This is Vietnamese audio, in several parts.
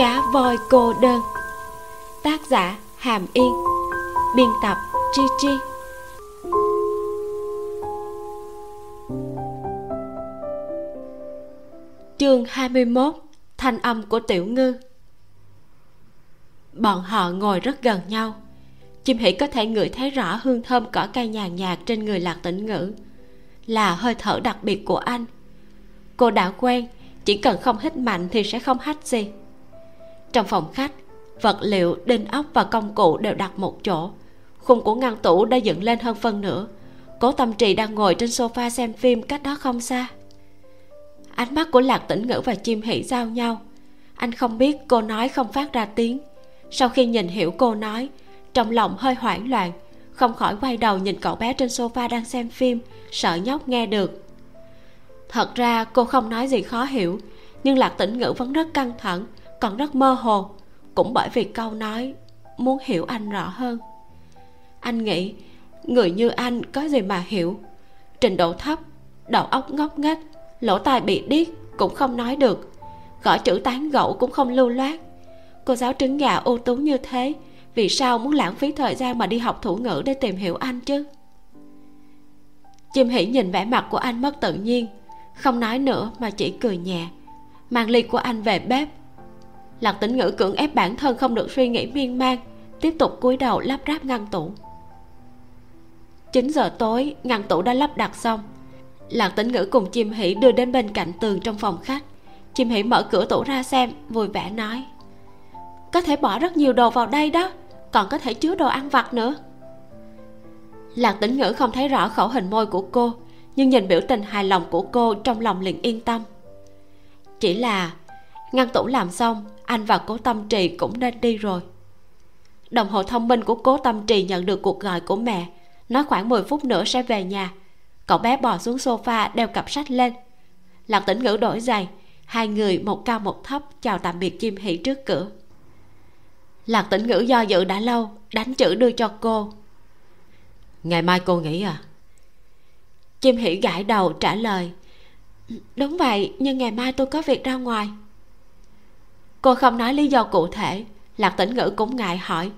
cá voi cô đơn. Tác giả hàm yên. Biên tập chi chi. Chương 21 thanh âm của tiểu ngư. Bọn họ ngồi rất gần nhau. Chim hỉ có thể ngửi thấy rõ hương thơm cỏ cây nhàn nhạt trên người lạc tĩnh ngữ. Là hơi thở đặc biệt của anh. Cô đã quen, chỉ cần không hít mạnh thì sẽ không hắt gì trong phòng khách, vật liệu, đinh ốc và công cụ đều đặt một chỗ. Khung của ngăn tủ đã dựng lên hơn phân nửa. Cố tâm trì đang ngồi trên sofa xem phim cách đó không xa. Ánh mắt của lạc tĩnh ngữ và chim hỉ giao nhau. Anh không biết cô nói không phát ra tiếng. Sau khi nhìn hiểu cô nói, trong lòng hơi hoảng loạn, không khỏi quay đầu nhìn cậu bé trên sofa đang xem phim, sợ nhóc nghe được. Thật ra cô không nói gì khó hiểu, nhưng lạc tĩnh ngữ vẫn rất căng thẳng còn rất mơ hồ. Cũng bởi vì câu nói, muốn hiểu anh rõ hơn. Anh nghĩ, người như anh có gì mà hiểu? Trình độ thấp, đầu óc ngốc nghếch, lỗ tai bị điếc cũng không nói được. Gõ chữ tán gẫu cũng không lưu loát. Cô giáo trứng gà ưu tú như thế, vì sao muốn lãng phí thời gian mà đi học thủ ngữ để tìm hiểu anh chứ? Chim hỉ nhìn vẻ mặt của anh mất tự nhiên, không nói nữa mà chỉ cười nhẹ. Mang ly của anh về bếp lạc tĩnh ngữ cưỡng ép bản thân không được suy nghĩ miên man, tiếp tục cúi đầu lắp ráp ngăn tủ. 9 giờ tối, ngăn tủ đã lắp đặt xong. Lạc tĩnh ngữ cùng chim hỉ đưa đến bên cạnh tường trong phòng khách. Chim hỉ mở cửa tủ ra xem, vui vẻ nói, có thể bỏ rất nhiều đồ vào đây đó, còn có thể chứa đồ ăn vặt nữa. Lạc tĩnh ngữ không thấy rõ khẩu hình môi của cô, nhưng nhìn biểu tình hài lòng của cô trong lòng liền yên tâm. Chỉ là ngăn tủ làm xong anh và cố tâm trì cũng nên đi rồi. Đồng hồ thông minh của cố tâm trì nhận được cuộc gọi của mẹ. Nói khoảng 10 phút nữa sẽ về nhà. Cậu bé bò xuống sofa đeo cặp sách lên. Lạc tĩnh ngữ đổi giày hai người một cao một thấp chào tạm biệt chim hỉ trước cửa. Lạc tĩnh ngữ do dự đã lâu đánh chữ đưa cho cô. Ngày mai cô nghỉ à? Chim hỉ gãi đầu trả lời. Đúng vậy nhưng ngày mai tôi có việc ra ngoài cô không nói lý do cụ thể. Lạc tĩnh ngữ cũng ngại hỏi.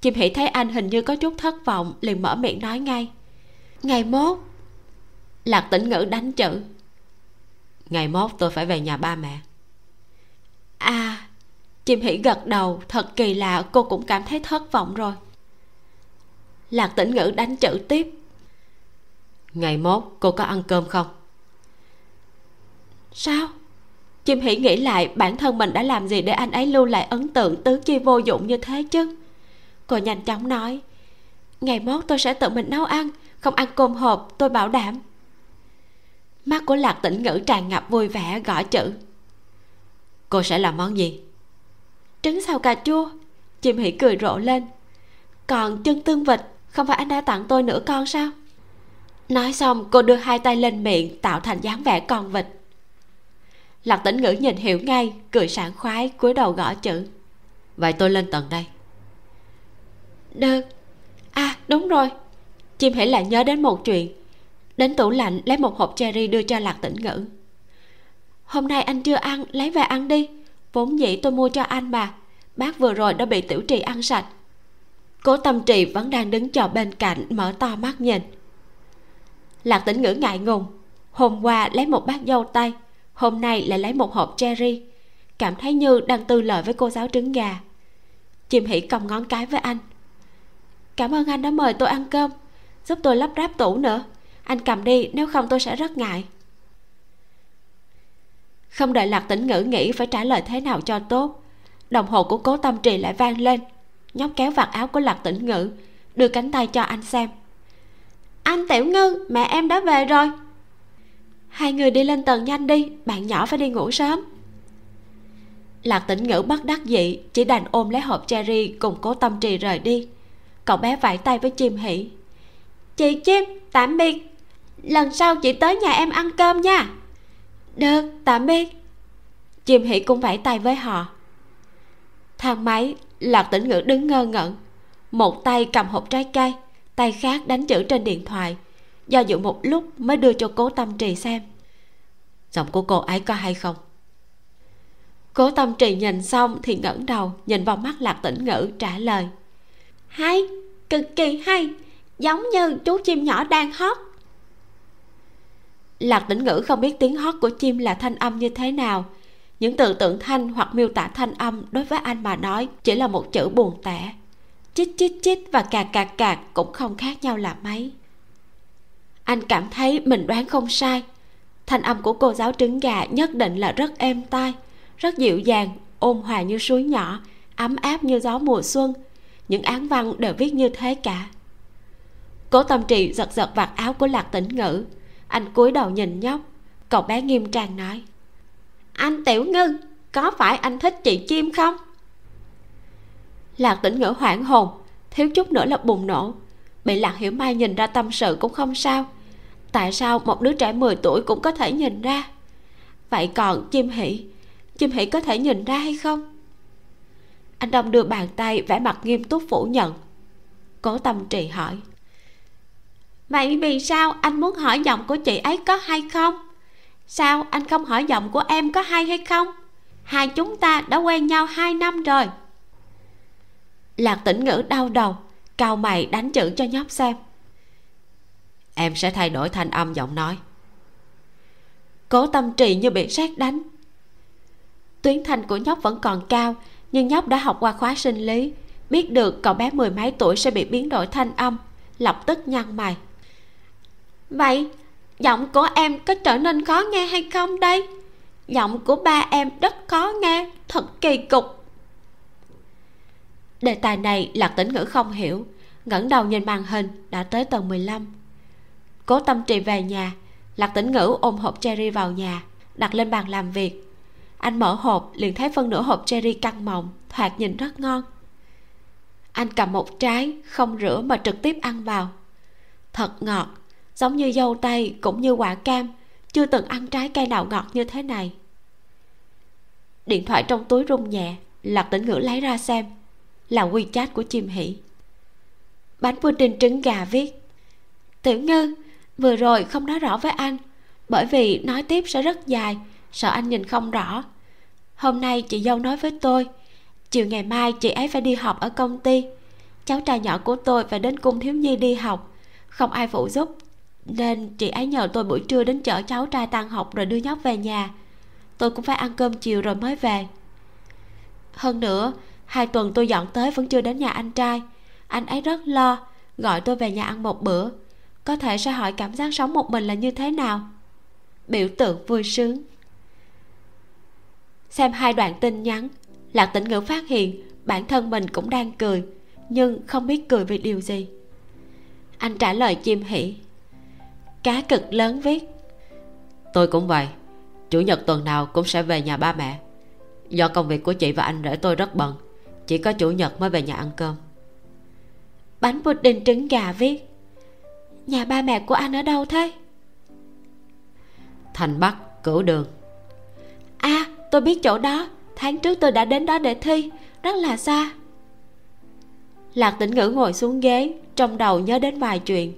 Chim hỉ thấy anh hình như có chút thất vọng, liền mở miệng nói ngay. Ngày mốt. Lạc tĩnh ngữ đánh chữ. Ngày mốt tôi phải về nhà ba mẹ. À chim hỉ gật đầu. Thật kỳ lạ, cô cũng cảm thấy thất vọng rồi. Lạc tĩnh ngữ đánh chữ tiếp. Ngày mốt cô có ăn cơm không? Sao? Chim hỉ nghĩ lại, bản thân mình đã làm gì để anh ấy lưu lại ấn tượng tứ chi vô dụng như thế chứ? Cô nhanh chóng nói, ngày mốt tôi sẽ tự mình nấu ăn, không ăn cơm hộp, tôi bảo đảm. Mắt của lạc tĩnh ngữ tràn ngập vui vẻ, gõ chữ, cô sẽ làm món gì? Trứng xào cà chua. Chim hỉ cười rộ lên, còn chân tương vịt, không phải anh đã tặng tôi nửa con sao? Nói xong, cô đưa hai tay lên miệng, tạo thành dáng vẻ con vịt lạc tĩnh ngữ nhìn hiểu ngay cười sảng khoái, cúi đầu gõ chữ. Vậy tôi lên tầng đây. Được. À đúng rồi. Chim hãy lại nhớ đến một chuyện. Đến tủ lạnh, lấy một hộp cherry đưa cho lạc tĩnh ngữ. Hôm nay anh chưa ăn, lấy về ăn đi. Vốn dĩ tôi mua cho anh mà. Bác vừa rồi đã bị tiểu trì ăn sạch. Cố tâm trì vẫn đang đứng chờ bên cạnh, mở to mắt nhìn. Lạc tĩnh ngữ ngại ngùng. Hôm qua lấy một bát dâu tây hôm nay lại lấy một hộp cherry. Cảm thấy như đang tư lợi với cô giáo trứng gà. Chim hỉ cong ngón cái với anh. Cảm ơn anh đã mời tôi ăn cơm. Giúp tôi lắp ráp tủ nữa. Anh cầm đi, nếu không tôi sẽ rất ngại. Không đợi lạc tĩnh ngữ nghĩ phải trả lời thế nào cho tốt, đồng hồ của cố tâm trì lại vang lên. Nhóc kéo vạt áo của lạc tĩnh ngữ, đưa cánh tay cho anh xem. Anh tiểu ngư, mẹ em đã về rồi hai người đi lên tầng nhanh đi, bạn nhỏ phải đi ngủ sớm. Lạc tĩnh ngữ bất đắc dĩ, chỉ đành ôm lấy hộp cherry cùng cố tâm trì rời đi. Cậu bé vẫy tay với chim hỉ chị chim, tạm biệt. Lần sau chị tới nhà em ăn cơm nha. Được, tạm biệt. Chim hỉ cũng vẫy tay với họ. Thang máy, lạc tĩnh ngữ đứng ngơ ngẩn. Một tay cầm hộp trái cây, tay khác đánh chữ trên điện thoại do dự một lúc mới đưa cho cố tâm trì xem. Giọng của cô ấy có hay không? Cố tâm trì nhìn xong thì ngẩng đầu, nhìn vào mắt lạc tĩnh ngữ, trả lời. Hay, cực kỳ hay, giống như chú chim nhỏ đang hót. Lạc tĩnh ngữ không biết tiếng hót của chim là thanh âm như thế nào. Những từ tượng thanh hoặc miêu tả thanh âm đối với anh mà nói chỉ là một chữ buồn tẻ. Chít chít chít và cạc cạc cạc cũng không khác nhau là mấy anh cảm thấy mình đoán không sai. Thanh âm của cô giáo trứng gà nhất định là rất êm tai, rất dịu dàng, ôn hòa như suối nhỏ, ấm áp như gió mùa xuân. Những án văn đều viết như thế cả. Cố tâm trì giật giật vạt áo của lạc tĩnh ngữ. Anh cúi đầu nhìn nhóc. Cậu bé nghiêm trang nói, anh tiểu ngân, có phải anh thích chị chim không? Lạc tĩnh ngữ hoảng hồn, thiếu chút nữa là bùng nổ. Bị lạc hiểu mai nhìn ra tâm sự cũng không sao tại sao một đứa trẻ 10 tuổi cũng có thể nhìn ra? Vậy còn chim hỷ chim hỷ có thể nhìn ra hay không? Anh đông đưa bàn tay vẻ mặt nghiêm túc phủ nhận. Cố tâm trì hỏi. Vậy vì sao anh muốn hỏi giọng của chị ấy có hay không? Sao anh không hỏi giọng của em có hay hay không? Hai chúng ta đã quen nhau hai năm rồi. Lạc tĩnh ngữ đau đầu cao mày đánh chữ cho nhóc xem em sẽ thay đổi thanh âm giọng nói. Cố tâm trì như bị sét đánh. Tuyến thanh của nhóc vẫn còn cao, nhưng nhóc đã học qua khóa sinh lý. Biết được cậu bé mười mấy tuổi sẽ bị biến đổi thanh âm, lập tức nhăn mày. Vậy, giọng của em có trở nên khó nghe hay không đây? Giọng của ba em rất khó nghe, thật kỳ cục. Đề tài này lạc tĩnh ngữ không hiểu, ngẩng đầu nhìn màn hình đã tới tầng 15 cố tâm trì về nhà. Lạc tĩnh ngữ ôm hộp cherry vào nhà, đặt lên bàn làm việc. Anh mở hộp, liền thấy phân nửa hộp cherry căng mọng, thoạt nhìn rất ngon. Anh cầm một trái, không rửa mà trực tiếp ăn vào. Thật ngọt, giống như dâu tây cũng như quả cam, chưa từng ăn trái cây nào ngọt như thế này. Điện thoại trong túi rung nhẹ, lạc tĩnh ngữ lấy ra xem, là quy chat của chim hỷ. Bánh pudding trứng gà viết. Tiểu ngư vừa rồi không nói rõ với anh, bởi vì nói tiếp sẽ rất dài, sợ anh nhìn không rõ. Hôm nay chị dâu nói với tôi, chiều ngày mai chị ấy phải đi học ở công ty. Cháu trai nhỏ của tôi phải đến cung thiếu nhi đi học, không ai phụ giúp, nên chị ấy nhờ tôi buổi trưa đến chở cháu trai tan học rồi đưa nhóc về nhà. Tôi cũng phải ăn cơm chiều rồi mới về. Hơn nữa, hai tuần tôi dọn tới vẫn chưa đến nhà anh trai. Anh ấy rất lo, gọi tôi về nhà ăn một bữa có thể sẽ hỏi cảm giác sống một mình là như thế nào? Biểu tượng vui sướng. Xem hai đoạn tin nhắn lạc tĩnh ngữ phát hiện bản thân mình cũng đang cười nhưng không biết cười vì điều gì. Anh trả lời chim hỉ. Cá cực lớn viết. Tôi cũng vậy. Chủ nhật tuần nào cũng sẽ về nhà ba mẹ. Do công việc của chị và anh rể tôi rất bận chỉ có chủ nhật mới về nhà ăn cơm. Bánh pudding trứng gà viết nhà ba mẹ của anh ở đâu thế? Thành bắc cửu đường. À tôi biết chỗ đó. Tháng trước tôi đã đến đó để thi. Rất là xa. Lạc tĩnh ngữ ngồi xuống ghế trong đầu nhớ đến vài chuyện.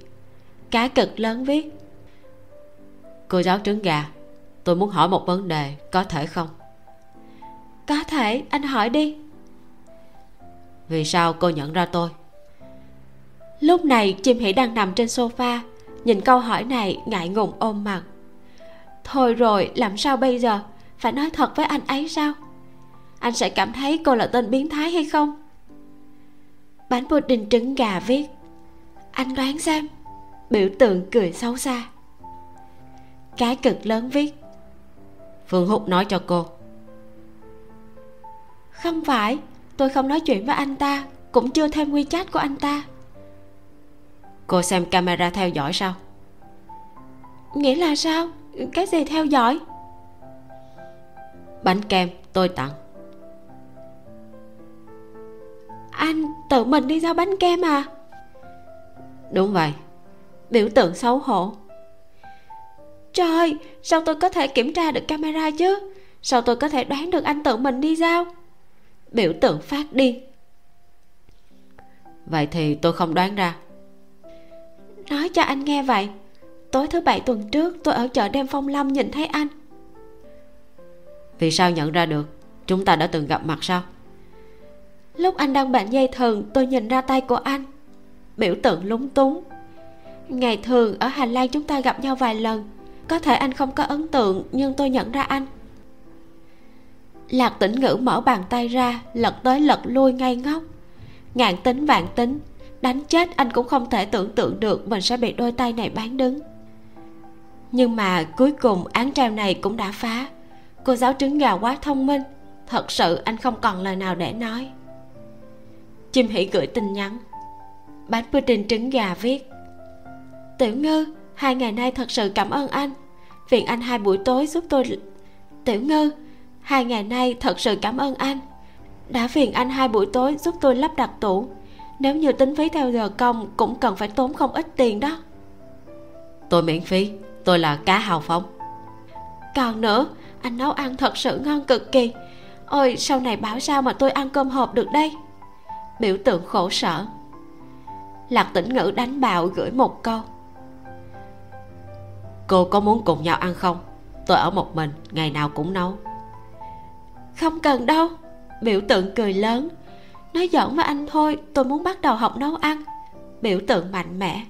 Cá cực lớn viết. Cô giáo trứng gà tôi muốn hỏi một vấn đề có thể không? Có thể anh hỏi đi. Vì sao cô nhận ra tôi lúc này chim hỷ đang nằm trên sofa nhìn câu hỏi này ngại ngùng ôm mặt. Thôi rồi làm sao bây giờ? Phải nói thật với anh ấy sao? Anh sẽ cảm thấy cô là tên biến thái hay không? Bánh pudding trứng gà viết. Anh đoán xem. Biểu tượng cười xấu xa. Cái cực lớn viết. Phương húc nói cho cô. Không phải tôi không nói chuyện với anh ta cũng chưa thêm wechat của anh ta cô xem camera theo dõi sao? Nghĩa là sao? Cái gì theo dõi? Bánh kem, tôi tặng. Anh tự mình đi giao bánh kem à? Đúng vậy. Biểu tượng xấu hổ. Trời, sao tôi có thể kiểm tra được camera chứ? Sao tôi có thể đoán được anh tự mình đi giao? Biểu tượng phát điên vậy thì tôi không đoán ra nói cho anh nghe vậy. Tối thứ bảy tuần trước tôi ở chợ đêm phong lâm nhìn thấy anh. Vì sao nhận ra được? Chúng ta đã từng gặp mặt sao? Lúc anh đang bệnh dây thừng tôi nhìn ra tay của anh. Biểu tượng lúng túng. Ngày thường ở hành lang chúng ta gặp nhau vài lần. Có thể anh không có ấn tượng nhưng tôi nhận ra anh. Lạc tĩnh ngữ mở bàn tay ra lật tới lật lui ngay ngốc. Ngàn tính vạn tính đánh chết anh cũng không thể tưởng tượng được mình sẽ bị đôi tay này bán đứng. Nhưng mà cuối cùng án treo này cũng đã phá. Cô giáo trứng gà quá thông minh, thật sự anh không còn lời nào để nói. Chim hỉ gửi tin nhắn. Bánh pudding trứng gà viết. Tiểu ngư, hai ngày nay thật sự cảm ơn anh. Phiền anh hai buổi tối giúp tôi tiểu ngư, hai ngày nay thật sự cảm ơn anh. Đã phiền anh hai buổi tối giúp tôi lắp đặt tủ nếu như tính phí theo giờ công cũng cần phải tốn không ít tiền đó. Tôi miễn phí tôi là cá hào phóng. Còn nữa anh nấu ăn thật sự ngon cực kỳ. Ôi sau này bảo sao mà tôi ăn cơm hộp được đây? Biểu tượng khổ sở. Lạc tĩnh ngữ đánh bạo gửi một câu. Cô có muốn cùng nhau ăn không? Tôi ở một mình ngày nào cũng nấu. Không cần đâu. Biểu tượng cười lớn nói giỡn với anh thôi, tôi muốn bắt đầu học nấu ăn. Biểu tượng mạnh mẽ.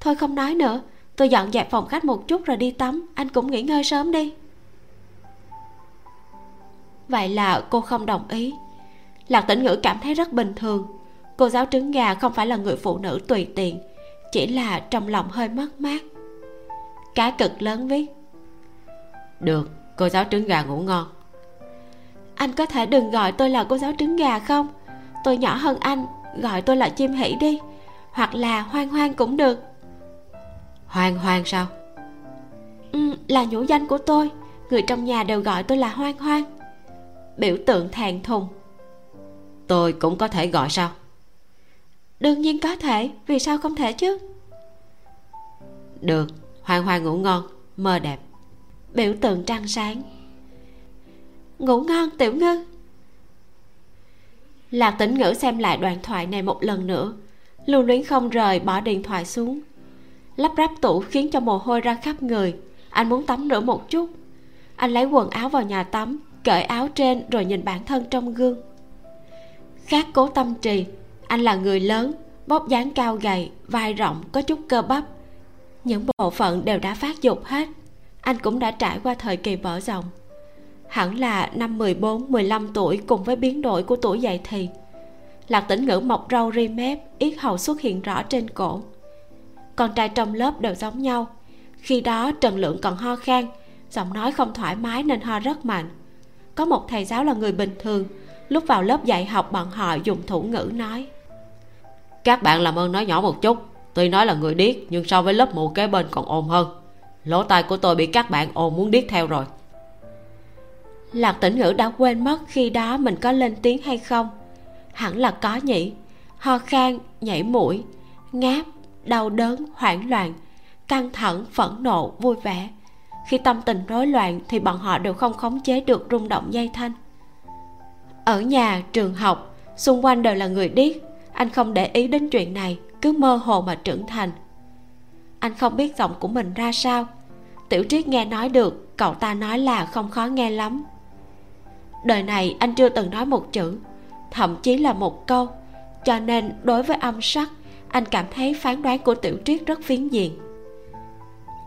Thôi không nói nữa, tôi dọn dẹp phòng khách một chút rồi đi tắm, anh cũng nghỉ ngơi sớm đi. Vậy là cô không đồng ý. Lạc tĩnh ngữ cảm thấy rất bình thường. Cô giáo trứng gà không phải là người phụ nữ tùy tiện, chỉ là trong lòng hơi mất mát. Cá cực lớn viết được, cô giáo trứng gà ngủ ngon anh có thể đừng gọi tôi là cô giáo trứng gà không? Tôi nhỏ hơn anh gọi tôi là chim hỷ đi. Hoặc là hoang hoang cũng được. Hoang hoang sao? Ừ, là nhũ danh của tôi. Người trong nhà đều gọi tôi là hoang hoang. Biểu tượng thẹn thùng. Tôi cũng có thể gọi sao? Đương nhiên có thể vì sao không thể chứ? Được hoang hoang ngủ ngon mơ đẹp. Biểu tượng trăng sáng ngủ ngon, tiểu ngư. Lạc tĩnh ngữ xem lại đoạn thoại này một lần nữa. Lưu luyến không rời, bỏ điện thoại xuống. Lắp ráp tủ khiến cho mồ hôi ra khắp người. Anh muốn tắm rửa một chút. Anh lấy quần áo vào nhà tắm, cởi áo trên rồi nhìn bản thân trong gương. Khác cố tâm trì, anh là người lớn bóp dáng cao gầy, vai rộng, có chút cơ bắp. Những bộ phận đều đã phát dục hết. Anh cũng đã trải qua thời kỳ mở rộng hẳn là năm 14, 15 tuổi cùng với biến đổi của tuổi dậy thì. Lạc tĩnh ngữ mọc râu ri mép yết hầu xuất hiện rõ trên cổ con trai trong lớp đều giống nhau. Khi đó trần lượng còn ho khan giọng nói không thoải mái nên ho rất mạnh. Có một thầy giáo là người bình thường. Lúc vào lớp dạy học bọn họ dùng thủ ngữ nói. Các bạn làm ơn nói nhỏ một chút. Tuy nói là người điếc nhưng so với lớp mù kế bên còn ồn hơn. Lỗ tai của tôi bị các bạn ồn muốn điếc theo rồi lạc tĩnh ngữ đã quên mất khi đó mình có lên tiếng hay không? Hẳn là có nhỉ. Ho khan, nhảy mũi, ngáp, đau đớn, hoảng loạn, căng thẳng, phẫn nộ, vui vẻ. Khi tâm tình rối loạn thì bọn họ đều không khống chế được rung động dây thanh. Ở nhà, trường học, xung quanh đều là người điếc. Anh không để ý đến chuyện này, cứ mơ hồ mà trưởng thành. Anh không biết giọng của mình ra sao. Tiểu triết nghe nói được, cậu ta nói là không khó nghe lắm đời này anh chưa từng nói một chữ, thậm chí là một câu. Cho nên đối với âm sắc, anh cảm thấy phán đoán của tiểu triết rất phiến diện.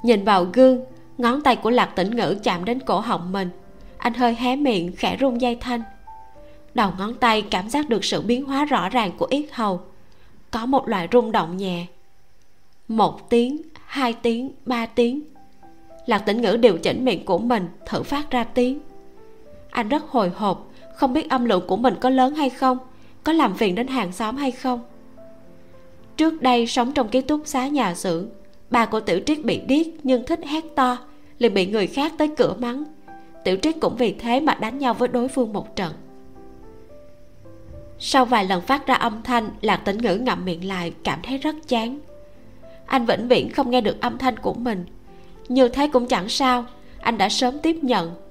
Nhìn vào gương, ngón tay của lạc tĩnh ngữ chạm đến cổ họng mình. Anh hơi hé miệng, khẽ rung dây thanh. Đầu ngón tay cảm giác được sự biến hóa rõ ràng của yết hầu. Có một loại rung động nhẹ. Một tiếng, hai tiếng, ba tiếng. Lạc tĩnh ngữ điều chỉnh miệng của mình, thử phát ra tiếng anh rất hồi hộp, không biết âm lượng của mình có lớn hay không, có làm phiền đến hàng xóm hay không. Trước đây sống trong ký túc xá nhà xưởng, bà của tiểu triết bị điếc nhưng thích hét to, liền bị người khác tới cửa mắng. Tiểu triết cũng vì thế mà đánh nhau với đối phương một trận. Sau vài lần phát ra âm thanh, lạc tĩnh ngữ ngậm miệng lại, cảm thấy rất chán. Anh vĩnh viễn không nghe được âm thanh của mình. Như thế cũng chẳng sao, anh đã sớm tiếp nhận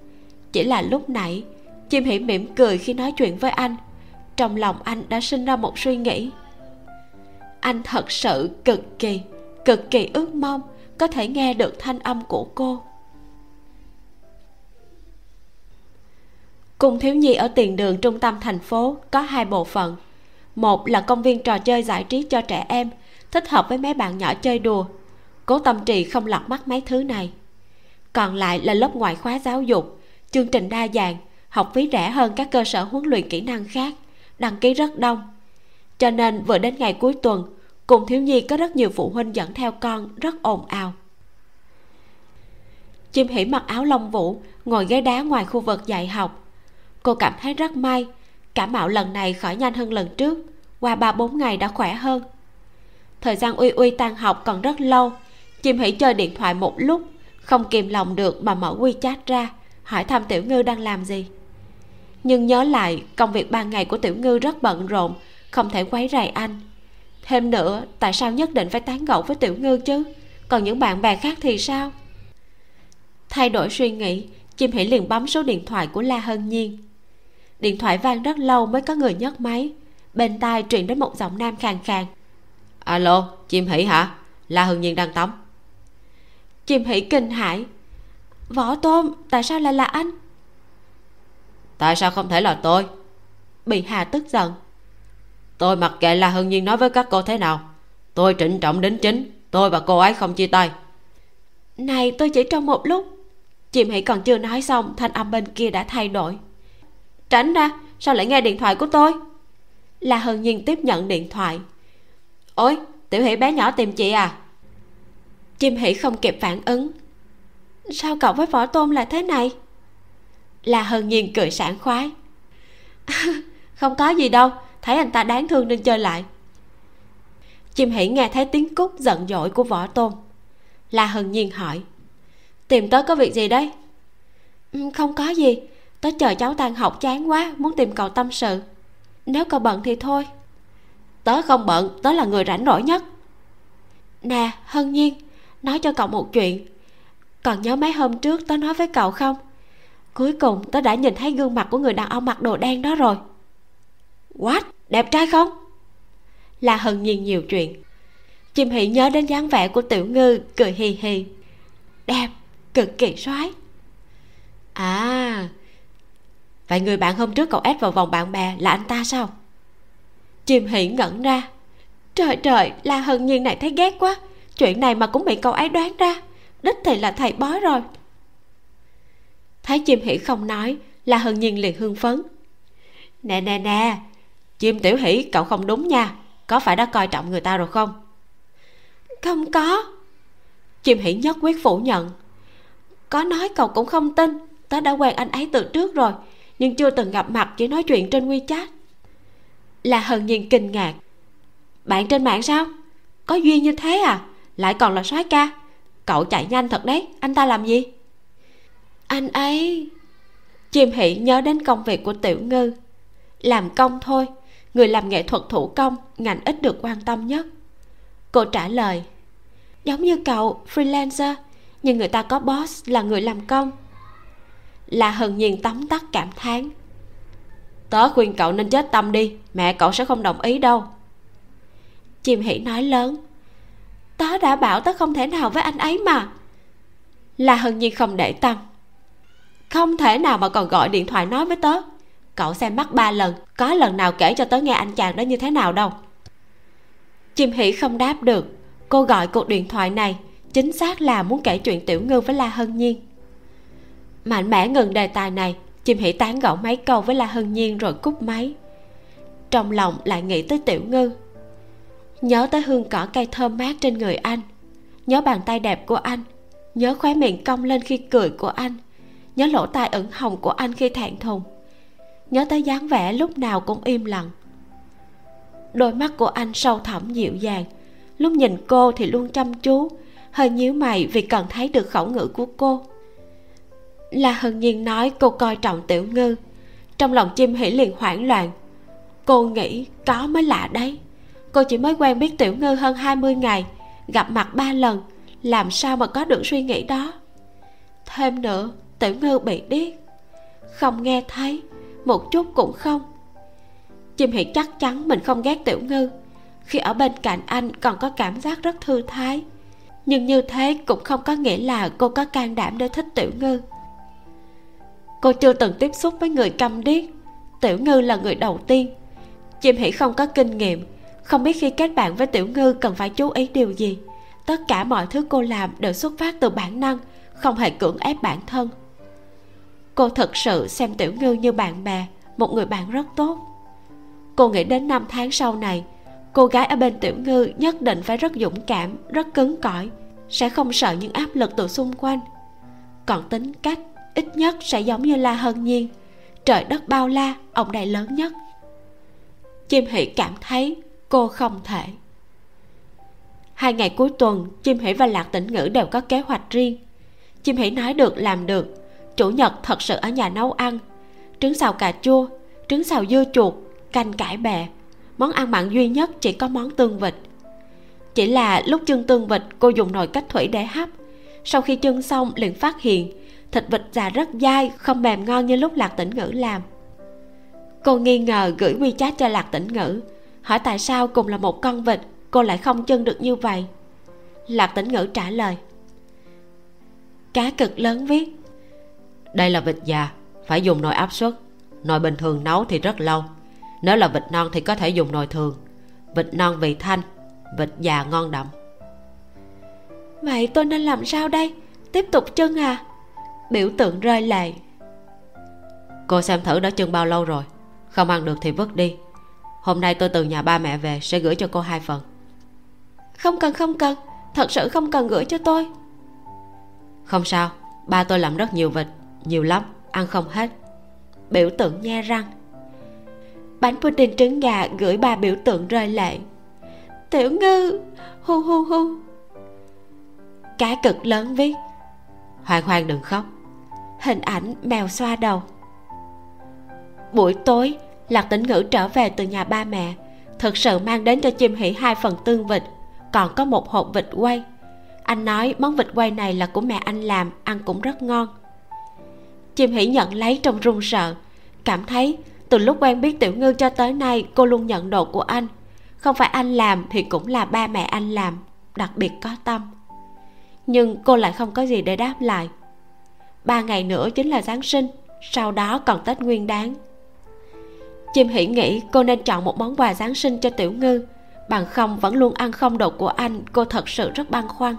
chỉ là lúc nãy. Chim hỉ mỉm cười khi nói chuyện với anh. Trong lòng anh đã sinh ra một suy nghĩ. Anh thật sự cực kỳ cực kỳ ước mong có thể nghe được thanh âm của cô. Cung thiếu nhi ở tiền đường trung tâm thành phố có hai bộ phận. Một là công viên trò chơi giải trí cho trẻ em, thích hợp với mấy bạn nhỏ chơi đùa. Cố tâm trì không lọt mắt mấy thứ này. Còn lại là lớp ngoại khóa giáo dục chương trình đa dạng, học phí rẻ hơn các cơ sở huấn luyện kỹ năng khác, đăng ký rất đông. Cho nên, vừa đến ngày cuối tuần, cùng thiếu nhi có rất nhiều phụ huynh dẫn theo con rất ồn ào. Chim hỉ mặc áo lông vũ, ngồi ghế đá ngoài khu vực dạy học. Cô cảm thấy rất may cảm mạo lần này khỏi nhanh hơn lần trước, qua ba bốn ngày đã khỏe hơn. Thời gian uy uy tan học còn rất lâu, chim hỉ chơi điện thoại một lúc, không kìm lòng được mà mở quy chat ra hỏi thăm tiểu ngư đang làm gì. Nhưng nhớ lại công việc ban ngày của tiểu ngư rất bận rộn không thể quấy rầy anh. Thêm nữa tại sao nhất định phải tán gẫu với tiểu ngư chứ? Còn những bạn bè khác thì sao? Thay đổi suy nghĩ chim hỉ liền bấm số điện thoại của la hân nhiên. Điện thoại vang rất lâu mới có người nhấc máy. Bên tai truyền đến một giọng nam khàn khàn. Alo chim hỉ hả? La hân nhiên đang tắm. Chim hỉ kinh hãi võ tôm tại sao lại là anh? Tại sao không thể là tôi? Bị hà tức giận. Tôi mặc kệ la hân nhiên nói với các cô thế nào tôi trịnh trọng đến chính tôi và cô ấy không chia tay. Này tôi chỉ trong một lúc. Chim hỉ còn chưa nói xong thanh âm bên kia đã thay đổi. Tránh ra sao lại nghe điện thoại của tôi? Là hân nhiên tiếp nhận điện thoại. Ôi tiểu hỷ bé nhỏ tìm chị à? Chim hỷ không kịp phản ứng sao cậu với võ tôn lại thế này? Là hân nhiên cười sảng khoái. Không có gì đâu, thấy anh ta đáng thương nên chơi lại. Chim hỉ nghe thấy tiếng cúc giận dỗi của võ tôn. Là hân nhiên hỏi, tìm tớ có việc gì đấy? Ừ, không có gì, tớ chờ cháu tan học chán quá, muốn tìm cậu tâm sự. Nếu cậu bận thì thôi. Tớ không bận, tớ là người rảnh rỗi nhất. Nè, hân nhiên, nói cho cậu một chuyện còn nhớ mấy hôm trước tớ nói với cậu không? Cuối cùng tớ đã nhìn thấy gương mặt của người đàn ông mặc đồ đen đó rồi. What? Đẹp trai không? Là hân nhiên nhiều chuyện. Chim hỉ nhớ đến dáng vẻ của tiểu ngư, cười hì hì. Đẹp, cực kỳ soái. À vậy người bạn hôm trước cậu ép vào vòng bạn bè là anh ta sao? Chim hỉ ngẩn ra. Trời trời, la hân nhiên này thấy ghét quá. Chuyện này mà cũng bị cậu ấy đoán ra đích thì là thầy bói rồi. Thấy chim hỉ không nói la hân nhiên liền hưng phấn. Nè nè nè chim tiểu hỉ cậu không đúng nha có phải đã coi trọng người ta rồi không? Không có. Chim hỉ nhất quyết phủ nhận. Có nói cậu cũng không tin tớ đã quen anh ấy từ trước rồi nhưng chưa từng gặp mặt chỉ nói chuyện trên wechat. Là hân nhiên kinh ngạc. Bạn trên mạng sao? Có duyên như thế à? Lại còn là soái ca cậu chạy nhanh thật đấy. Anh ta làm gì? Anh ấy, chim hỷ nhớ đến công việc của tiểu ngư. Làm công thôi, người làm nghệ thuật thủ công, ngành ít được quan tâm nhất. Cô trả lời, giống như cậu, freelancer, nhưng người ta có boss là người làm công. Là hờn nhiên tóm tắt cảm thán, tớ khuyên cậu nên chết tâm đi, mẹ cậu sẽ không đồng ý đâu. Chim hỉ nói lớn tớ đã bảo tớ không thể nào với anh ấy mà. Là hân nhiên không để tâm. Không thể nào mà còn gọi điện thoại nói với tớ. Cậu xem mắt ba lần, có lần nào kể cho tớ nghe anh chàng đó như thế nào đâu. Chim hỉ không đáp được. Cô gọi cuộc điện thoại này, chính xác là muốn kể chuyện tiểu ngư với la hân nhiên. Mạnh mẽ ngừng đề tài này, chim hỉ tán gẫu mấy câu với la hân nhiên rồi cúp máy. Trong lòng lại nghĩ tới tiểu ngư nhớ tới hương cỏ cây thơm mát trên người anh. Nhớ bàn tay đẹp của anh. Nhớ khóe miệng cong lên khi cười của anh. Nhớ lỗ tai ửng hồng của anh khi thẹn thùng. Nhớ tới dáng vẻ lúc nào cũng im lặng. Đôi mắt của anh sâu thẳm dịu dàng. Lúc nhìn cô thì luôn chăm chú, hơi nhíu mày vì cần thấy được khẩu ngữ của cô. Là hân nhiên nói cô coi trọng tiểu ngư. Trong lòng chim hỉ liền hoảng loạn. Cô nghĩ có mới lạ đấy cô chỉ mới quen biết tiểu ngư hơn 20 ngày, gặp mặt ba lần. Làm sao mà có được suy nghĩ đó? Thêm nữa, tiểu ngư bị điếc. Không nghe thấy, một chút cũng không. Chim hỉ chắc chắn mình không ghét tiểu ngư. Khi ở bên cạnh anh còn có cảm giác rất thư thái. Nhưng như thế cũng không có nghĩa là cô có can đảm để thích tiểu ngư. Cô chưa từng tiếp xúc với người câm điếc. Tiểu ngư là người đầu tiên. Chim hỉ không có kinh nghiệm không biết khi kết bạn với tiểu ngư cần phải chú ý điều gì. Tất cả mọi thứ cô làm đều xuất phát từ bản năng, không hề cưỡng ép bản thân. Cô thực sự xem tiểu ngư như bạn bè, một người bạn rất tốt. Cô nghĩ đến năm tháng sau này, cô gái ở bên tiểu ngư nhất định phải rất dũng cảm, rất cứng cỏi, sẽ không sợ những áp lực từ xung quanh. Còn tính cách, ít nhất sẽ giống như la hân nhiên. Trời đất bao la, ông này lớn nhất. Chim hỷ cảm thấy cô không thể. Hai ngày cuối tuần, chim hỉ và lạc tĩnh ngữ đều có kế hoạch riêng. Chim hỉ nói được, làm được. Chủ nhật thật sự ở nhà nấu ăn. Trứng xào cà chua, trứng xào dưa chuột, canh cải bẹ món ăn mặn duy nhất chỉ có món tương vịt. Chỉ là lúc chân tương vịt, cô dùng nồi cách thủy để hấp. Sau khi chân xong, liền phát hiện, thịt vịt già rất dai, không mềm ngon như lúc lạc tĩnh ngữ làm. Cô nghi ngờ gửi quy chat cho lạc tĩnh ngữ hỏi tại sao cùng là một con vịt cô lại không chân được như vậy? Lạc tĩnh ngữ trả lời. Cá cực lớn viết. Đây là vịt già phải dùng nồi áp suất. Nồi bình thường nấu thì rất lâu. Nếu là vịt non thì có thể dùng nồi thường. Vịt non vị thanh vịt già ngon đậm. Vậy tôi nên làm sao đây? Tiếp tục chân à? Biểu tượng rơi lệ. Cô xem thử đã chân bao lâu rồi. Không ăn được thì vứt đi hôm nay tôi từ nhà ba mẹ về sẽ gửi cho cô hai phần. Không cần không cần. Thật sự không cần gửi cho tôi. Không sao ba tôi làm rất nhiều vịt nhiều lắm ăn không hết. Biểu tượng nhe răng. Bánh pudding trứng gà gửi ba biểu tượng rơi lệ. Tiểu ngư hu hu hu. Cá cực lớn viết hoang hoang đừng khóc. Hình ảnh mèo xoa đầu. Buổi tối lạc tĩnh ngữ trở về từ nhà ba mẹ, thực sự mang đến cho chim hỉ hai phần tương vịt, còn có một hộp vịt quay. Anh nói món vịt quay này là của mẹ anh làm, ăn cũng rất ngon. Chim hỉ nhận lấy trong run sợ, cảm thấy từ lúc quen biết tiểu ngư cho tới nay cô luôn nhận đồ của anh. Không phải anh làm thì cũng là ba mẹ anh làm, đặc biệt có tâm. Nhưng cô lại không có gì để đáp lại. Ba ngày nữa chính là giáng sinh, sau đó còn tết nguyên đáng chim hỉ nghĩ cô nên chọn một món quà giáng sinh cho tiểu ngư. Bằng không vẫn luôn ăn không đồ của anh cô thật sự rất băn khoăn.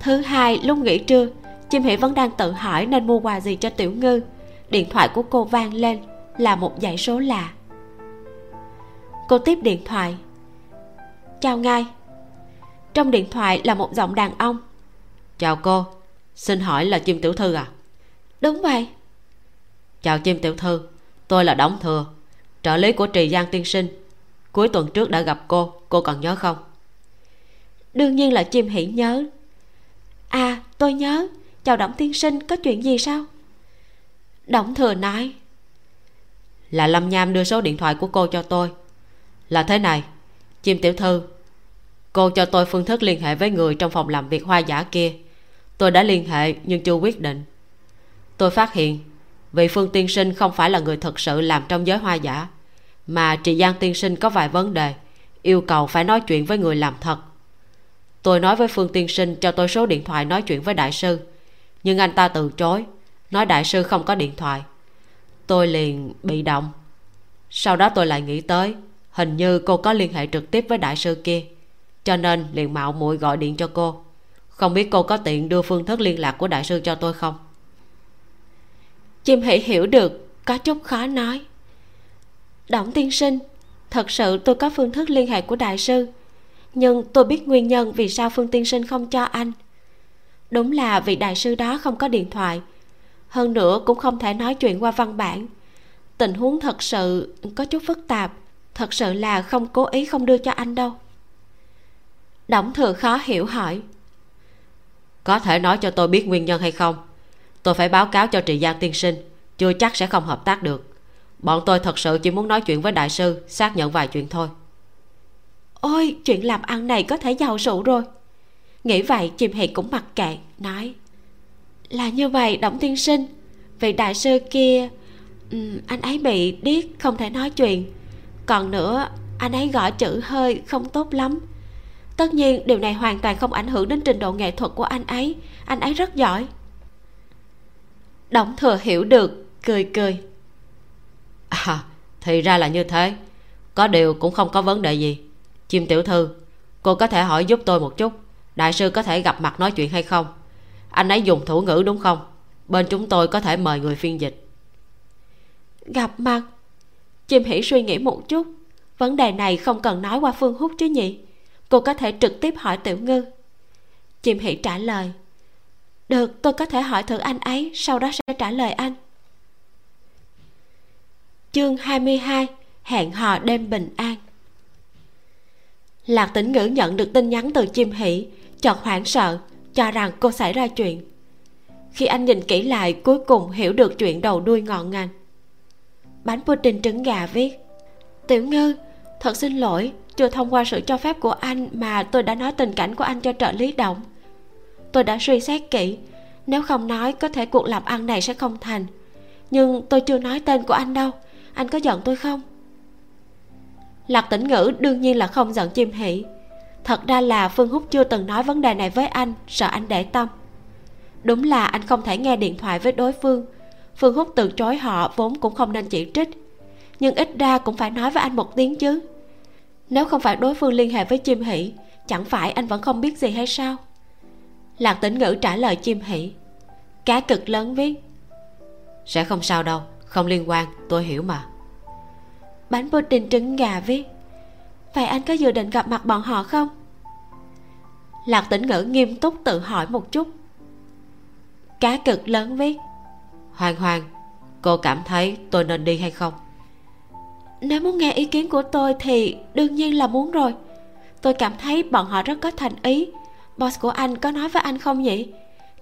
Thứ hai lúc nghỉ trưa chim hỉ vẫn đang tự hỏi nên mua quà gì cho tiểu ngư. Điện thoại của cô vang lên là một dãy số lạ. Cô tiếp điện thoại. Chào ngài. Trong điện thoại là một giọng đàn ông. Chào cô xin hỏi là chim tiểu thư à? Đúng vậy. Chào chim tiểu thư tôi là đống thừa trợ lý của trì giang tiên sinh. Cuối tuần trước đã gặp cô cô còn nhớ không? Đương nhiên là chim hỉ nhớ. À tôi nhớ. Chào đổng tiên sinh có chuyện gì sao? Đổng thừa nói là lâm nham đưa số điện thoại của cô cho tôi. Là thế này chim tiểu thư cô cho tôi phương thức liên hệ với người trong phòng làm việc hoa giả kia. Tôi đã liên hệ nhưng chưa quyết định. Tôi phát hiện vị phương tiên sinh không phải là người thật sự làm trong giới hoa giả, mà trị giang tiên sinh có vài vấn đề, yêu cầu phải nói chuyện với người làm thật. Tôi nói với phương tiên sinh cho tôi số điện thoại nói chuyện với đại sư, nhưng anh ta từ chối, nói đại sư không có điện thoại. Tôi liền bị động. Sau đó tôi lại nghĩ tới, hình như cô có liên hệ trực tiếp với đại sư kia, cho nên liền mạo muội gọi điện cho cô. Không biết cô có tiện đưa phương thức liên lạc của đại sư cho tôi không? Chim hãy hiểu được, có chút khó nói. Đổng tiên sinh, thật sự tôi có phương thức liên hệ của đại sư, nhưng tôi biết nguyên nhân vì sao phương tiên sinh không cho anh. Đúng là vị đại sư đó không có điện thoại, hơn nữa cũng không thể nói chuyện qua văn bản. Tình huống thật sự có chút phức tạp, thật sự là không cố ý không đưa cho anh đâu. Đổng thừa khó hiểu hỏi. Có thể nói cho tôi biết nguyên nhân hay không? Tôi phải báo cáo cho trị giang tiên sinh chưa chắc sẽ không hợp tác được. Bọn tôi thật sự chỉ muốn nói chuyện với đại sư xác nhận vài chuyện thôi. Ôi chuyện làm ăn này có thể giàu sụ rồi. Nghĩ vậy chim hì cũng mặc kệ nói là như vậy động tiên sinh. Vị đại sư kia um, anh ấy bị điếc không thể nói chuyện. Còn nữa anh ấy gõ chữ hơi không tốt lắm. Tất nhiên điều này hoàn toàn không ảnh hưởng đến trình độ nghệ thuật của anh ấy. Anh ấy rất giỏi đổng thừa hiểu được, cười cười. À thì ra là như thế. Có điều cũng không có vấn đề gì. Chim tiểu thư, cô có thể hỏi giúp tôi một chút, đại sư có thể gặp mặt nói chuyện hay không? Anh ấy dùng thủ ngữ đúng không? Bên chúng tôi có thể mời người phiên dịch. Gặp mặt? Chim hỉ suy nghĩ một chút. Vấn đề này không cần nói qua phương hút chứ nhỉ? Cô có thể trực tiếp hỏi tiểu ngư. Chim hỉ trả lời được, tôi có thể hỏi thử anh ấy, sau đó sẽ trả lời anh. Chương 22 hẹn hò đêm bình an. Lạc tĩnh ngữ nhận được tin nhắn từ chim hỉ chợt hoảng sợ, cho rằng cô xảy ra chuyện. Khi anh nhìn kỹ lại, cuối cùng hiểu được chuyện đầu đuôi ngọn ngành. Bánh pudding trứng gà viết, tiểu ngư, thật xin lỗi, chưa thông qua sự cho phép của anh mà tôi đã nói tình cảnh của anh cho trợ lý động tôi đã suy xét kỹ. Nếu không nói, có thể cuộc làm ăn này sẽ không thành. Nhưng tôi chưa nói tên của anh đâu. Anh có giận tôi không? Lạc tĩnh ngữ đương nhiên là không giận chim hỉ thật ra là phương húc chưa từng nói vấn đề này với anh, sợ anh để tâm. Đúng là anh không thể nghe điện thoại với đối phương. Phương húc từ chối họ vốn cũng không nên chỉ trích. Nhưng ít ra cũng phải nói với anh một tiếng chứ. Nếu không phải đối phương liên hệ với chim hỷ, chẳng phải anh vẫn không biết gì hay sao? Lạc tĩnh ngữ trả lời chim hỷ cá cực lớn viết, sẽ không sao đâu, không liên quan, tôi hiểu mà. Bánh pudding trứng gà viết, vậy anh có dự định gặp mặt bọn họ không? Lạc tĩnh ngữ nghiêm túc tự hỏi một chút. Cá cực lớn viết, hoàng hoàng, cô cảm thấy tôi nên đi hay không? Nếu muốn nghe ý kiến của tôi thì đương nhiên là muốn rồi. Tôi cảm thấy bọn họ rất có thành ý boss của anh có nói với anh không nhỉ?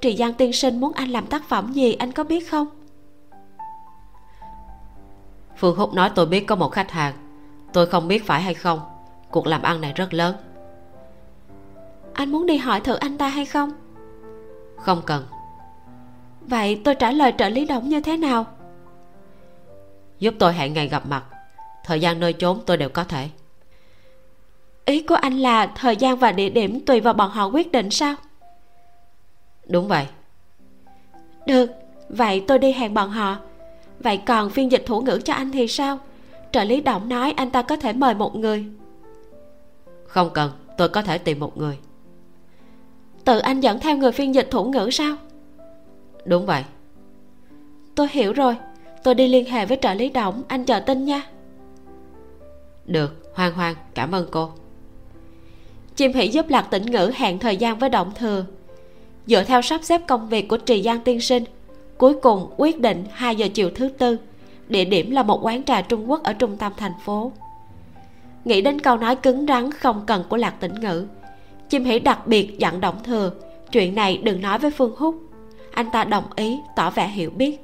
Trì giang tiên sinh muốn anh làm tác phẩm gì anh có biết không? Phương húc nói tôi biết có một khách hàng. Tôi không biết phải hay không. Cuộc làm ăn này rất lớn. Anh muốn đi hỏi thử anh ta hay không? Không cần. Vậy tôi trả lời trợ lý động như thế nào? Giúp tôi hẹn ngày gặp mặt. Thời gian nơi chốn tôi đều có thể ý của anh là thời gian và địa điểm tùy vào bọn họ quyết định sao? Đúng vậy. Được vậy tôi đi hẹn bọn họ. Vậy còn phiên dịch thủ ngữ cho anh thì sao? Trợ lý động nói anh ta có thể mời một người. Không cần tôi có thể tìm một người. Tự anh dẫn theo người phiên dịch thủ ngữ sao? Đúng vậy. Tôi hiểu rồi. Tôi đi liên hệ với trợ lý động anh chờ tin nha. Được hoan hoan cảm ơn cô chim hỷ giúp lạc tĩnh ngữ hẹn thời gian với động thừa. Dựa theo sắp xếp công việc của trì giang tiên sinh, cuối cùng quyết định 2 giờ chiều thứ tư, địa điểm là một quán trà trung quốc ở trung tâm thành phố. Nghĩ đến câu nói cứng rắn không cần của lạc tĩnh ngữ, chim hỷ đặc biệt dặn động thừa, chuyện này đừng nói với phương húc, anh ta đồng ý, tỏ vẻ hiểu biết.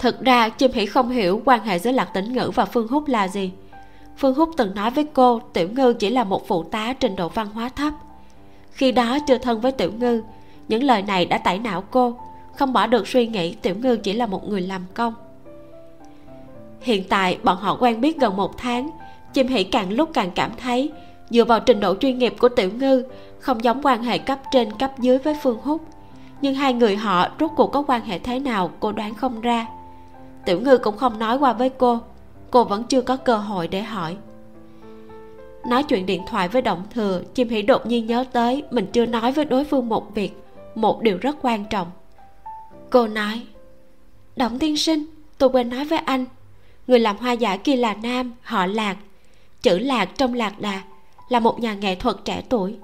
Thực ra, chim hỷ không hiểu quan hệ giữa lạc tĩnh ngữ và phương húc là gì phương húc từng nói với cô tiểu ngư chỉ là một phụ tá trình độ văn hóa thấp. Khi đó chưa thân với tiểu ngư, những lời này đã tẩy não cô, không bỏ được suy nghĩ tiểu ngư chỉ là một người làm công. Hiện tại bọn họ quen biết gần một tháng, chim Hỉ càng lúc càng cảm thấy dựa vào trình độ chuyên nghiệp của tiểu ngư, không giống quan hệ cấp trên cấp dưới với phương húc. Nhưng hai người họ rốt cuộc có quan hệ thế nào cô đoán không ra. Tiểu ngư cũng không nói qua với cô cô vẫn chưa có cơ hội để hỏi. Nói chuyện điện thoại với động thừa, chim hỉ đột nhiên nhớ tới mình chưa nói với đối phương một việc, một điều rất quan trọng. Cô nói, động tiên sinh, tôi quên nói với anh. Người làm hoa giả kia là nam, họ lạc. Chữ lạc trong lạc đà là một nhà nghệ thuật trẻ tuổi.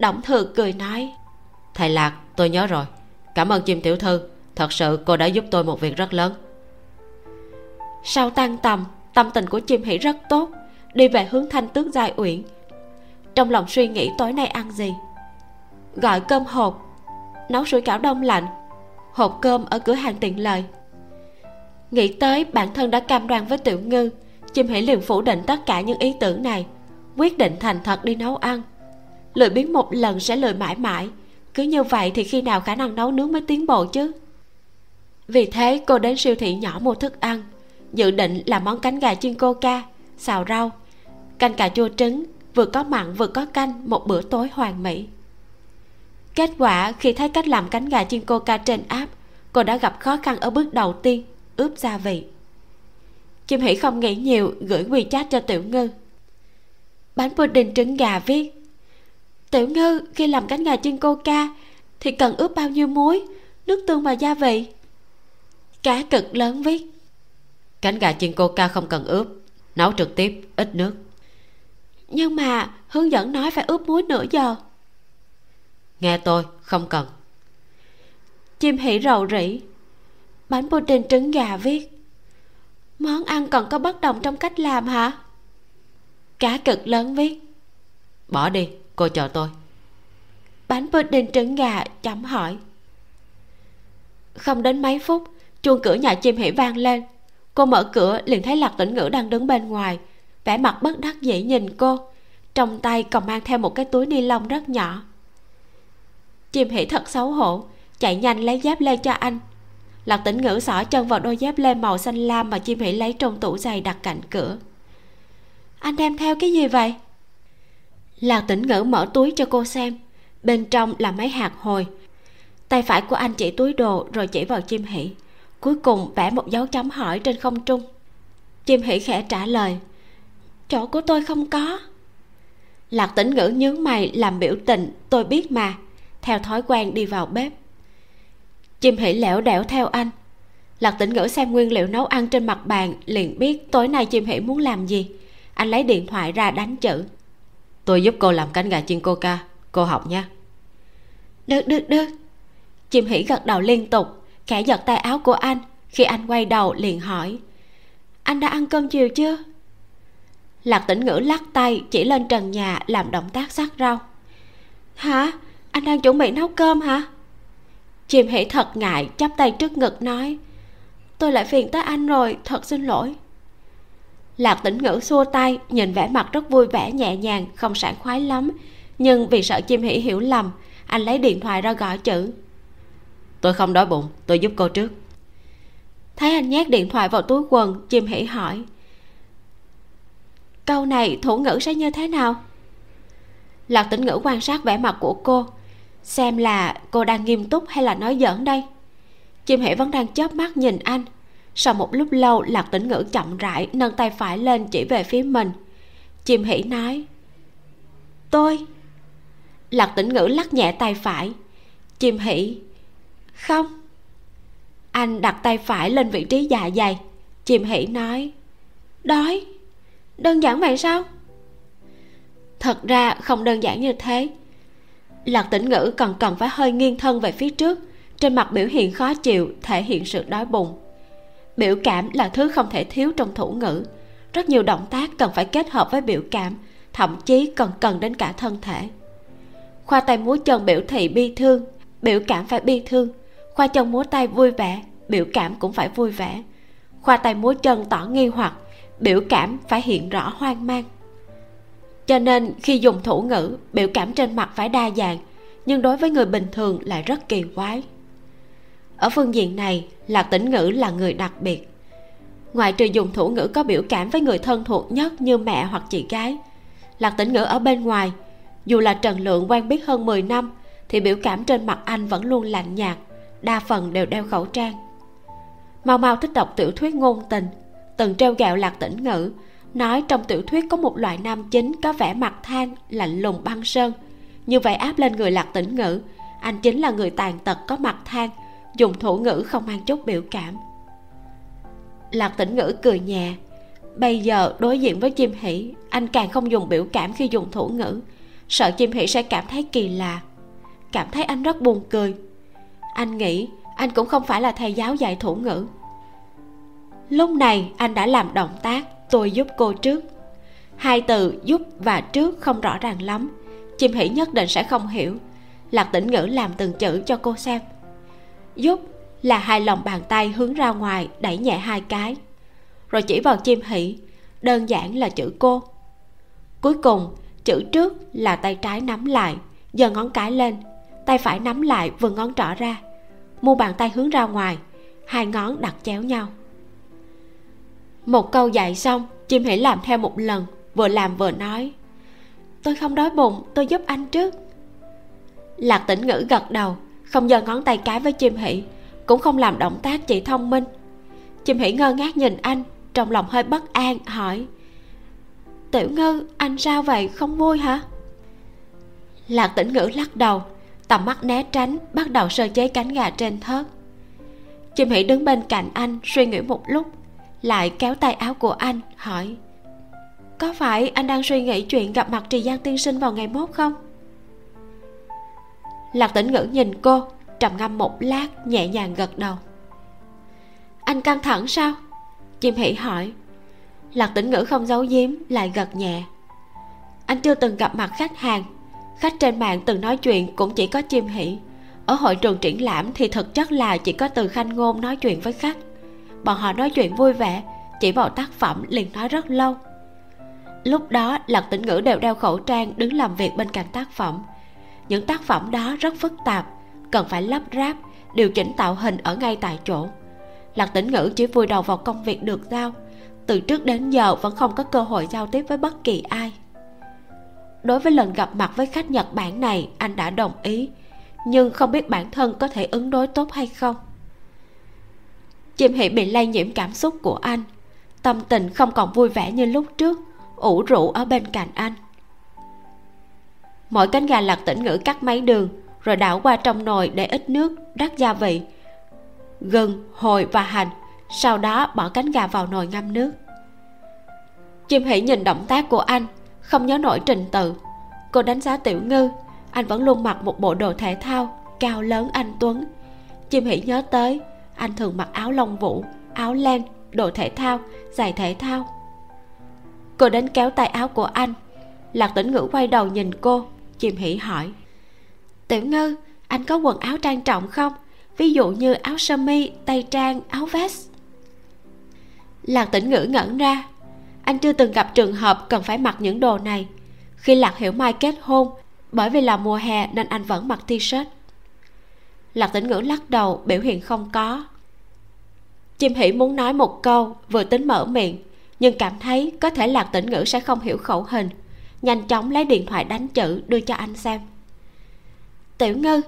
Động thừa cười nói, thầy lạc, tôi nhớ rồi. Cảm ơn chim tiểu thư. Thật sự cô đã giúp tôi một việc rất lớn sau tan tầm, tâm tình của chim hỷ rất tốt, đi về hướng thanh tước giai uyển. Trong lòng suy nghĩ tối nay ăn gì? Gọi cơm hộp, nấu sủi cảo đông lạnh, hộp cơm ở cửa hàng tiện lợi. Nghĩ tới bản thân đã cam đoan với tiểu ngư, chim hỷ liền phủ định tất cả những ý tưởng này, quyết định thành thật đi nấu ăn. Lười biếng một lần sẽ lười mãi mãi, cứ như vậy thì khi nào khả năng nấu nướng mới tiến bộ chứ? Vì thế cô đến siêu thị nhỏ mua thức ăn dự định là món cánh gà chiên coca xào rau. Canh cà chua trứng, vừa có mặn vừa có canh, một bữa tối hoàn mỹ. Kết quả, khi thấy cách làm cánh gà chiên coca trên app, cô đã gặp khó khăn ở bước đầu tiên, ướp gia vị. Chim hỷ không nghĩ nhiều, gửi quy chat cho tiểu ngư. Bánh pudding trứng gà viết, tiểu ngư, khi làm cánh gà chiên coca thì cần ướp bao nhiêu muối, nước tương và gia vị? Cá cực lớn viết cánh gà chiên coca không cần ướp. Nấu trực tiếp ít nước. Nhưng mà hướng dẫn nói phải ướp muối nửa giờ. Nghe tôi không cần. Chim hỉ rầu rĩ. Bánh pudding trứng gà viết. Món ăn còn có bất đồng trong cách làm hả? Cá cực lớn viết. Bỏ đi cô chờ tôi. Bánh pudding trứng gà chấm hỏi. Không đến mấy phút chuông cửa nhà chim hỉ vang lên cô mở cửa, liền thấy lạc tĩnh ngữ đang đứng bên ngoài. Vẻ mặt bất đắc dĩ nhìn cô. Trong tay còn mang theo một cái túi ni lông rất nhỏ. Chim hỉ thật xấu hổ, chạy nhanh lấy dép lê cho anh. Lạc tĩnh ngữ xỏ chân vào đôi dép lê màu xanh lam mà chim hỉ lấy trong tủ giày đặt cạnh cửa. Anh đem theo cái gì vậy? Lạc tĩnh ngữ mở túi cho cô xem. Bên trong là mấy hạt hồi. Tay phải của anh chỉ túi đồ rồi chỉ vào chim hỉ cuối cùng vẽ một dấu chấm hỏi trên không trung. Chim hỉ khẽ trả lời chỗ của tôi không có. Lạc tĩnh ngữ nhướng mày làm biểu tình tôi biết mà. Theo thói quen đi vào bếp. Chim hỉ lẻo đẻo theo anh. Lạc tĩnh ngữ xem nguyên liệu nấu ăn trên mặt bàn liền biết tối nay chim hỉ muốn làm gì. Anh lấy điện thoại ra đánh chữ. Tôi giúp cô làm cánh gà chiên coca cô học nha được được được. Chim hỉ gật đầu liên tục khẽ giật tay áo của anh, khi anh quay đầu liền hỏi, anh đã ăn cơm chiều chưa? Lạc tĩnh ngữ lắc tay, chỉ lên trần nhà làm động tác sắc rau. Hả? Anh đang chuẩn bị nấu cơm hả? Chim hỉ thật ngại, chắp tay trước ngực nói, tôi lại phiền tới anh rồi, thật xin lỗi. Lạc tĩnh ngữ xua tay, nhìn vẻ mặt rất vui vẻ, nhẹ nhàng, không sảng khoái lắm. Nhưng vì sợ chim hỉ hiểu lầm, anh lấy điện thoại ra gọi chữ tôi không đói bụng, tôi giúp cô trước. Thấy anh nhét điện thoại vào túi quần chim hỉ hỏi. Câu này thủ ngữ sẽ như thế nào? Lạc tĩnh ngữ quan sát vẻ mặt của cô, xem là cô đang nghiêm túc hay là nói giỡn đây. Chim hỉ vẫn đang chớp mắt nhìn anh. Sau một lúc lâu lạc tĩnh ngữ chậm rãi, nâng tay phải lên chỉ về phía mình. Chim hỉ nói, tôi. Lạc tĩnh ngữ lắc nhẹ tay phải. Chim hỉ không? Anh đặt tay phải lên vị trí dạ dày. Chìm hỉ nói, đói. Đơn giản vậy sao? Thật ra không đơn giản như thế. Lạc tĩnh ngữ còn cần phải hơi nghiêng thân về phía trước, trên mặt biểu hiện khó chịu, thể hiện sự đói bụng. Biểu cảm là thứ không thể thiếu trong thủ ngữ. Rất nhiều động tác cần phải kết hợp với biểu cảm, thậm chí còn cần đến cả thân thể. Khoa tay múa chân biểu thị bi thương, biểu cảm phải bi thương khoa chân múa tay vui vẻ, biểu cảm cũng phải vui vẻ. Khoa tay múa chân tỏ nghi hoặc, biểu cảm phải hiện rõ hoang mang. Cho nên khi dùng thủ ngữ, biểu cảm trên mặt phải đa dạng, nhưng đối với người bình thường lại rất kỳ quái. Ở phương diện này lạc tĩnh ngữ là người đặc biệt. Ngoài trừ dùng thủ ngữ có biểu cảm với người thân thuộc nhất như mẹ hoặc chị gái lạc tĩnh ngữ ở bên ngoài. Dù là trần lượng quen biết hơn 10 năm, thì biểu cảm trên mặt anh vẫn luôn lạnh nhạt đa phần đều đeo khẩu trang. Mau mau thích đọc tiểu thuyết ngôn tình, từng treo gạo lạc tĩnh ngữ, nói trong tiểu thuyết có một loại nam chính có vẻ mặt than, lạnh lùng băng sơn. Như vậy áp lên người lạc tĩnh ngữ, anh chính là người tàn tật có mặt than, dùng thủ ngữ không mang chút biểu cảm. Lạc tĩnh ngữ cười nhẹ, bây giờ đối diện với chim hỷ, anh càng không dùng biểu cảm khi dùng thủ ngữ. Sợ chim hỷ sẽ cảm thấy kỳ lạ, cảm thấy anh rất buồn cười anh nghĩ anh cũng không phải là thầy giáo dạy thủ ngữ. Lúc này anh đã làm động tác, tôi giúp cô trước. Hai từ giúp và trước không rõ ràng lắm. Chim hỉ nhất định sẽ không hiểu. Lạc tĩnh ngữ làm từng chữ cho cô xem. Giúp là hai lòng bàn tay hướng ra ngoài, đẩy nhẹ hai cái. Rồi chỉ vào chim hỉ. đơn giản là chữ cô. Cuối cùng, chữ trước là tay trái nắm lại, giơ ngón cái lên tay phải nắm lại vươn ngón trỏ ra. Mu bàn tay hướng ra ngoài. Hai ngón đặt chéo nhau. Một câu dạy xong, chim hãy làm theo một lần, vừa làm vừa nói. Tôi không đói bụng, tôi giúp anh trước. Lạc tĩnh ngữ gật đầu, không giơ ngón tay cái với chim hỷ, cũng không làm động tác chỉ thông minh. Chim hỷ ngơ ngác nhìn anh, trong lòng hơi bất an, hỏi. Tiểu ngư, anh sao vậy? Không vui hả? Lạc tĩnh ngữ lắc đầu tầm mắt né tránh, bắt đầu sơ chế cánh gà trên thớt. Chim hỉ đứng bên cạnh anh, suy nghĩ một lúc, lại kéo tay áo của anh, hỏi, có phải anh đang suy nghĩ chuyện gặp mặt trì giang tiên sinh vào ngày mốt không? Lạc tĩnh ngữ nhìn cô, trầm ngâm một lát, nhẹ nhàng gật đầu. Anh căng thẳng sao? Chim hỉ hỏi. Lạc tĩnh ngữ không giấu giếm, lại gật nhẹ. Anh chưa từng gặp mặt khách hàng khách trên mạng từng nói chuyện cũng chỉ có chim hỷ. Ở hội trường triển lãm thì thực chất là chỉ có từ khanh ngôn nói chuyện với khách. Bọn họ nói chuyện vui vẻ, chỉ vào tác phẩm liền nói rất lâu. Lúc đó lạc tĩnh ngữ đều đeo khẩu trang đứng làm việc bên cạnh tác phẩm. Những tác phẩm đó rất phức tạp, cần phải lắp ráp, điều chỉnh tạo hình ở ngay tại chỗ. Lạc tĩnh ngữ chỉ vùi đầu vào công việc được giao, từ trước đến giờ vẫn không có cơ hội giao tiếp với bất kỳ ai đối với lần gặp mặt với khách nhật bản này, anh đã đồng ý. Nhưng không biết bản thân có thể ứng đối tốt hay không. Chim hỉ bị lây nhiễm cảm xúc của anh. Tâm tình không còn vui vẻ như lúc trước, ủ rũ ở bên cạnh anh. Mỗi cánh gà lạc tĩnh ngữ cắt mấy đường, rồi đảo qua trong nồi để ít nước rắc gia vị, gừng, hồi và hành. Sau đó bỏ cánh gà vào nồi ngâm nước. Chim hỉ nhìn động tác của anh không nhớ nổi trình tự. Cô đánh giá tiểu ngư, anh vẫn luôn mặc một bộ đồ thể thao cao lớn anh tuấn. Chim hỉ nhớ tới, anh thường mặc áo lông vũ, áo len, đồ thể thao, giày thể thao. Cô đến kéo tay áo của anh. Lạc tĩnh ngữ quay đầu nhìn cô, chim hỉ hỏi. Tiểu ngư, anh có quần áo trang trọng không? Ví dụ như áo sơ mi tây trang, áo vest. Lạc tĩnh ngữ ngẩn ra anh chưa từng gặp trường hợp cần phải mặc những đồ này. Khi lạc hiểu mai kết hôn, bởi vì là mùa hè nên anh vẫn mặc t-shirt. Lạc tĩnh ngữ lắc đầu, biểu hiện không có. Chim hỉ muốn nói một câu, vừa tính mở miệng, nhưng cảm thấy có thể lạc tĩnh ngữ sẽ không hiểu khẩu hình. Nhanh chóng lấy điện thoại đánh chữ, đưa cho anh xem. Tiểu ngư,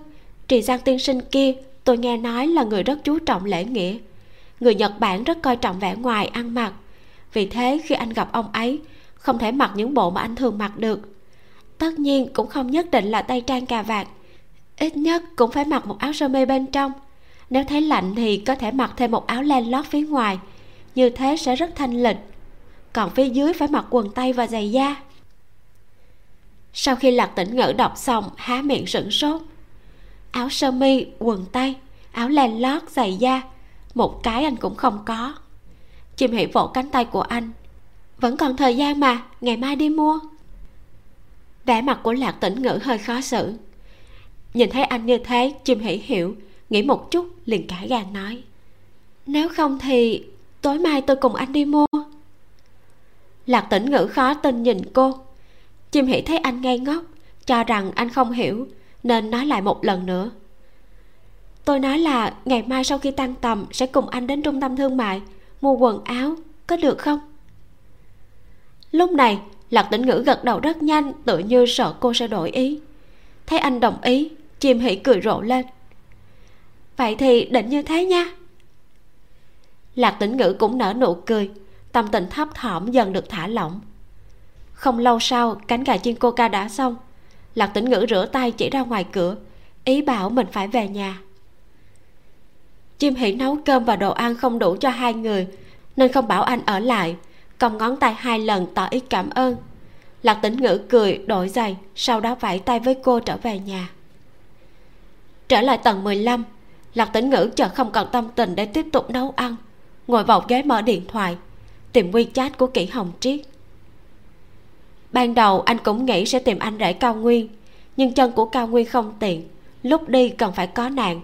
trì giang tiên sinh kia, tôi nghe nói là người rất chú trọng lễ nghĩa. Người nhật bản rất coi trọng vẻ ngoài, ăn mặc vì thế khi anh gặp ông ấy, không thể mặc những bộ mà anh thường mặc được. Tất nhiên cũng không nhất định là tay trang cà vạt, ít nhất cũng phải mặc một áo sơ mi bên trong. Nếu thấy lạnh thì có thể mặc thêm một áo len lót phía ngoài, như thế sẽ rất thanh lịch. Còn phía dưới phải mặc quần tây và giày da. Sau khi lạc tĩnh ngữ đọc xong, há miệng sửng sốt. Áo sơ mi, quần tây, áo len lót, giày da, một cái anh cũng không có chim hỉ vỗ cánh tay của anh. Vẫn còn thời gian mà, ngày mai đi mua. Vẻ mặt của lạc tĩnh ngữ hơi khó xử. Nhìn thấy anh như thế, chim hỉ hiểu, nghĩ một chút, liền cãi gan nói. Nếu không thì tối mai tôi cùng anh đi mua. Lạc tĩnh ngữ khó tin nhìn cô. Chim hỉ thấy anh ngây ngốc, cho rằng anh không hiểu, nên nói lại một lần nữa. Tôi nói là ngày mai sau khi tan tầm sẽ cùng anh đến trung tâm thương mại mua quần áo, có được không? Lúc này, lạc tĩnh ngữ gật đầu rất nhanh, tự như sợ cô sẽ đổi ý. Thấy anh đồng ý, chim hỷ cười rộ lên. Vậy thì định như thế nha. Lạc tĩnh ngữ cũng nở nụ cười, tâm tình thấp thỏm dần được thả lỏng. Không lâu sau, cánh gà chiên coca đã xong. Lạc tĩnh ngữ rửa tay chỉ ra ngoài cửa, ý bảo mình phải về nhà chim Hỉ nấu cơm và đồ ăn không đủ cho hai người, nên không bảo anh ở lại. Cong ngón tay hai lần tỏ ý cảm ơn. Lạc tĩnh ngữ cười, đổi giày, sau đó vẫy tay với cô trở về nhà. Trở lại tầng 15 lạc tĩnh ngữ chợt không còn tâm tình để tiếp tục nấu ăn. Ngồi vào ghế mở điện thoại, tìm wechat của kỷ hồng triết. Ban đầu anh cũng nghĩ sẽ tìm anh rể cao nguyên, nhưng chân của cao nguyên không tiện. Lúc đi cần phải có nạn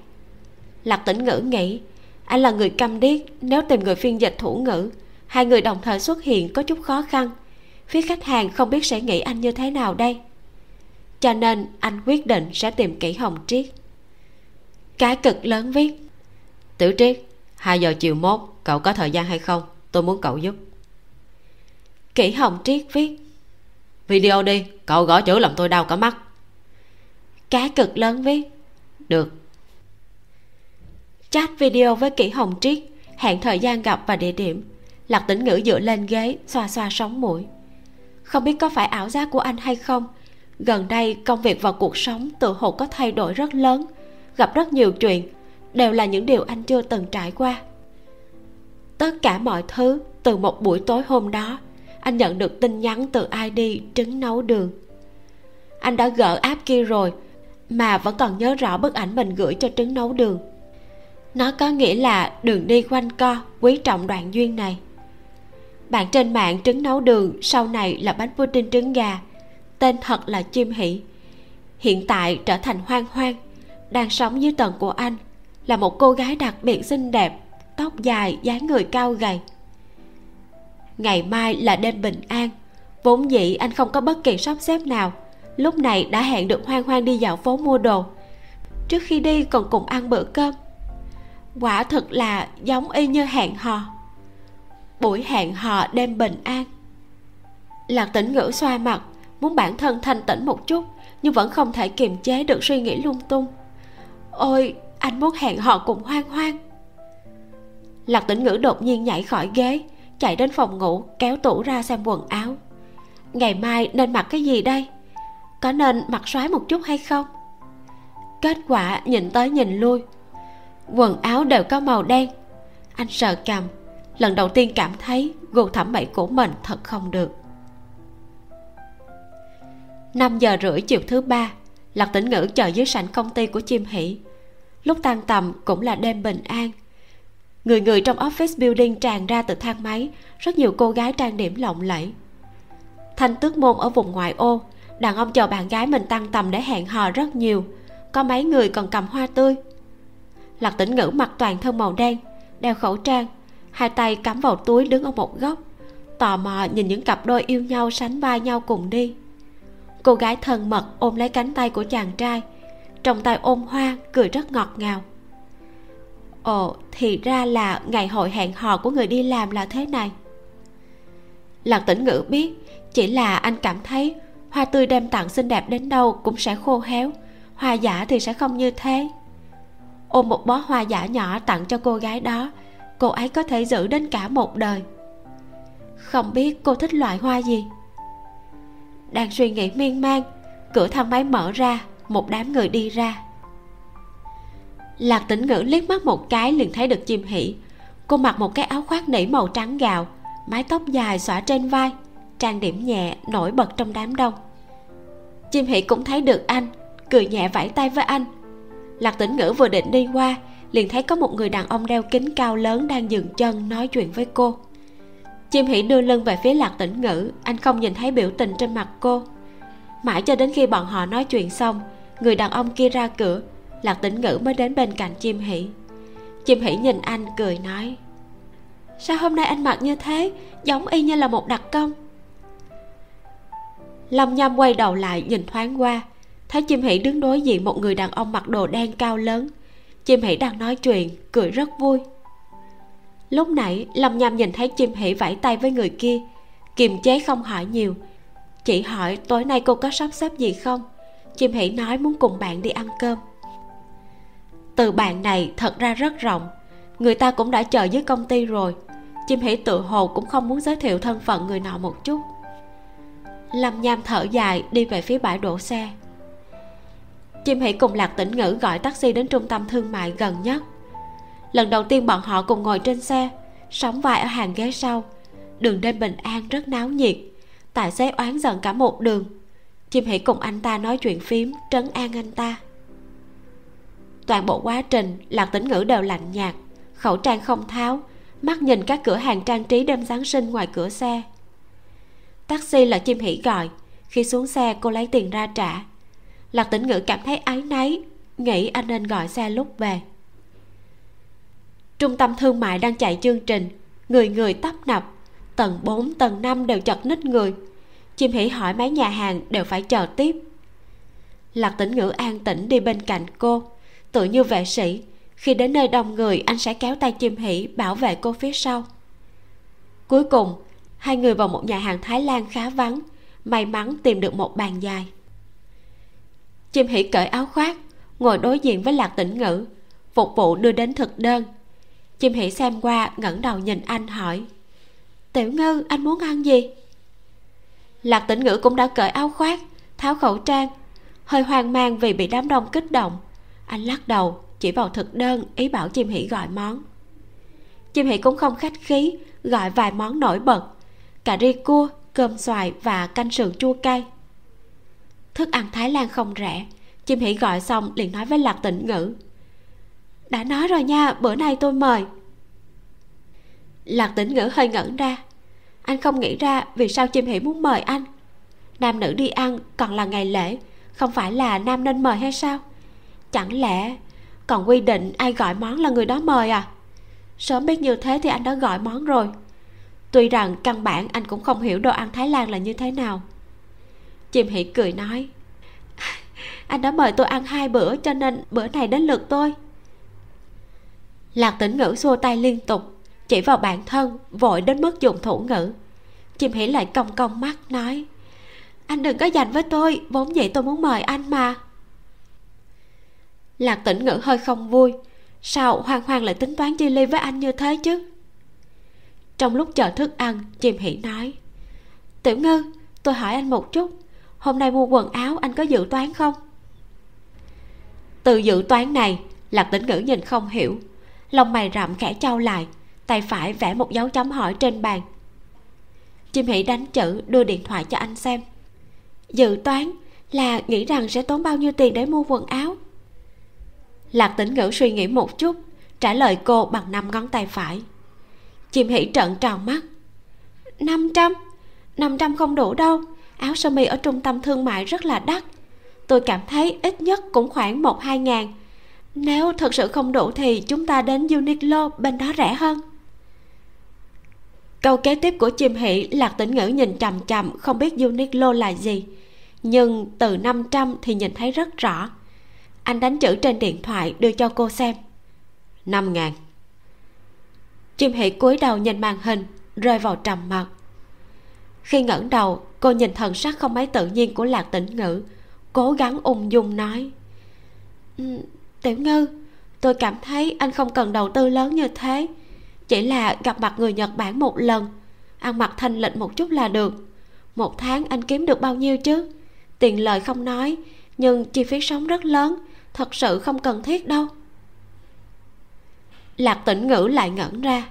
lạc tĩnh ngữ nghĩ, anh là người câm điếc, nếu tìm người phiên dịch thủ ngữ, hai người đồng thời xuất hiện có chút khó khăn. Phía khách hàng không biết sẽ nghĩ anh như thế nào đây. Cho nên anh quyết định sẽ tìm kỹ hồng triết. Cái cực lớn viết tiểu triết, hai giờ chiều mốt, cậu có thời gian hay không? Tôi muốn cậu giúp. Kỹ hồng triết viết, video đi, cậu gõ chữ làm tôi đau cả mắt. Cá cực lớn viết, được chat video với kỷ hồng triết. Hẹn thời gian gặp và địa điểm. Lạc tĩnh ngữ dựa lên ghế, xoa xoa sống mũi. Không biết có phải ảo giác của anh hay không. Gần đây, công việc và cuộc sống tự hồ có thay đổi rất lớn. Gặp rất nhiều chuyện, đều là những điều anh chưa từng trải qua. Tất cả mọi thứ, từ một buổi tối hôm đó, anh nhận được tin nhắn từ id trứng nấu đường. Anh đã gỡ app kia rồi, mà vẫn còn nhớ rõ bức ảnh mình gửi cho trứng nấu đường nó có nghĩa là đường đi quanh co quý trọng đoạn duyên này. Bạn trên mạng trứng nấu đường, sau này là bánh pudding trứng gà, tên thật là chim hỷ. Hiện tại trở thành hoang hoang, đang sống dưới tầng của anh, là một cô gái đặc biệt xinh đẹp, tóc dài, dáng người cao gầy. Ngày mai là đêm bình an, vốn dĩ anh không có bất kỳ sắp xếp nào. Lúc này đã hẹn được hoang hoang đi dạo phố mua đồ. Trước khi đi còn cùng ăn bữa cơm quả thực là giống y như hẹn hò. Buổi hẹn hò đêm bình an. Lạc tĩnh ngữ xoa mặt, muốn bản thân thanh tĩnh một chút, nhưng vẫn không thể kiềm chế được suy nghĩ lung tung. Ôi, anh muốn hẹn hò cùng hoang hoang. Lạc tĩnh ngữ đột nhiên nhảy khỏi ghế, chạy đến phòng ngủ, kéo tủ ra xem quần áo. Ngày mai nên mặc cái gì đây? Có nên mặc xoái một chút hay không? Kết quả nhìn tới nhìn lui quần áo đều có màu đen. Anh sợ cầm, lần đầu tiên cảm thấy gu thẩm mỹ của mình thật không được. 5 giờ rưỡi chiều thứ ba, lạc tĩnh ngữ chờ dưới sảnh công ty của chim hỷ. Lúc tan tầm cũng là đêm bình an. Người người trong office building tràn ra từ thang máy, rất nhiều cô gái trang điểm lộng lẫy. Thanh tước môn ở vùng ngoại ô, đàn ông chờ bạn gái mình tăng tầm để hẹn hò rất nhiều. Có mấy người còn cầm hoa tươi lạc tĩnh ngữ mặc toàn thân màu đen, đeo khẩu trang, hai tay cắm vào túi đứng ở một góc, tò mò nhìn những cặp đôi yêu nhau sánh vai nhau cùng đi. Cô gái thân mật ôm lấy cánh tay của chàng trai, trong tay ôm hoa, cười rất ngọt ngào. Ồ, thì ra là ngày hội hẹn hò của người đi làm là thế này. Lạc tĩnh ngữ biết chỉ là anh cảm thấy hoa tươi đem tặng xinh đẹp đến đâu cũng sẽ khô héo, hoa giả thì sẽ không như thế ôm một bó hoa giả nhỏ tặng cho cô gái đó. Cô ấy có thể giữ đến cả một đời. Không biết cô thích loại hoa gì. Đang suy nghĩ miên man cửa thang máy mở ra một đám người đi ra. Lạc tĩnh ngữ liếc mắt một cái liền thấy được chim hỉ, cô mặc một cái áo khoác nỉ màu trắng gạo mái tóc dài xõa trên vai trang điểm nhẹ nổi bật trong đám đông. Chim hỉ cũng thấy được anh cười nhẹ vẫy tay với anh lạc tĩnh ngữ vừa định đi qua, liền thấy có một người đàn ông đeo kính cao lớn đang dừng chân nói chuyện với cô. Chim hỷ đưa lưng về phía lạc tĩnh ngữ, anh không nhìn thấy biểu tình trên mặt cô. Mãi cho đến khi bọn họ nói chuyện xong, người đàn ông kia ra cửa, lạc tĩnh ngữ mới đến bên cạnh chim hỷ. Chim hỷ nhìn anh cười nói, sao hôm nay anh mặc như thế? Giống y như là một đặc công. Lâm nhâm quay đầu lại nhìn thoáng qua thấy chim hỷ đứng đối diện một người đàn ông mặc đồ đen cao lớn. Chim hỷ đang nói chuyện, cười rất vui. Lúc nãy, lâm nham nhìn thấy chim hỷ vẫy tay với người kia. Kiềm chế không hỏi nhiều. Chỉ hỏi, tối nay cô có sắp xếp gì không? Chim hỷ nói, muốn cùng bạn đi ăn cơm. Từ bạn này thật ra rất rộng. Người ta cũng đã chờ dưới công ty rồi. Chim hỷ tự hồ cũng không muốn giới thiệu thân phận người nọ một chút. Lâm nham thở dài, đi về phía bãi đổ xe chim hãy cùng lạc tĩnh ngữ gọi taxi đến trung tâm thương mại gần nhất. Lần đầu tiên bọn họ cùng ngồi trên xe, sóng vai ở hàng ghế sau. Đường đêm bình an rất náo nhiệt. Tài xế oán giận cả một đường. Chim hãy cùng anh ta nói chuyện phím, trấn an anh ta. Toàn bộ quá trình, lạc tĩnh ngữ đều lạnh nhạt, khẩu trang không tháo, mắt nhìn các cửa hàng trang trí đêm giáng sinh ngoài cửa xe. Taxi là chim hỉ gọi, khi xuống xe cô lấy tiền ra trả lạc tĩnh ngữ cảm thấy áy náy nghĩ anh nên gọi xe lúc về. Trung tâm thương mại đang chạy chương trình người người tấp nập tầng 4, tầng 5 đều chật ních người. Chim hỉ hỏi mấy nhà hàng đều phải chờ tiếp. Lạc tĩnh ngữ an tĩnh đi bên cạnh cô tự như vệ sĩ. Khi đến nơi đông người anh sẽ kéo tay chim hỉ bảo vệ cô phía sau. Cuối cùng hai người vào một nhà hàng thái lan khá vắng may mắn tìm được một bàn dài chim hỉ cởi áo khoác, ngồi đối diện với lạc tĩnh ngữ, phục vụ đưa đến thực đơn. Chim hỉ xem qua, ngẩng đầu nhìn anh hỏi, tiểu ngư, anh muốn ăn gì? Lạc tĩnh ngữ cũng đã cởi áo khoác, tháo khẩu trang, hơi hoang mang vì bị đám đông kích động. Anh lắc đầu, chỉ vào thực đơn, ý bảo chim hỉ gọi món. Chim hỉ cũng không khách khí, gọi vài món nổi bật, cà ri cua, cơm xoài và canh sườn chua cay thức ăn thái lan không rẻ. Chim hỉ gọi xong liền nói với lạc tĩnh ngữ, đã nói rồi nha, bữa nay tôi mời. Lạc tĩnh ngữ hơi ngẩn ra. Anh không nghĩ ra vì sao chim hỉ muốn mời anh. Nam nữ đi ăn còn là ngày lễ, không phải là nam nên mời hay sao? Chẳng lẽ còn quy định ai gọi món là người đó mời à? Sớm biết như thế thì anh đã gọi món rồi. Tuy rằng căn bản anh cũng không hiểu đồ ăn thái lan là như thế nào chim hỉ cười nói, anh đã mời tôi ăn hai bữa, cho nên bữa này đến lượt tôi. Lạc tĩnh ngữ xua tay liên tục, chỉ vào bản thân, vội đến mức dùng thủ ngữ. Chim hỉ lại cong cong mắt nói, anh đừng có dành với tôi, vốn dĩ tôi muốn mời anh mà. Lạc tĩnh ngữ hơi không vui, sao hoang hoang lại tính toán chi ly với anh như thế chứ? Trong lúc chờ thức ăn chim hỉ nói, tiểu ngư, tôi hỏi anh một chút hôm nay mua quần áo, anh có dự toán không? Từ dự toán này, lạc tĩnh ngữ nhìn không hiểu. Lòng mày rậm khẽ trao lại, tay phải vẽ một dấu chấm hỏi trên bàn. Chim hỉ đánh chữ, đưa điện thoại cho anh xem. Dự toán là nghĩ rằng sẽ tốn bao nhiêu tiền để mua quần áo? Lạc tĩnh ngữ suy nghĩ một chút, trả lời cô bằng năm ngón tay phải. Chim hỉ trợn tròn mắt. Năm trăm? Năm trăm không đủ đâu áo sơ mi ở trung tâm thương mại rất là đắt. Tôi cảm thấy ít nhất cũng khoảng một, hai ngàn. Nếu thật sự không đủ thì chúng ta đến Uniqlo bên đó rẻ hơn. Câu kế tiếp của chim hỷ, lạc tĩnh ngữ nhìn chằm chằm, không biết Uniqlo là gì. Nhưng từ 500 thì nhìn thấy rất rõ. Anh đánh chữ trên điện thoại, đưa cho cô xem. Năm ngàn. Chim hỷ cúi đầu nhìn màn hình, rơi vào trầm mặc khi ngẩng đầu, cô nhìn thần sắc không mấy tự nhiên của lạc tĩnh ngữ, cố gắng ung dung nói ừ, tiểu ngư, tôi cảm thấy anh không cần đầu tư lớn như thế, chỉ là gặp mặt người nhật bản một lần, ăn mặc thanh lịch một chút là được. Một tháng anh kiếm được bao nhiêu chứ? Tiền lời không nói, nhưng chi phí sống rất lớn, thật sự không cần thiết đâu. Lạc tĩnh ngữ lại ngẩn ra.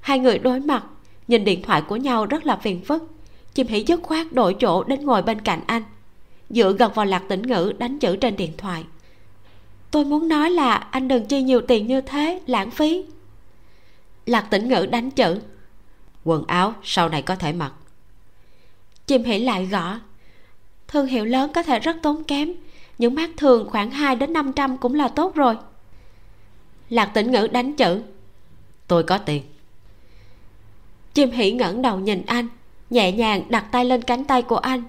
Hai người đối mặt nhìn điện thoại của nhau rất là phiền phức. Chim hỉ dứt khoát đổi chỗ đến ngồi bên cạnh anh, dựa gần vào lạc tĩnh ngữ đánh chữ trên điện thoại. Tôi muốn nói là anh đừng chi nhiều tiền như thế, lãng phí. Lạc tĩnh ngữ đánh chữ, quần áo sau này có thể mặc. Chim hỉ lại gõ, thương hiệu lớn có thể rất tốn kém, những mát thường khoảng 2 đến 500 cũng là tốt rồi. Lạc tĩnh ngữ đánh chữ, tôi có tiền chim hỉ ngẩng đầu nhìn anh nhẹ nhàng đặt tay lên cánh tay của anh.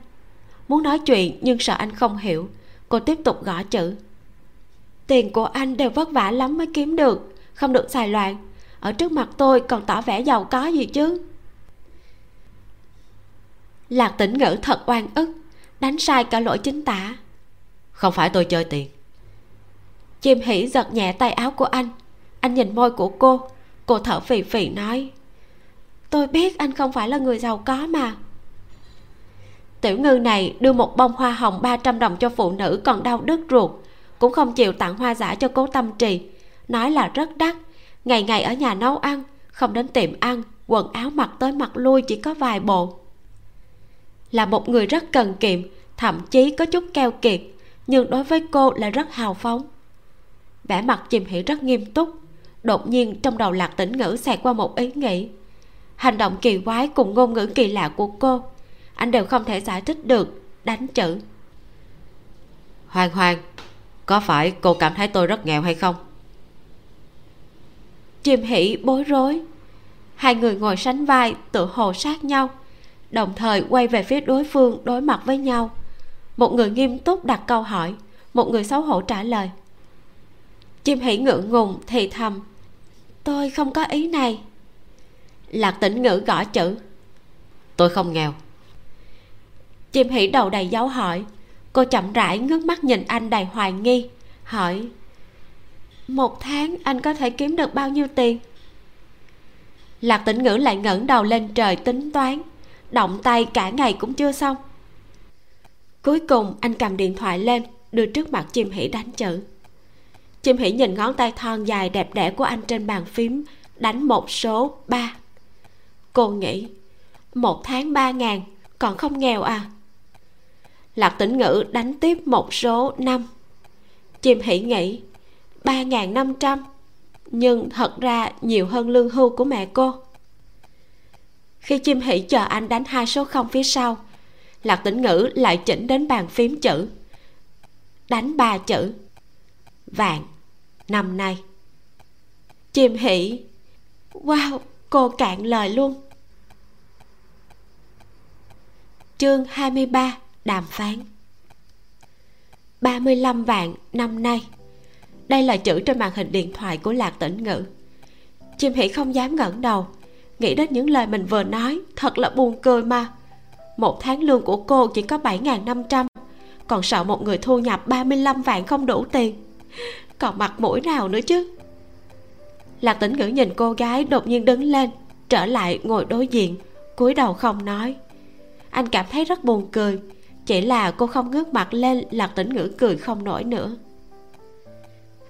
Muốn nói chuyện nhưng sợ anh không hiểu cô tiếp tục gõ chữ. Tiền của anh đều vất vả lắm mới kiếm được không được xài loạn. Ở trước mặt tôi còn tỏ vẻ giàu có gì chứ? Lạc tĩnh ngữ thật oan ức đánh sai cả lỗi chính tả. Không phải tôi chơi tiền. Chim hỉ giật nhẹ tay áo của anh. Anh nhìn môi của cô cô thở phì phì nói tôi biết anh không phải là người giàu có mà. Tiểu ngư này đưa một bông hoa hồng 300 đồng cho phụ nữ còn đau đứt ruột, cũng không chịu tặng hoa giả cho cố tâm trì. Nói là rất đắt, ngày ngày ở nhà nấu ăn, không đến tiệm ăn, quần áo mặc tới mặc lui chỉ có vài bộ. Là một người rất cần kiệm, thậm chí có chút keo kiệt, nhưng đối với cô là rất hào phóng. Vẻ mặt chìm hỉ rất nghiêm túc, đột nhiên trong đầu lạc tĩnh ngữ xẹt qua một ý nghĩ hành động kỳ quái cùng ngôn ngữ kỳ lạ của cô. Anh đều không thể giải thích được đánh chữ. Hoàng hoàng có phải cô cảm thấy tôi rất nghèo hay không? Chim hỉ bối rối. Hai người ngồi sánh vai tự hồ sát nhau đồng thời quay về phía đối phương đối mặt với nhau. Một người nghiêm túc đặt câu hỏi một người xấu hổ trả lời. Chim hỉ ngượng ngùng thì thầm tôi không có ý này lạc tĩnh ngữ gõ chữ. Tôi không nghèo. Chim hỉ đầu đầy dấu hỏi. Cô chậm rãi ngước mắt nhìn anh đầy hoài nghi hỏi một tháng anh có thể kiếm được bao nhiêu tiền? Lạc tĩnh ngữ lại ngẩng đầu lên trời tính toán động tay cả ngày cũng chưa xong. Cuối cùng anh cầm điện thoại lên đưa trước mặt chim hỉ đánh chữ. Chim hỉ nhìn ngón tay thon dài đẹp đẽ của anh trên bàn phím đánh một số ba cô nghĩ, một tháng ba ngàn, còn không nghèo à? Lạc tĩnh ngữ đánh tiếp một số năm. Chim hỉ nghĩ, ba ngàn năm trăm, nhưng thật ra nhiều hơn lương hưu của mẹ cô. Khi chim hỉ chờ anh đánh hai số không phía sau, lạc tĩnh ngữ lại chỉnh đến bàn phím chữ. Đánh ba chữ. Vạn năm nay. Chim hỉ, wow cô cạn lời luôn. Chương 23 đàm phán. 35 vạn năm nay. Đây là chữ trên màn hình điện thoại của lạc tĩnh ngữ. Chim hỉ không dám ngẩng đầu, nghĩ đến những lời mình vừa nói, thật là buồn cười mà. Một tháng lương của cô chỉ có 7.500 còn sợ một người thu nhập 35 vạn không đủ tiền. Còn mặt mũi nào nữa chứ? Lạc tĩnh ngữ nhìn cô gái đột nhiên đứng lên trở lại ngồi đối diện cúi đầu không nói. Anh cảm thấy rất buồn cười chỉ là cô không ngước mặt lên lạc tĩnh ngữ cười không nổi nữa.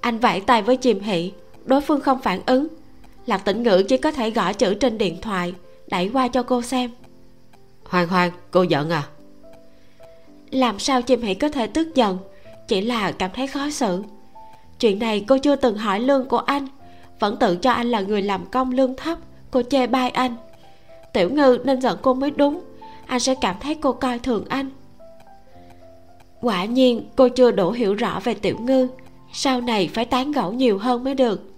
Anh vẫy tay với chìm hỷ đối phương không phản ứng. Lạc tĩnh ngữ chỉ có thể gõ chữ trên điện thoại đẩy qua cho cô xem. Hoang hoang cô giận à? Làm sao chim hỷ có thể tức giận chỉ là cảm thấy khó xử. Chuyện này cô chưa từng hỏi lương của anh vẫn tự cho anh là người làm công lương thấp, cô chê bai anh. Tiểu ngư nên giận cô mới đúng, anh sẽ cảm thấy cô coi thường anh. Quả nhiên, cô chưa đủ hiểu rõ về tiểu ngư, sau này phải tán gẫu nhiều hơn mới được.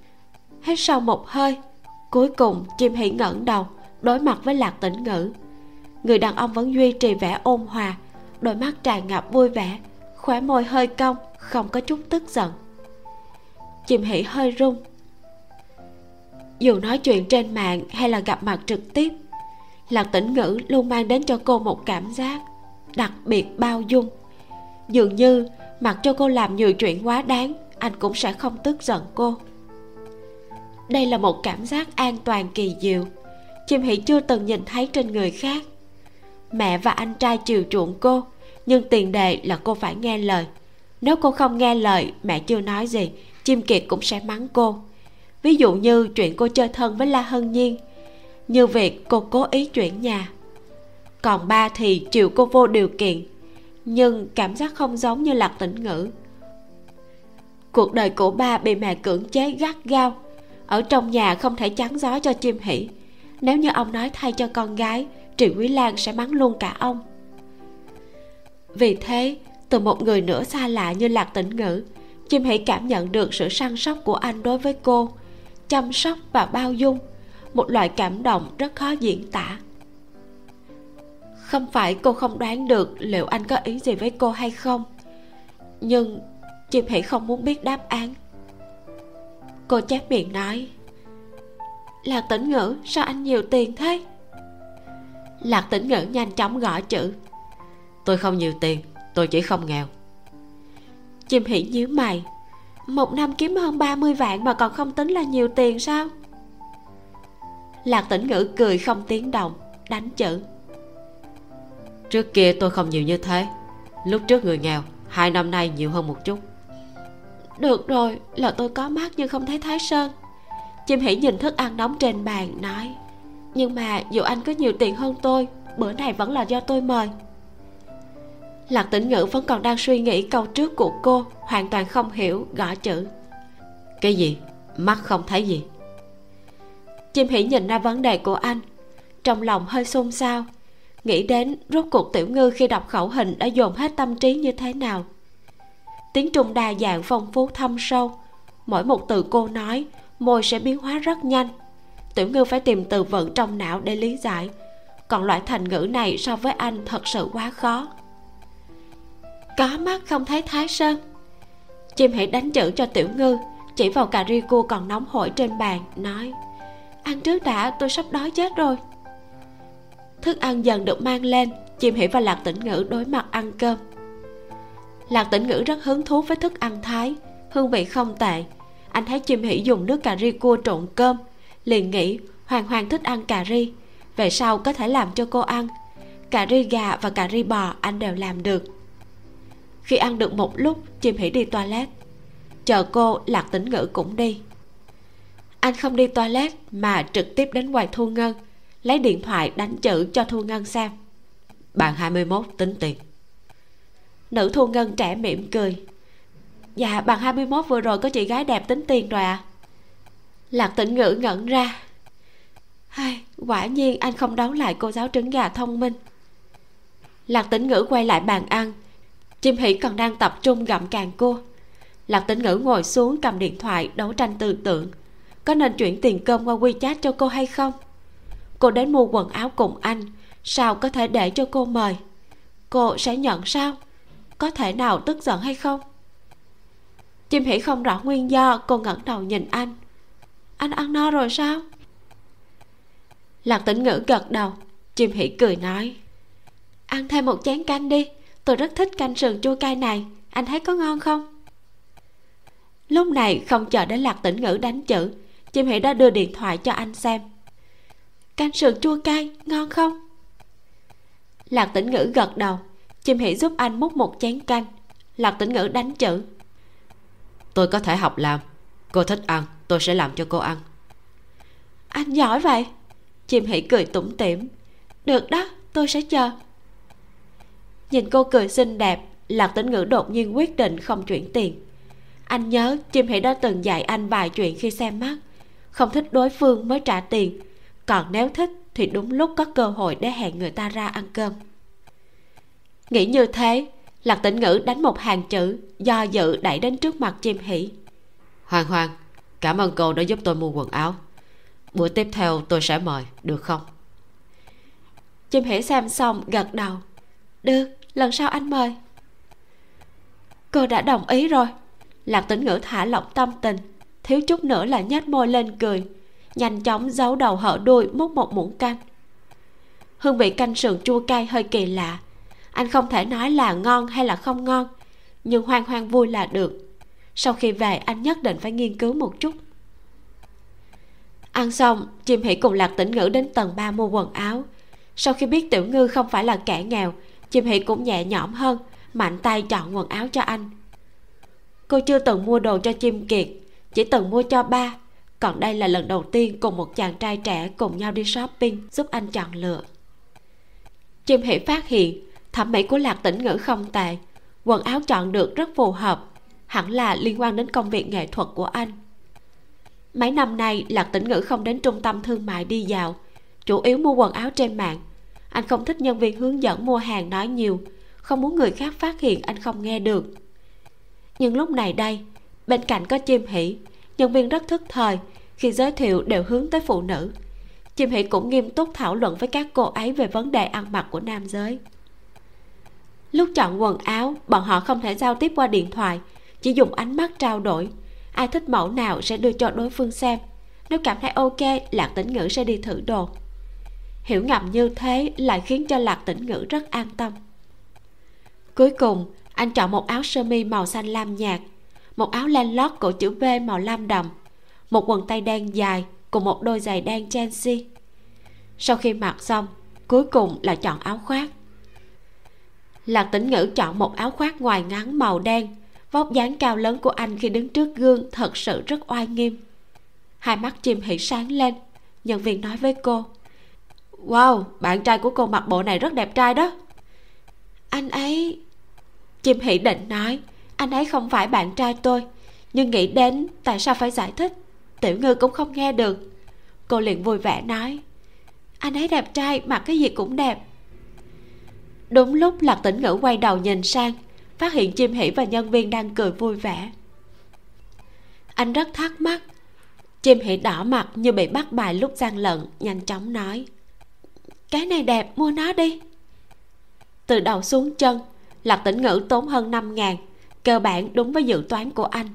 Hết sau một hơi, cuối cùng chim hỉ ngẩng đầu, đối mặt với lạc tĩnh ngữ. Người đàn ông vẫn duy trì vẻ ôn hòa, đôi mắt tràn ngập vui vẻ, khóe môi hơi cong, không có chút tức giận. Chim hỉ hơi rung dù nói chuyện trên mạng hay là gặp mặt trực tiếp, lạc tĩnh ngữ luôn mang đến cho cô một cảm giác đặc biệt bao dung. Dường như mặc cho cô làm nhiều chuyện quá đáng, anh cũng sẽ không tức giận cô. Đây là một cảm giác an toàn kỳ diệu. Chim hỷ chưa từng nhìn thấy trên người khác. Mẹ và anh trai chiều chuộng cô, nhưng tiền đề là cô phải nghe lời. Nếu cô không nghe lời, mẹ chưa nói gì, chim kiệt cũng sẽ mắng cô ví dụ như chuyện cô chơi thân với la hân nhiên. Như việc cô cố ý chuyển nhà. Còn ba thì chiều cô vô điều kiện. Nhưng cảm giác không giống như lạc tĩnh ngữ. Cuộc đời của ba bị mẹ cưỡng chế gắt gao. Ở trong nhà không thể chắn gió cho chim hỉ nếu như ông nói thay cho con gái trị quý lan sẽ mắng luôn cả ông. Vì thế, từ một người nữa xa lạ như lạc tĩnh ngữ chim hỉ cảm nhận được sự săn sóc của anh đối với cô chăm sóc và bao dung. Một loại cảm động rất khó diễn tả. Không phải cô không đoán được liệu anh có ý gì với cô hay không, nhưng chim hỉ không muốn biết đáp án. Cô chép miệng nói, lạc tĩnh ngữ, sao anh nhiều tiền thế? Lạc tĩnh ngữ nhanh chóng gõ chữ, tôi không nhiều tiền, tôi chỉ không nghèo. Chim hỉ nhíu mày một năm kiếm hơn 30 vạn mà còn không tính là nhiều tiền sao? Lạc tĩnh ngữ cười không tiếng động đánh chữ. Trước kia tôi không nhiều như thế. Lúc trước người nghèo hai năm nay nhiều hơn một chút. Được rồi là tôi có mắt nhưng không thấy thái sơn. Chim hỉ nhìn thức ăn nóng trên bàn nói nhưng mà dù anh có nhiều tiền hơn tôi bữa này vẫn là do tôi mời lạc tĩnh ngữ vẫn còn đang suy nghĩ câu trước của cô hoàn toàn không hiểu gõ chữ. Cái gì? Mắt không thấy gì? Chim hỉ nhìn ra vấn đề của anh trong lòng hơi xôn xao nghĩ đến rốt cuộc tiểu ngư khi đọc khẩu hình đã dồn hết tâm trí như thế nào. Tiếng trung đa dạng phong phú thâm sâu mỗi một từ cô nói môi sẽ biến hóa rất nhanh. Tiểu ngư phải tìm từ vựng trong não để lý giải còn loại thành ngữ này so với anh thật sự quá khó có mắt không thấy thái sơn. Chim hãy đánh chữ cho tiểu ngư, chỉ vào cà ri cua còn nóng hổi trên bàn, nói, ăn trước đã, tôi sắp đói chết rồi. Thức ăn dần được mang lên, chim hỉ và lạc tĩnh ngữ đối mặt ăn cơm. Lạc tĩnh ngữ rất hứng thú với thức ăn thái, hương vị không tệ. Anh thấy chim hỉ dùng nước cà ri cua trộn cơm, liền nghĩ, hoàng hoàng thích ăn cà ri, về sau có thể làm cho cô ăn. Cà ri gà và cà ri bò anh đều làm được khi ăn được một lúc chim hỉ đi toilet. Chờ cô lạc tĩnh ngữ cũng đi. Anh không đi toilet mà trực tiếp đến quầy thu ngân lấy điện thoại đánh chữ cho thu ngân xem. Bạn 21 tính tiền. Nữ thu ngân trẻ mỉm cười. Dạ bạn 21 vừa rồi có chị gái đẹp tính tiền rồi à lạc tĩnh ngữ ngẩn ra. Hay, quả nhiên anh không đấu lại cô giáo trứng gà thông minh. Lạc tĩnh ngữ quay lại bàn ăn chim hỉ còn đang tập trung gặm càng cua lạc tĩnh ngữ ngồi xuống cầm điện thoại đấu tranh tư tưởng. Có nên chuyển tiền cơm qua wechat cho cô hay không? Cô đến mua quần áo cùng anh, sao có thể để cho cô mời? Cô sẽ nhận sao? Có thể nào tức giận hay không? Chim hỉ không rõ nguyên do, cô ngẩng đầu nhìn anh. Anh ăn no rồi sao? Lạc tĩnh ngữ gật đầu. Chim hỉ cười nói, ăn thêm một chén canh đi tôi rất thích canh sườn chua cay này. Anh thấy có ngon không? Lúc này không chờ đến lạc tĩnh ngữ đánh chữ chim hỉ đã đưa điện thoại cho anh xem. Canh sườn chua cay ngon không? Lạc tĩnh ngữ gật đầu. Chim hỉ giúp anh múc một chén canh. Lạc tĩnh ngữ đánh chữ. Tôi có thể học làm. Cô thích ăn tôi sẽ làm cho cô ăn. Anh giỏi vậy. Chim hỉ cười tủm tỉm. Được đó tôi sẽ chờ nhìn cô cười xinh đẹp lạc tĩnh ngữ đột nhiên quyết định không chuyển tiền. Anh nhớ chim hỉ đã từng dạy anh vài chuyện khi xem mắt. Không thích đối phương mới trả tiền còn nếu thích thì đúng lúc có cơ hội để hẹn người ta ra ăn cơm. Nghĩ như thế lạc tĩnh ngữ đánh một hàng chữ do dự đẩy đến trước mặt chim hỉ hoàng hoàng cảm ơn cô đã giúp tôi mua quần áo. Bữa tiếp theo tôi sẽ mời được không? Chim hỉ xem xong gật đầu. Được lần sau anh mời. Cô đã đồng ý rồi. Lạc tĩnh ngữ thả lỏng tâm tình. Thiếu chút nữa là nhếch môi lên cười. Nhanh chóng giấu đầu hở đuôi, múc một muỗng canh. Hương vị canh sườn chua cay hơi kỳ lạ. Anh không thể nói là ngon hay là không ngon, nhưng hoang hoang vui là được. Sau khi về, anh nhất định phải nghiên cứu một chút. Ăn xong chim hỉ cùng lạc tĩnh ngữ đến tầng 3 mua quần áo. Sau khi biết tiểu ngư không phải là kẻ nghèo chim hỉ cũng nhẹ nhõm hơn, mạnh tay chọn quần áo cho anh. Cô chưa từng mua đồ cho chim kiệt, chỉ từng mua cho ba. Còn đây là lần đầu tiên cùng một chàng trai trẻ cùng nhau đi shopping giúp anh chọn lựa. Chim hỉ phát hiện, thẩm mỹ của lạc tĩnh ngữ không tệ, quần áo chọn được rất phù hợp, hẳn là liên quan đến công việc nghệ thuật của anh. Mấy năm nay, lạc tĩnh ngữ không đến trung tâm thương mại đi dạo, chủ yếu mua quần áo trên mạng anh không thích nhân viên hướng dẫn mua hàng nói nhiều. Không muốn người khác phát hiện anh không nghe được. Nhưng lúc này đây, bên cạnh có chim hỉ nhân viên rất thức thời khi giới thiệu đều hướng tới phụ nữ. Chim hỉ cũng nghiêm túc thảo luận với các cô ấy về vấn đề ăn mặc của nam giới. Lúc chọn quần áo, bọn họ không thể giao tiếp qua điện thoại, chỉ dùng ánh mắt trao đổi. Ai thích mẫu nào sẽ đưa cho đối phương xem. Nếu cảm thấy ok, lạc tĩnh ngữ sẽ đi thử đồ hiểu ngầm như thế lại khiến cho lạc tĩnh ngữ rất an tâm. Cuối cùng, anh chọn một áo sơ mi màu xanh lam nhạt, một áo len lót cổ chữ v màu lam đậm, một quần tây đen dài cùng một đôi giày đen chelsea sau khi mặc xong, cuối cùng là chọn áo khoác. Lạc tĩnh ngữ chọn một áo khoác ngoài ngắn màu đen, vóc dáng cao lớn của anh khi đứng trước gương thật sự rất oai nghiêm. Hai mắt chim hỉ sáng lên, nhân viên nói với cô wow, bạn trai của cô mặc bộ này rất đẹp trai đó. Anh ấy chim hỉ định nói, anh ấy không phải bạn trai tôi, nhưng nghĩ đến tại sao phải giải thích, tiểu ngư cũng không nghe được. Cô liền vui vẻ nói, anh ấy đẹp trai, mặc cái gì cũng đẹp. Đúng lúc lạc tĩnh ngữ quay đầu nhìn sang, phát hiện chim hỉ và nhân viên đang cười vui vẻ. Anh rất thắc mắc chim hỉ đỏ mặt như bị bắt bài lúc gian lận, nhanh chóng nói cái này đẹp, mua nó đi. Từ đầu xuống chân, lạc tĩnh ngữ tốn hơn năm ngàn, cơ bản đúng với dự toán của anh.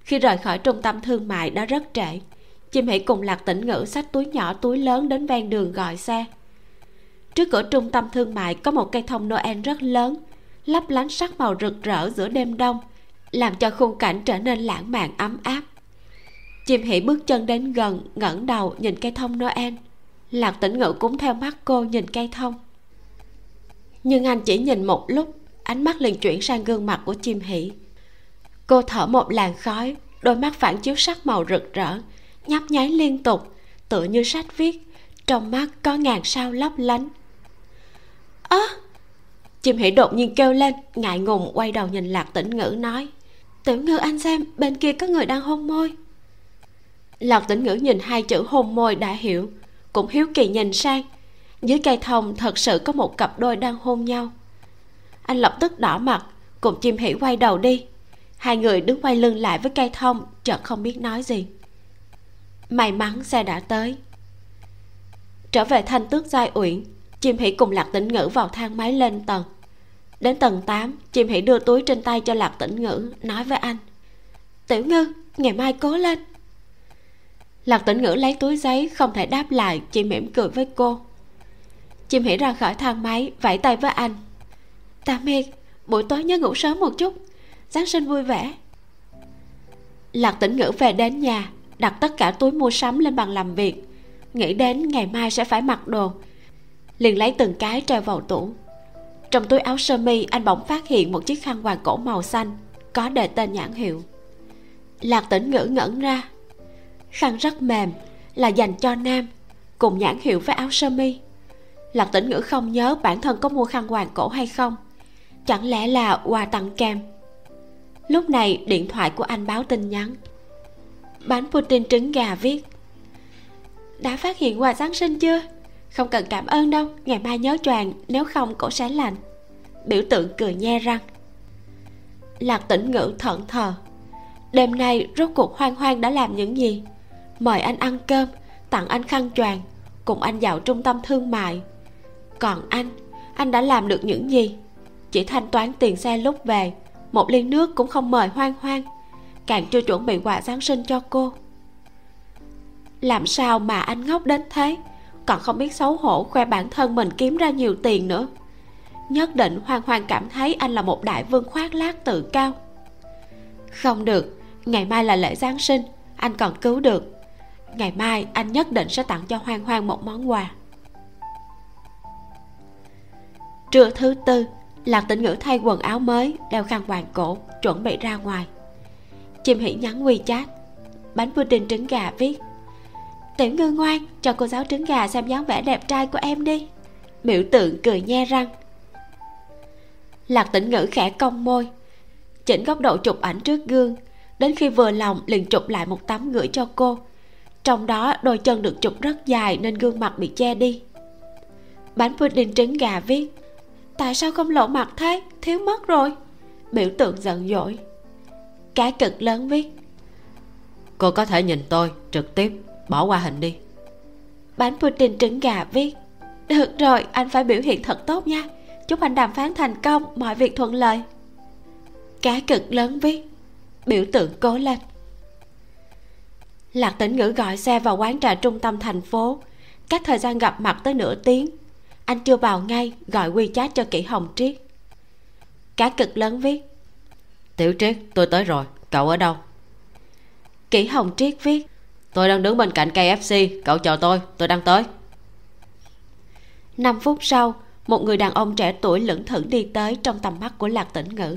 Khi rời khỏi trung tâm thương mại đã rất trễ, chim hãy cùng lạc tĩnh ngữ xách túi nhỏ túi lớn đến ven đường gọi xe. Trước cửa trung tâm thương mại có một cây thông noel rất lớn, lấp lánh sắc màu rực rỡ giữa đêm đông, làm cho khung cảnh trở nên lãng mạn ấm áp. Chim hỉ bước chân đến gần, ngẩng đầu nhìn cây thông noel lạc tĩnh ngự cũng theo mắt cô nhìn cây thông. Nhưng anh chỉ nhìn một lúc ánh mắt liền chuyển sang gương mặt của chim hỉ cô thở một làn khói đôi mắt phản chiếu sắc màu rực rỡ nhấp nháy liên tục tựa như sách viết trong mắt có ngàn sao lấp lánh. Ớ à, chim hỉ đột nhiên kêu lên ngại ngùng quay đầu nhìn lạc tĩnh ngữ nói tiểu ngư anh xem bên kia có người đang hôn môi. Lạc tĩnh ngữ nhìn hai chữ hôn môi đã hiểu cũng hiếu kỳ nhìn sang. Dưới cây thông thật sự có một cặp đôi đang hôn nhau. Anh lập tức đỏ mặt, cùng chim hỉ quay đầu đi. Hai người đứng quay lưng lại với cây thông, chợt không biết nói gì. May mắn xe đã tới. Trở về thanh tước giai uyển, chim hỉ cùng lạc tĩnh ngữ vào thang máy lên tầng. Đến tầng 8 chim hỉ đưa túi trên tay cho lạc tĩnh ngữ, nói với anh. Tiểu ngư, ngày mai cố lên lạc tĩnh ngữ lấy túi giấy, không thể đáp lại, chỉ mỉm cười với cô. Chim hỉ ra khỏi thang máy, vẫy tay với anh. Tạm biệt buổi tối nhớ ngủ sớm một chút. Giáng sinh vui vẻ. Lạc tĩnh ngữ về đến nhà, đặt tất cả túi mua sắm lên bàn làm việc. Nghĩ đến ngày mai sẽ phải mặc đồ. Liền lấy từng cái treo vào tủ. Trong túi áo sơ mi, anh bỗng phát hiện một chiếc khăn quàng cổ màu xanh, có đề tên nhãn hiệu. Lạc tĩnh ngữ ngẩn ra khăn rất mềm, là dành cho nam, cùng nhãn hiệu với áo sơ mi. Lạc tĩnh ngữ không nhớ bản thân có mua khăn quàng cổ hay không. Chẳng lẽ là quà tặng kèm? Lúc này, điện thoại của anh báo tin nhắn. Bánh pudding trứng gà viết. Đã phát hiện quà giáng sinh chưa? Không cần cảm ơn đâu, ngày mai nhớ choàng, nếu không cổ sẽ lạnh biểu tượng cười nhe răng. Lạc tĩnh ngữ thận thờ. Đêm nay rốt cuộc hoang hoang đã làm những gì? Mời anh ăn cơm, tặng anh khăn choàng, cùng anh vào trung tâm thương mại. Còn anh anh đã làm được những gì? Chỉ thanh toán tiền xe lúc về, một ly nước cũng không mời hoang hoang. Càng chưa chuẩn bị quà giáng sinh cho cô. Làm sao mà anh ngốc đến thế? Còn không biết xấu hổ khoe bản thân mình kiếm ra nhiều tiền nữa. Nhất định hoang hoang cảm thấy anh là một đại vương khoác lác tự cao. Không được, ngày mai là lễ giáng sinh, anh còn cứu được ngày mai, anh nhất định sẽ tặng cho hoang hoang một món quà. Trưa thứ tư lạc tĩnh ngữ thay quần áo mới đeo khăn quàng cổ, chuẩn bị ra ngoài. Chim hỉ nhắn quy chát bánh pudding trứng gà viết. Tiểu ngư ngoan, cho cô giáo trứng gà xem dáng vẻ đẹp trai của em đi. Biểu tượng cười nhe răng. Lạc tĩnh ngữ khẽ cong môi, chỉnh góc độ chụp ảnh trước gương. Đến khi vừa lòng liền chụp lại một tấm gửi cho cô trong đó đôi chân được chụp rất dài nên gương mặt bị che đi. Bánh pudding trứng gà viết tại sao không lộ mặt thế? Thiếu mất rồi. Biểu tượng giận dỗi. Cái cực lớn viết cô có thể nhìn tôi trực tiếp bỏ qua hình đi. Bánh pudding trứng gà viết được rồi anh phải biểu hiện thật tốt nha. Chúc anh đàm phán thành công mọi việc thuận lợi. Cá cực lớn viết biểu tượng cố lên lạc tĩnh ngữ gọi xe vào quán trà trung tâm thành phố. Cách thời gian gặp mặt tới nửa tiếng anh chưa vào ngay gọi quy chat cho kỹ hồng triết. Cá cực lớn viết tiểu triết tôi tới rồi cậu ở đâu? Kỹ hồng triết viết tôi đang đứng bên cạnh cây fc cậu chờ tôi tôi đang tới. 5 phút sau một người đàn ông trẻ tuổi lững thững đi tới trong tầm mắt của lạc tĩnh ngữ.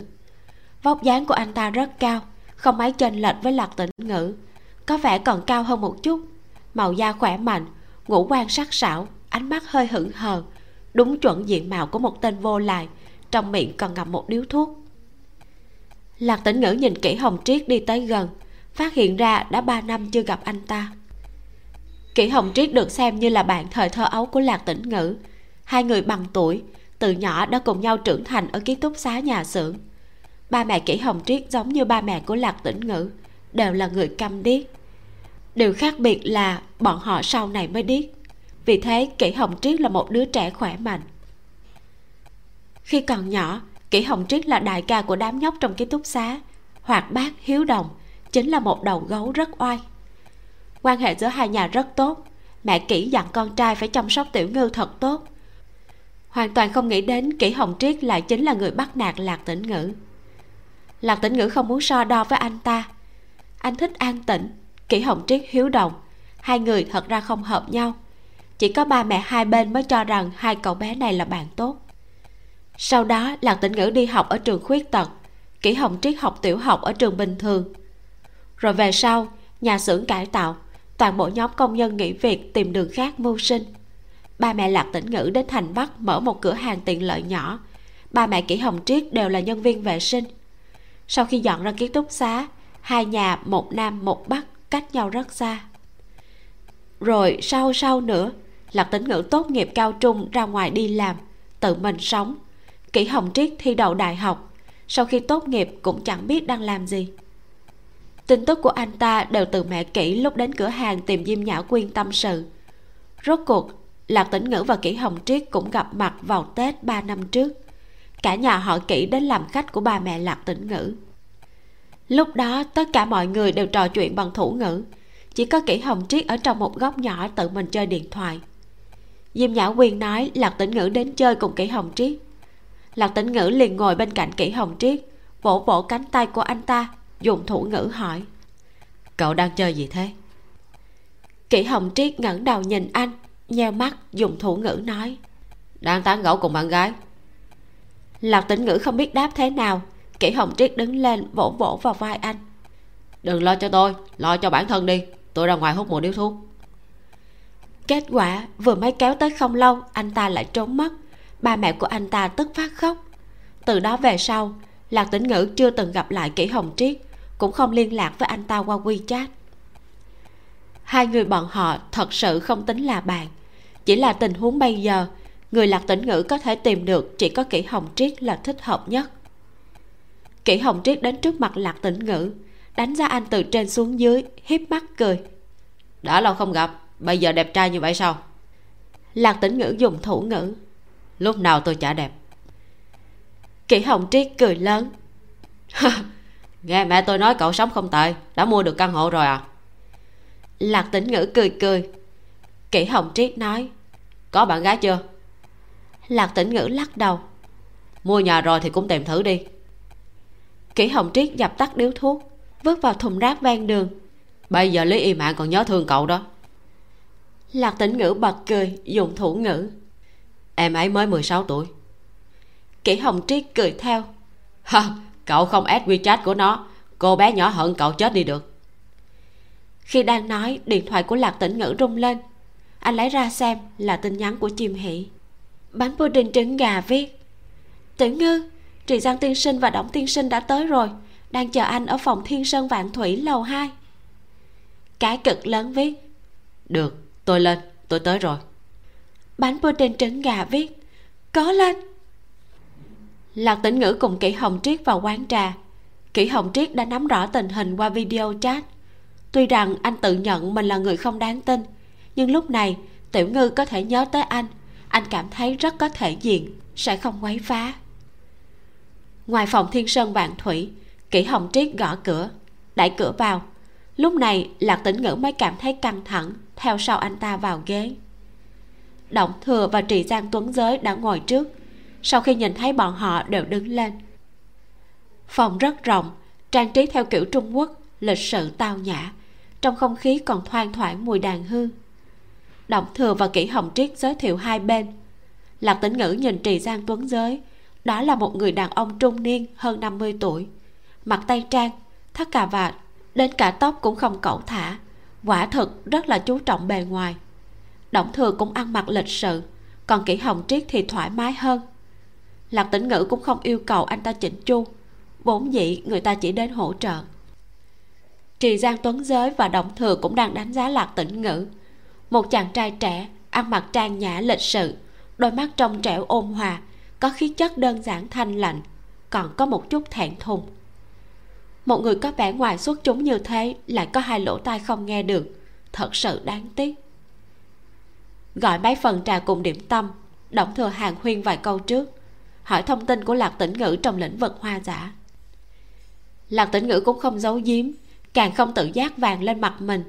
Vóc dáng của anh ta rất cao không mấy chênh lệch với lạc tĩnh ngữ có vẻ còn cao hơn một chút. Màu da khỏe mạnh, ngũ quan sắc sảo, ánh mắt hơi hững hờ. Đúng chuẩn diện mạo của một tên vô lại, trong miệng còn ngậm một điếu thuốc. Lạc tĩnh ngữ nhìn kỹ hồng triết đi tới gần, phát hiện ra đã ba năm chưa gặp anh ta. Kỷ hồng triết được xem như là bạn thời thơ ấu của lạc tĩnh ngữ. Hai người bằng tuổi, từ nhỏ đã cùng nhau trưởng thành ở ký túc xá nhà xưởng. Ba mẹ Kỷ hồng triết giống như ba mẹ của lạc tĩnh ngữ đều là người câm điếc. Điều khác biệt là bọn họ sau này mới điếc. Vì thế, kỷ hồng triết là một đứa trẻ khỏe mạnh. Khi còn nhỏ, kỷ hồng triết là đại ca của đám nhóc trong ký túc xá. Hoạt bát, hiếu đồng, chính là một đầu gấu rất oai. Quan hệ giữa hai nhà rất tốt. Mẹ kỹ dặn con trai phải chăm sóc tiểu ngư thật tốt. Hoàn toàn không nghĩ đến kỷ hồng triết lại chính là người bắt nạt lạc tĩnh ngữ. Lạc tĩnh ngữ không muốn so đo với anh ta anh thích an tĩnh kỷ hồng triết hiếu động hai người thật ra không hợp nhau. Chỉ có ba mẹ hai bên mới cho rằng hai cậu bé này là bạn tốt. Sau đó lạc tĩnh ngữ đi học ở trường khuyết tật kỷ hồng triết học tiểu học ở trường bình thường. Rồi về sau, nhà xưởng cải tạo, toàn bộ nhóm công nhân nghỉ việc tìm đường khác mưu sinh. Ba mẹ lạc tĩnh ngữ đến thành bắc mở một cửa hàng tiện lợi nhỏ. Ba mẹ kỷ hồng triết đều là nhân viên vệ sinh. Sau khi dọn ra ký túc xá hai nhà, một nam, một bắc, cách nhau rất xa. Rồi sau sau nữa, lạc tĩnh ngữ tốt nghiệp cao trung ra ngoài đi làm, tự mình sống. Kỷ hồng triết thi đậu đại học, sau khi tốt nghiệp cũng chẳng biết đang làm gì. Tin tức của anh ta đều từ mẹ kỹ lúc đến cửa hàng tìm diêm nhã quyên tâm sự. Rốt cuộc, lạc tĩnh ngữ và kỷ hồng triết cũng gặp mặt vào tết ba năm trước. Cả nhà họ kỹ đến làm khách của bà mẹ lạc tĩnh ngữ lúc đó, tất cả mọi người đều trò chuyện bằng thủ ngữ. Chỉ có kỷ hồng triết ở trong một góc nhỏ tự mình chơi điện thoại. Diêm nhã quyên nói, lạc tĩnh ngữ đến chơi cùng kỷ hồng triết. Lạc tĩnh ngữ liền ngồi bên cạnh kỷ hồng triết, vỗ vỗ cánh tay của anh ta, dùng thủ ngữ hỏi, cậu đang chơi gì thế? Kỷ hồng triết ngẩng đầu nhìn anh, nheo mắt, dùng thủ ngữ nói, đang tán gẫu cùng bạn gái. Lạc tĩnh ngữ không biết đáp thế nào kỷ hồng triết đứng lên vỗ vỗ vào vai anh. Đừng lo cho tôi, lo cho bản thân đi, tôi ra ngoài hút một điếu thuốc. Kết quả vừa mới kéo tới không lâu, anh ta lại trốn mất. Ba mẹ của anh ta tức phát khóc. Từ đó về sau, lạc tĩnh ngữ chưa từng gặp lại kỷ hồng triết, cũng không liên lạc với anh ta qua wechat. Hai người bọn họ thật sự không tính là bạn. Chỉ là tình huống bây giờ, người lạc tĩnh ngữ có thể tìm được chỉ có kỷ hồng triết là thích hợp nhất kỷ hồng triết đến trước mặt lạc tĩnh ngữ, đánh giá anh từ trên xuống dưới, hiếp mắt cười. Đã lâu không gặp, bây giờ đẹp trai như vậy sao? Lạc tĩnh ngữ dùng thủ ngữ. Lúc nào tôi chả đẹp. Kỷ hồng triết cười lớn. Nghe mẹ tôi nói cậu sống không tệ, đã mua được căn hộ rồi à? Lạc tĩnh ngữ cười cười. Kỷ hồng triết nói, có bạn gái chưa? Lạc tĩnh ngữ lắc đầu. Mua nhà rồi thì cũng tìm thử đi kỷ hồng triết dập tắt điếu thuốc vứt vào thùng rác ven đường. Bây giờ lý y mạng còn nhớ thương cậu đó. Lạc tĩnh ngữ bật cười dùng thủ ngữ. Em ấy mới 16 tuổi. Kỷ hồng triết cười theo. Ha cậu không add wechat của nó. Cô bé nhỏ hận cậu chết đi được. Khi đang nói điện thoại của lạc tĩnh ngữ rung lên. Anh lấy ra xem là tin nhắn của chim hỷ. Bánh pudding trứng gà viết. Tiểu ngư trì giang tiên sinh và đổng tiên sinh đã tới rồi. Đang chờ anh ở phòng thiên sơn vạn thủy lầu 2 cái cực lớn viết. Được tôi lên tôi tới rồi. Bánh pudding trứng gà viết. Có lên. Lạc tĩnh ngữ cùng kỷ hồng triết vào quán trà. Kỷ hồng triết đã nắm rõ tình hình qua video chat. Tuy rằng anh tự nhận mình là người không đáng tin nhưng lúc này tiểu ngư có thể nhớ tới anh. Anh cảm thấy rất có thể diện sẽ không quấy phá ngoài phòng thiên sơn vạn thủy kỷ hồng triết gõ cửa, đẩy cửa vào. Lúc này, lạc tĩnh ngữ mới cảm thấy căng thẳng, theo sau anh ta vào ghế. Động thừa và trì giang tuấn giới đã ngồi trước. Sau khi nhìn thấy bọn họ đều đứng lên. Phòng rất rộng, trang trí theo kiểu trung quốc, lịch sự tao nhã. Trong không khí còn thoang thoảng mùi đàn hương động thừa và kỷ hồng triết giới thiệu hai bên. Lạc tĩnh ngữ nhìn trì giang tuấn giới đó là một người đàn ông trung niên hơn 50 tuổi. Mặc tay trang, thắt cà vạt, đến cả tóc cũng không cẩu thả. Quả thực rất là chú trọng bề ngoài. Động thừa cũng ăn mặc lịch sự, còn kỹ hồng triết thì thoải mái hơn. Lạc tĩnh ngữ cũng không yêu cầu anh ta chỉnh chu. Vốn dĩ người ta chỉ đến hỗ trợ. Trì giang tuấn giới và động thừa cũng đang đánh giá lạc tĩnh ngữ. Một chàng trai trẻ, ăn mặc trang nhã lịch sự, đôi mắt trong trẻo ôn hòa có khí chất đơn giản thanh lạnh còn có một chút thẹn thùng. Một người có vẻ ngoài xuất chúng như thế lại có hai lỗ tai không nghe được, thật sự đáng tiếc. Gọi mấy phần trà cùng điểm tâm động thừa hàng huyên vài câu trước, hỏi thông tin của lạc tĩnh ngữ trong lĩnh vực hoa giả. Lạc tĩnh ngữ cũng không giấu giếm, càng không tự giác vàng lên mặt mình,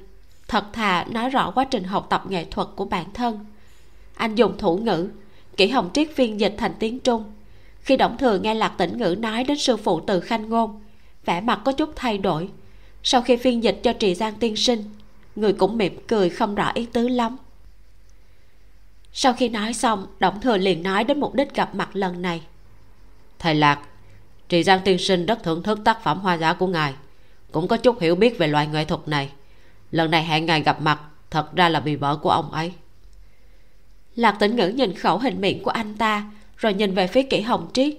thật thà nói rõ quá trình học tập nghệ thuật của bản thân. Anh dùng thủ ngữ kỷ hồng triết phiên dịch thành tiếng trung. Khi đổng thừa nghe lạc tĩnh ngữ nói đến sư phụ từ khanh ngôn, vẻ mặt có chút thay đổi. Sau khi phiên dịch cho trì giang tiên sinh, người cũng mỉm cười không rõ ý tứ lắm. Sau khi nói xong đổng thừa liền nói đến mục đích gặp mặt lần này. Thầy lạc, trì giang tiên sinh rất thưởng thức tác phẩm hoa giả của ngài. Cũng có chút hiểu biết về loại nghệ thuật này. Lần này hẹn ngài gặp mặt, thật ra là vì vợ của ông ấy lạc tĩnh ngữ nhìn khẩu hình miệng của anh ta, rồi nhìn về phía kỷ hồng triết.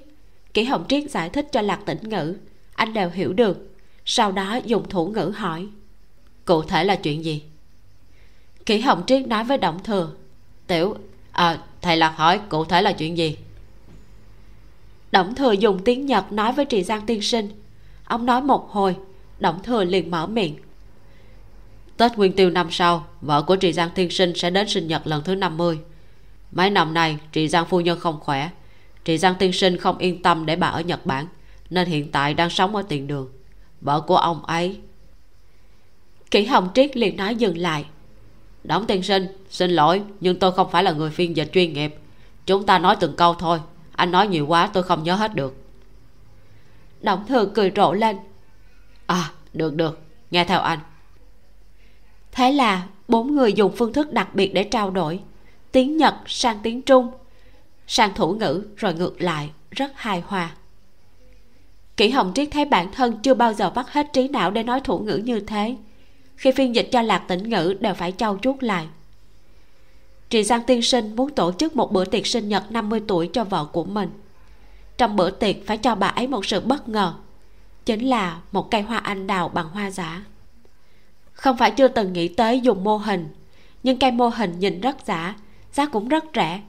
Kỷ hồng triết giải thích cho lạc tĩnh ngữ. Anh đều hiểu được. Sau đó dùng thủ ngữ hỏi, cụ thể là chuyện gì? Kỷ hồng triết nói với động thừa, tiểu à thầy lạc hỏi cụ thể là chuyện gì? Động thừa dùng tiếng nhật nói với trì giang tiên sinh. Ông nói một hồi, động thừa liền mở miệng. Tết nguyên tiêu năm sau, vợ của trì giang tiên sinh sẽ đến sinh nhật lần thứ 50 mấy năm nay chị giang phu nhân không khỏe. Chị giang tiên sinh không yên tâm để bà ở nhật bản, nên hiện tại đang sống ở tiền đường. Vợ của ông ấy. Kỷ hồng triết liền nói dừng lại. Đóng tiên sinh, xin lỗi, nhưng tôi không phải là người phiên dịch chuyên nghiệp. Chúng ta nói từng câu thôi. Anh nói nhiều quá, tôi không nhớ hết được. Đổng thừa cười rộ lên. À được được. Nghe theo anh. Thế là bốn người dùng phương thức đặc biệt để trao đổi tiếng nhật sang tiếng trung. Sang thủ ngữ rồi ngược lại, rất hài hòa. Kỷ hồng triết thấy bản thân chưa bao giờ bắt hết trí não để nói thủ ngữ như thế. Khi phiên dịch cho lạc tĩnh ngữ đều phải trau chuốt lại. Trị Giang tiên sinh muốn tổ chức một bữa tiệc sinh nhật 50 tuổi cho vợ của mình. Trong bữa tiệc phải cho bà ấy một sự bất ngờ, Chính là một cây hoa anh đào bằng hoa giả. Không phải chưa từng nghĩ tới dùng mô hình, Nhưng cây mô hình nhìn rất giả Giá cũng rất rẻ.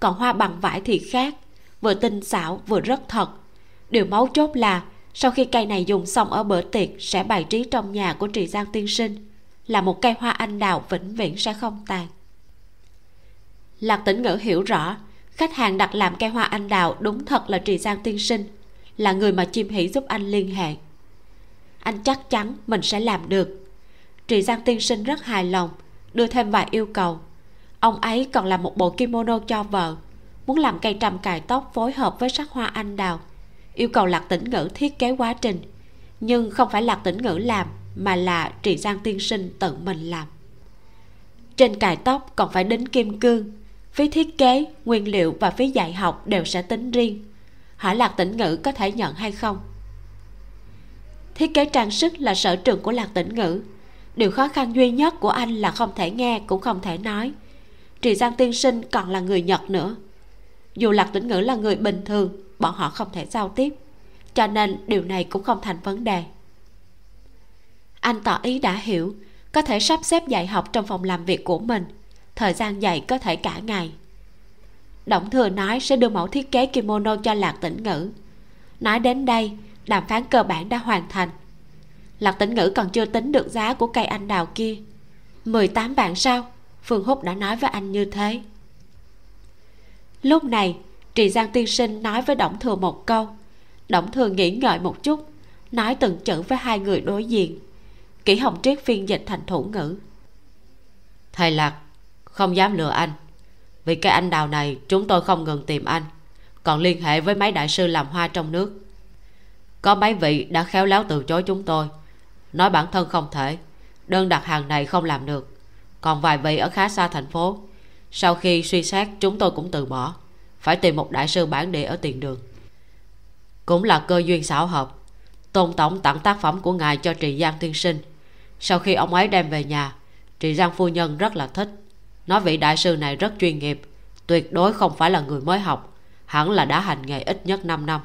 Còn hoa bằng vải thì khác. Vừa tinh xảo, vừa rất thật. Điều máu chốt là, Sau khi cây này dùng xong ở bữa tiệc, Sẽ bày trí trong nhà của Trì Giang tiên sinh. Là một cây hoa anh đào vĩnh viễn sẽ không tàn. Lạc tĩnh ngữ hiểu rõ, khách hàng đặt làm cây hoa anh đào đúng thật là trì giang tiên sinh, là người mà chim hỷ giúp anh liên hệ. Anh chắc chắn mình sẽ làm được. Trì giang tiên sinh rất hài lòng, đưa thêm vài yêu cầu ông ấy còn làm một bộ kimono cho vợ, muốn làm cây trầm cài tóc phối hợp với sắc hoa anh đào. Yêu cầu lạc tĩnh ngữ thiết kế quá trình, nhưng không phải lạc tĩnh ngữ làm, mà là trị giang tiên sinh tự mình làm. Trên cài tóc còn phải đính kim cương, phí thiết kế, nguyên liệu và phí dạy học đều sẽ tính riêng. Hỏi lạc tĩnh ngữ có thể nhận hay không? Thiết kế trang sức là sở trường của lạc tĩnh ngữ. Điều khó khăn duy nhất của anh là không thể nghe cũng không thể nói trì giang tiên sinh còn là người nhật nữa. Dù lạc tĩnh ngữ là người bình thường, bọn họ không thể giao tiếp, cho nên điều này cũng không thành vấn đề. Anh tỏ ý đã hiểu, có thể sắp xếp dạy học trong phòng làm việc của mình, thời gian dạy có thể cả ngày. Động thừa nói sẽ đưa mẫu thiết kế kimono cho lạc tĩnh ngữ. Nói đến đây, đàm phán cơ bản đã hoàn thành. Lạc tĩnh ngữ còn chưa tính được giá của cây anh đào kia. 18 vạn sao? Phương húc đã nói với anh như thế. Lúc này, trì giang tiên sinh nói với Đổng thừa một câu. Đổng thừa nghĩ ngợi một chút, nói từng chữ với hai người đối diện. Kỷ hồng triết phiên dịch thành thủ ngữ. Thầy lạc, không dám lừa anh. Vì cái anh đào này, chúng tôi không ngừng tìm anh. Còn liên hệ với mấy đại sư làm hoa trong nước. Có mấy vị đã khéo léo từ chối chúng tôi. Nói bản thân không thể, đơn đặt hàng này không làm được còn vài vị ở khá xa thành phố. Sau khi suy xét, chúng tôi cũng từ bỏ. Phải tìm một đại sư bản địa ở tiền đường. Cũng là cơ duyên xảo hợp. Tôn tổng tặng tác phẩm của ngài cho trì giang tiên sinh. Sau khi ông ấy đem về nhà, trì giang phu nhân rất là thích. Nói vị đại sư này rất chuyên nghiệp, tuyệt đối không phải là người mới học. Hẳn là đã hành nghề ít nhất 5 năm.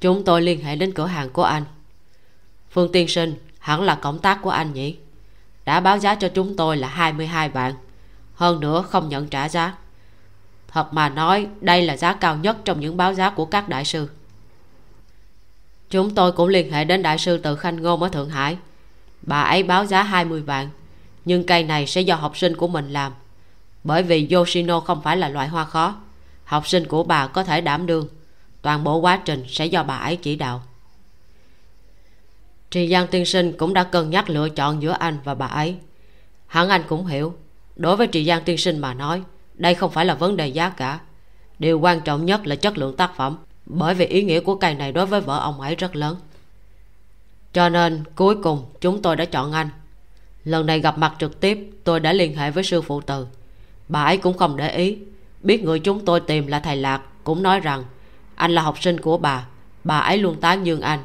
Chúng tôi liên hệ đến cửa hàng của anh. Phương tiên sinh, hẳn là cộng tác của anh nhỉ? Đã báo giá cho chúng tôi là 22 vạn. Hơn nữa không nhận trả giá. Thật mà nói, đây là giá cao nhất trong những báo giá của các đại sư. Chúng tôi cũng liên hệ đến đại sư tự khanh ngôn ở thượng hải. Bà ấy báo giá 20 vạn, nhưng cây này sẽ do học sinh của mình làm. Bởi vì yoshino không phải là loại hoa khó. Học sinh của bà có thể đảm đương. Toàn bộ quá trình sẽ do bà ấy chỉ đạo trì giang tiên sinh cũng đã cân nhắc lựa chọn giữa anh và bà ấy. Hẳn anh cũng hiểu, đối với trì giang tiên sinh mà nói, đây không phải là vấn đề giá cả. Điều quan trọng nhất là chất lượng tác phẩm, bởi vì ý nghĩa của cây này đối với vợ ông ấy rất lớn. Cho nên, cuối cùng, chúng tôi đã chọn anh. Lần này gặp mặt trực tiếp, tôi đã liên hệ với sư phụ từ. Bà ấy cũng không để ý. Biết người chúng tôi tìm là thầy lạc, cũng nói rằng, anh là học sinh của bà. Bà ấy luôn tán dương anh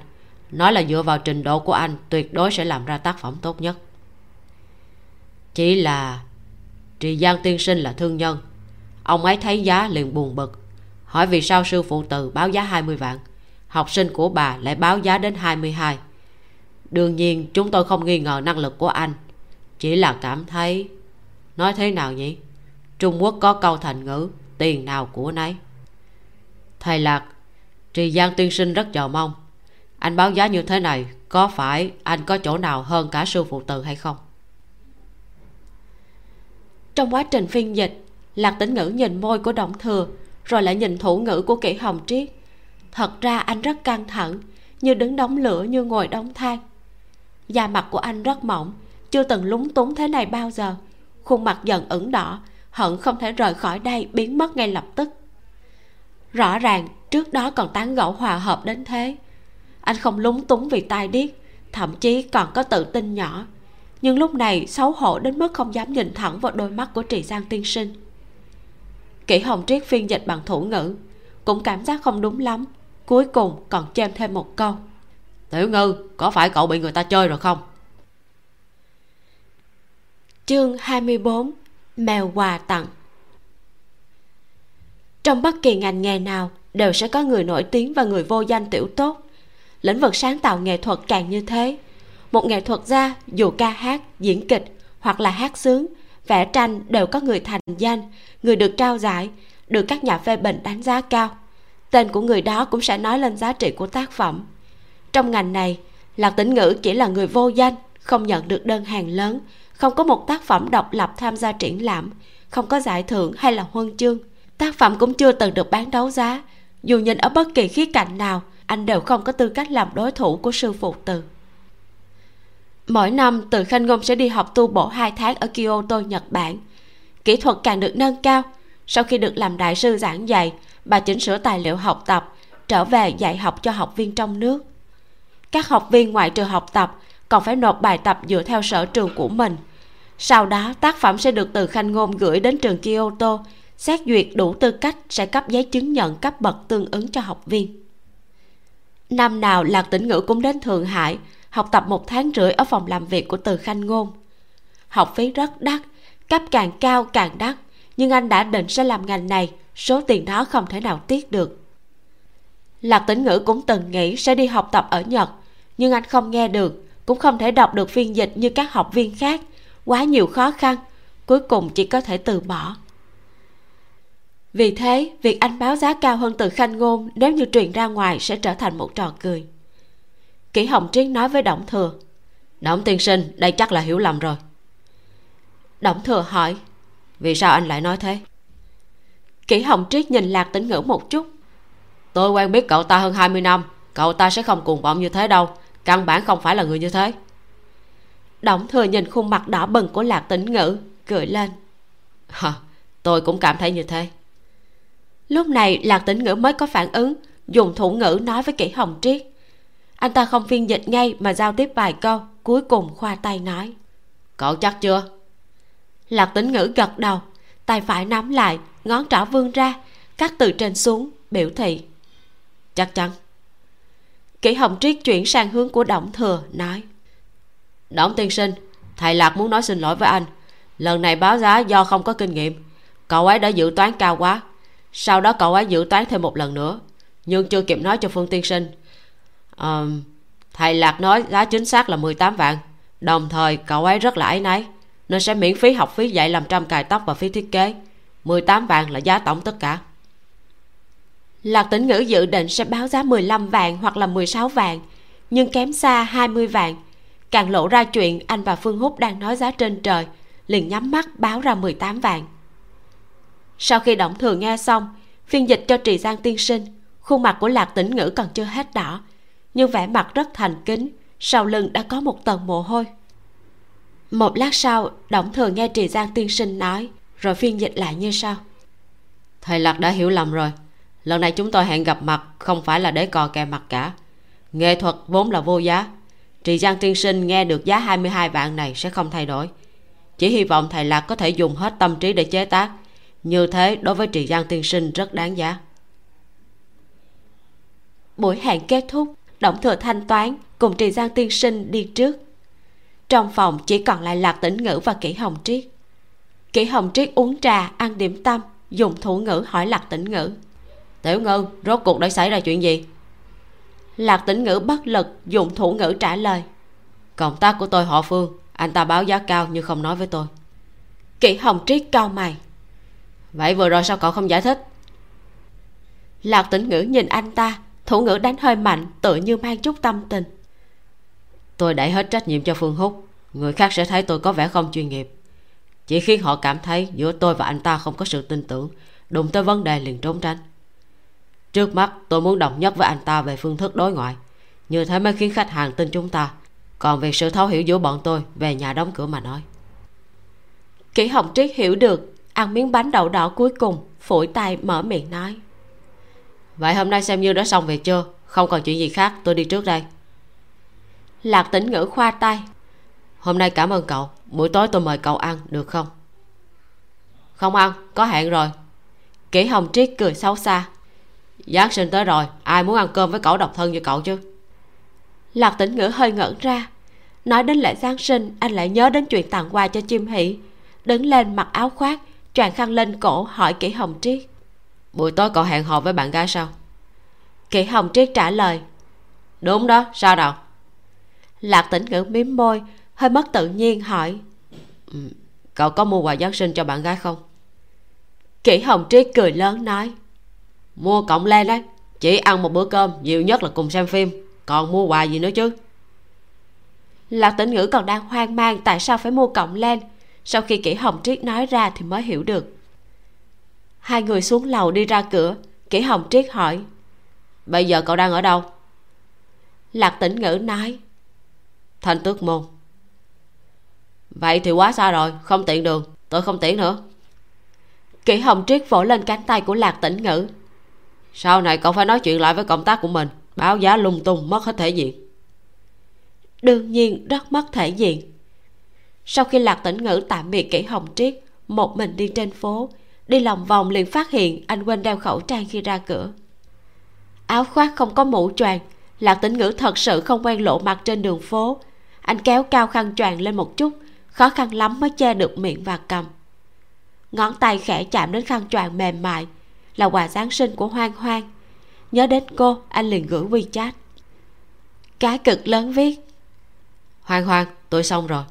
nói là dựa vào trình độ của anh, tuyệt đối sẽ làm ra tác phẩm tốt nhất. Chỉ là trì giang tiên sinh là thương nhân. Ông ấy thấy giá liền buồn bực. Hỏi vì sao sư phụ từ báo giá 20 vạn, học sinh của bà lại báo giá đến 22 đương nhiên, chúng tôi không nghi ngờ năng lực của anh. Chỉ là cảm thấy, nói thế nào nhỉ? Trung quốc có câu thành ngữ, tiền nào của nấy. Thầy lạc, trì giang tiên sinh rất chờ mong anh báo giá như thế này, có phải anh có chỗ nào hơn cả sư phụ từ hay không? Trong quá trình phiên dịch, lạc tĩnh ngữ nhìn môi của động thừa, rồi lại nhìn thủ ngữ của kỷ hồng triết. Thật ra anh rất căng thẳng, như đứng đóng lửa như ngồi đóng than. Da mặt của anh rất mỏng, chưa từng lúng túng thế này bao giờ. Khuôn mặt dần ửng đỏ, hận không thể rời khỏi đây, biến mất ngay lập tức. Rõ ràng, trước đó còn tán gẫu hòa hợp đến thế anh không lúng túng vì tai điếc thậm chí còn có tự tin nhỏ. Nhưng lúc này xấu hổ đến mức không dám nhìn thẳng vào đôi mắt của trì giang tiên sinh. Kỷ hồng triết phiên dịch bằng thủ ngữ cũng cảm giác không đúng lắm cuối cùng còn chêm thêm một câu. Tiểu ngư có phải cậu bị người ta chơi rồi không? Chương 24 mèo quà tặng. Trong bất kỳ ngành nghề nào đều sẽ có người nổi tiếng và người vô danh tiểu tốt lĩnh vực sáng tạo nghệ thuật càng như thế. Một nghệ thuật gia, dù ca hát, diễn kịch hoặc là hát sướng, vẽ tranh đều có người thành danh, người được trao giải, được các nhà phê bình đánh giá cao. Tên của người đó cũng sẽ nói lên giá trị của tác phẩm. Trong ngành này, lạc tĩnh ngữ chỉ là người vô danh, không nhận được đơn hàng lớn, không có một tác phẩm độc lập tham gia triển lãm, không có giải thưởng hay là huân chương. Tác phẩm cũng chưa từng được bán đấu giá, dù nhìn ở bất kỳ khía cạnh nào anh đều không có tư cách làm đối thủ của sư phụ từ. Mỗi năm, từ khanh ngôn sẽ đi học tu bổ hai tháng ở kyoto, nhật bản. Kỹ thuật càng được nâng cao. Sau khi được làm đại sư giảng dạy, bà chỉnh sửa tài liệu học tập, trở về dạy học cho học viên trong nước. Các học viên ngoại trừ học tập còn phải nộp bài tập dựa theo sở trường của mình. Sau đó, tác phẩm sẽ được từ khanh ngôn gửi đến trường kyoto, xét duyệt đủ tư cách sẽ cấp giấy chứng nhận cấp bậc tương ứng cho học viên năm nào lạc tĩnh ngữ cũng đến thượng hải, học tập một tháng rưỡi ở phòng làm việc của từ khanh ngôn. Học phí rất đắt, cấp càng cao càng đắt, nhưng anh đã định sẽ làm ngành này, số tiền đó không thể nào tiết được. Lạc tĩnh ngữ cũng từng nghĩ sẽ đi học tập ở nhật, nhưng anh không nghe được, cũng không thể đọc được phiên dịch như các học viên khác, quá nhiều khó khăn, cuối cùng chỉ có thể từ bỏ vì thế việc anh báo giá cao hơn từ khanh ngôn nếu như truyền ra ngoài sẽ trở thành một trò cười. Kỷ hồng triết nói với động thừa động tiên sinh đây chắc là hiểu lầm rồi. Động thừa hỏi vì sao anh lại nói thế? Kỷ hồng triết nhìn lạc tĩnh ngữ một chút tôi quen biết cậu ta hơn 20 năm cậu ta sẽ không cuồng vọng như thế đâu căn bản không phải là người như thế. Động thừa nhìn khuôn mặt đỏ bừng của lạc tĩnh ngữ cười lên Hả, tôi cũng cảm thấy như thế lúc này lạc tĩnh ngữ mới có phản ứng dùng thủ ngữ nói với kỷ hồng triết. Anh ta không phiên dịch ngay mà giao tiếp vài câu cuối cùng khoa tay nói. Cậu chắc chưa? Lạc tĩnh ngữ gật đầu tay phải nắm lại ngón trỏ vươn ra cắt từ trên xuống biểu thị. Chắc chắn. Kỷ hồng triết chuyển sang hướng của động thừa nói. Đổng tiên sinh thầy lạc muốn nói xin lỗi với anh. Lần này báo giá do không có kinh nghiệm. Cậu ấy đã dự toán cao quá sau đó cậu ấy dự toán thêm một lần nữa nhưng chưa kịp nói cho phương tiên sinh. À, thầy lạc nói giá chính xác là 18 vạn. Đồng thời cậu ấy rất là áy náy nên sẽ miễn phí học phí dạy làm trăm cài tóc và phí thiết kế. 18 vạn là giá tổng tất cả. Lạc tĩnh ngữ dự định sẽ báo giá 15 vạn hoặc là 16 vạn Nhưng kém xa 20 vạn. Càng lộ ra chuyện anh và Phương Húc đang nói giá trên trời Liền nhắm mắt báo ra 18 vạn. Sau khi động thường nghe xong, Phiên dịch cho Trì Giang tiên sinh, Khuôn mặt của Lạc tĩnh ngữ còn chưa hết đỏ, Nhưng vẻ mặt rất thành kính, Sau lưng đã có một tầng mồ hôi. Một lát sau Động thường nghe Trì Giang tiên sinh nói, rồi phiên dịch lại như sau. Thầy lạc đã hiểu lầm rồi. Lần này chúng tôi hẹn gặp mặt không phải là để cò kè mặt cả. Nghệ thuật vốn là vô giá. Trì giang tiên sinh nghe được giá 22 vạn này sẽ không thay đổi. Chỉ hy vọng thầy lạc có thể dùng hết tâm trí để chế tác như thế đối với trị giang tiên sinh rất đáng giá. Buổi hẹn kết thúc động thừa thanh toán cùng trì giang tiên sinh đi trước. Trong phòng chỉ còn lại lạc tĩnh ngữ và kỷ hồng triết. Kỷ hồng triết uống trà, ăn điểm tâm, dùng thủ ngữ hỏi lạc tĩnh ngữ. Tiểu ngư, rốt cuộc đã xảy ra chuyện gì? Lạc tĩnh ngữ bất lực, dùng thủ ngữ trả lời. Cộng tác của tôi họ phương, anh ta báo giá cao nhưng không nói với tôi. Kỷ hồng triết cao mày vậy vừa rồi sao cậu không giải thích? Lạc tĩnh ngữ nhìn anh ta, thủ ngữ đánh hơi mạnh, tự như mang chút tâm tình. Tôi đẩy hết trách nhiệm cho phương húc, người khác sẽ thấy tôi có vẻ không chuyên nghiệp. Chỉ khiến họ cảm thấy giữa tôi và anh ta không có sự tin tưởng, đụng tới vấn đề liền trốn tránh. Trước mắt, tôi muốn đồng nhất với anh ta về phương thức đối ngoại. Như thế mới khiến khách hàng tin chúng ta. Còn về sự thấu hiểu giữa bọn tôi, về nhà đóng cửa mà nói. Kỷ hồng triết hiểu được ăn miếng bánh đậu đỏ cuối cùng phủi tay mở miệng nói. Vậy hôm nay xem như đã xong việc chưa? Không còn chuyện gì khác tôi đi trước đây. Lạc tĩnh ngữ khoa tay. Hôm nay cảm ơn cậu. Buổi tối tôi mời cậu ăn được không? Không ăn có hẹn rồi. Kỷ hồng triết cười xấu xa. Giáng sinh tới rồi ai muốn ăn cơm với cậu độc thân như cậu chứ? Lạc tĩnh ngữ hơi ngẩn ra. Nói đến lễ giáng sinh anh lại nhớ đến chuyện tặng quà cho chim hỷ. Đứng lên mặc áo khoác choàng khăn lên cổ hỏi kỷ hồng triết. Buổi tối cậu hẹn hò với bạn gái sao? Kỷ hồng triết trả lời. Đúng đó sao đâu? Lạc tĩnh ngữ miếm môi hơi mất tự nhiên hỏi. Ừ, cậu có mua quà giáng sinh cho bạn gái không? Kỷ hồng triết cười lớn nói. Mua cộng lên đấy chỉ ăn một bữa cơm nhiều nhất là cùng xem phim còn mua quà gì nữa chứ? Lạc tĩnh ngữ còn đang hoang mang tại sao phải mua cộng lên sau khi kỷ hồng triết nói ra thì mới hiểu được. Hai người xuống lầu đi ra cửa kỷ hồng triết hỏi, bây giờ cậu đang ở đâu? Lạc tĩnh ngữ nói, thanh tước môn. Vậy thì quá xa rồi, không tiện đường, tôi không tiện nữa. Kỷ hồng triết vỗ lên cánh tay của lạc tĩnh ngữ, sau này cậu phải nói chuyện lại với công tác của mình, báo giá lung tung, mất hết thể diện. Đương nhiên, rất mất thể diện sau khi lạc tĩnh ngữ tạm biệt kỹ hồng triết, một mình đi trên phố, đi lòng vòng liền phát hiện anh quên đeo khẩu trang khi ra cửa. Áo khoác không có mũ choàng, lạc tĩnh ngữ thật sự không quen lộ mặt trên đường phố. Anh kéo cao khăn choàng lên một chút, khó khăn lắm mới che được miệng và cầm. Ngón tay khẽ chạm đến khăn choàng mềm mại, là quà giáng sinh của hoang hoang. Nhớ đến cô, anh liền gửi wechat. Cái cực lớn viết. Hoang hoang, tôi xong rồi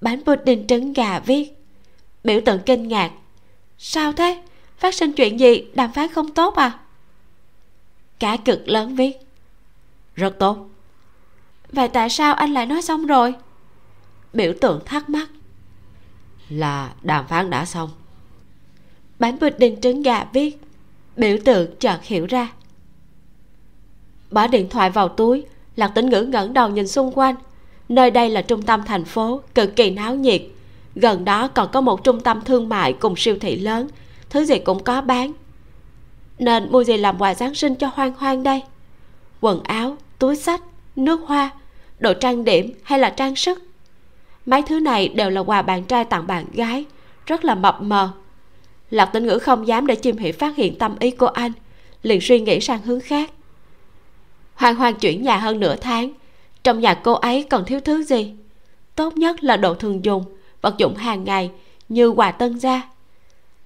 bánh pudding trứng gà viết. Biểu tượng kinh ngạc. Sao thế? Phát sinh chuyện gì? Đàm phán không tốt à? Cả cực lớn viết. Rất tốt. Vậy tại sao anh lại nói xong rồi? Biểu tượng thắc mắc. Là đàm phán đã xong. Bánh pudding trứng gà viết. Biểu tượng chợt hiểu ra. Bỏ điện thoại vào túi, lạc tĩnh ngữ ngẩng đầu nhìn xung quanh nơi đây là trung tâm thành phố, cực kỳ náo nhiệt. Gần đó còn có một trung tâm thương mại cùng siêu thị lớn, thứ gì cũng có bán. Nên mua gì làm quà giáng sinh cho hoang hoang đây? Quần áo, túi sách, nước hoa, đồ trang điểm hay là trang sức? Mấy thứ này đều là quà bạn trai tặng bạn gái, rất là mập mờ. Lạc tĩnh ngữ không dám để chim hỉ phát hiện tâm ý của anh, liền suy nghĩ sang hướng khác. Hoang Hoang chuyển nhà hơn nửa tháng trong nhà cô ấy còn thiếu thứ gì? Tốt nhất là đồ thường dùng, vật dụng hàng ngày như quà tân gia.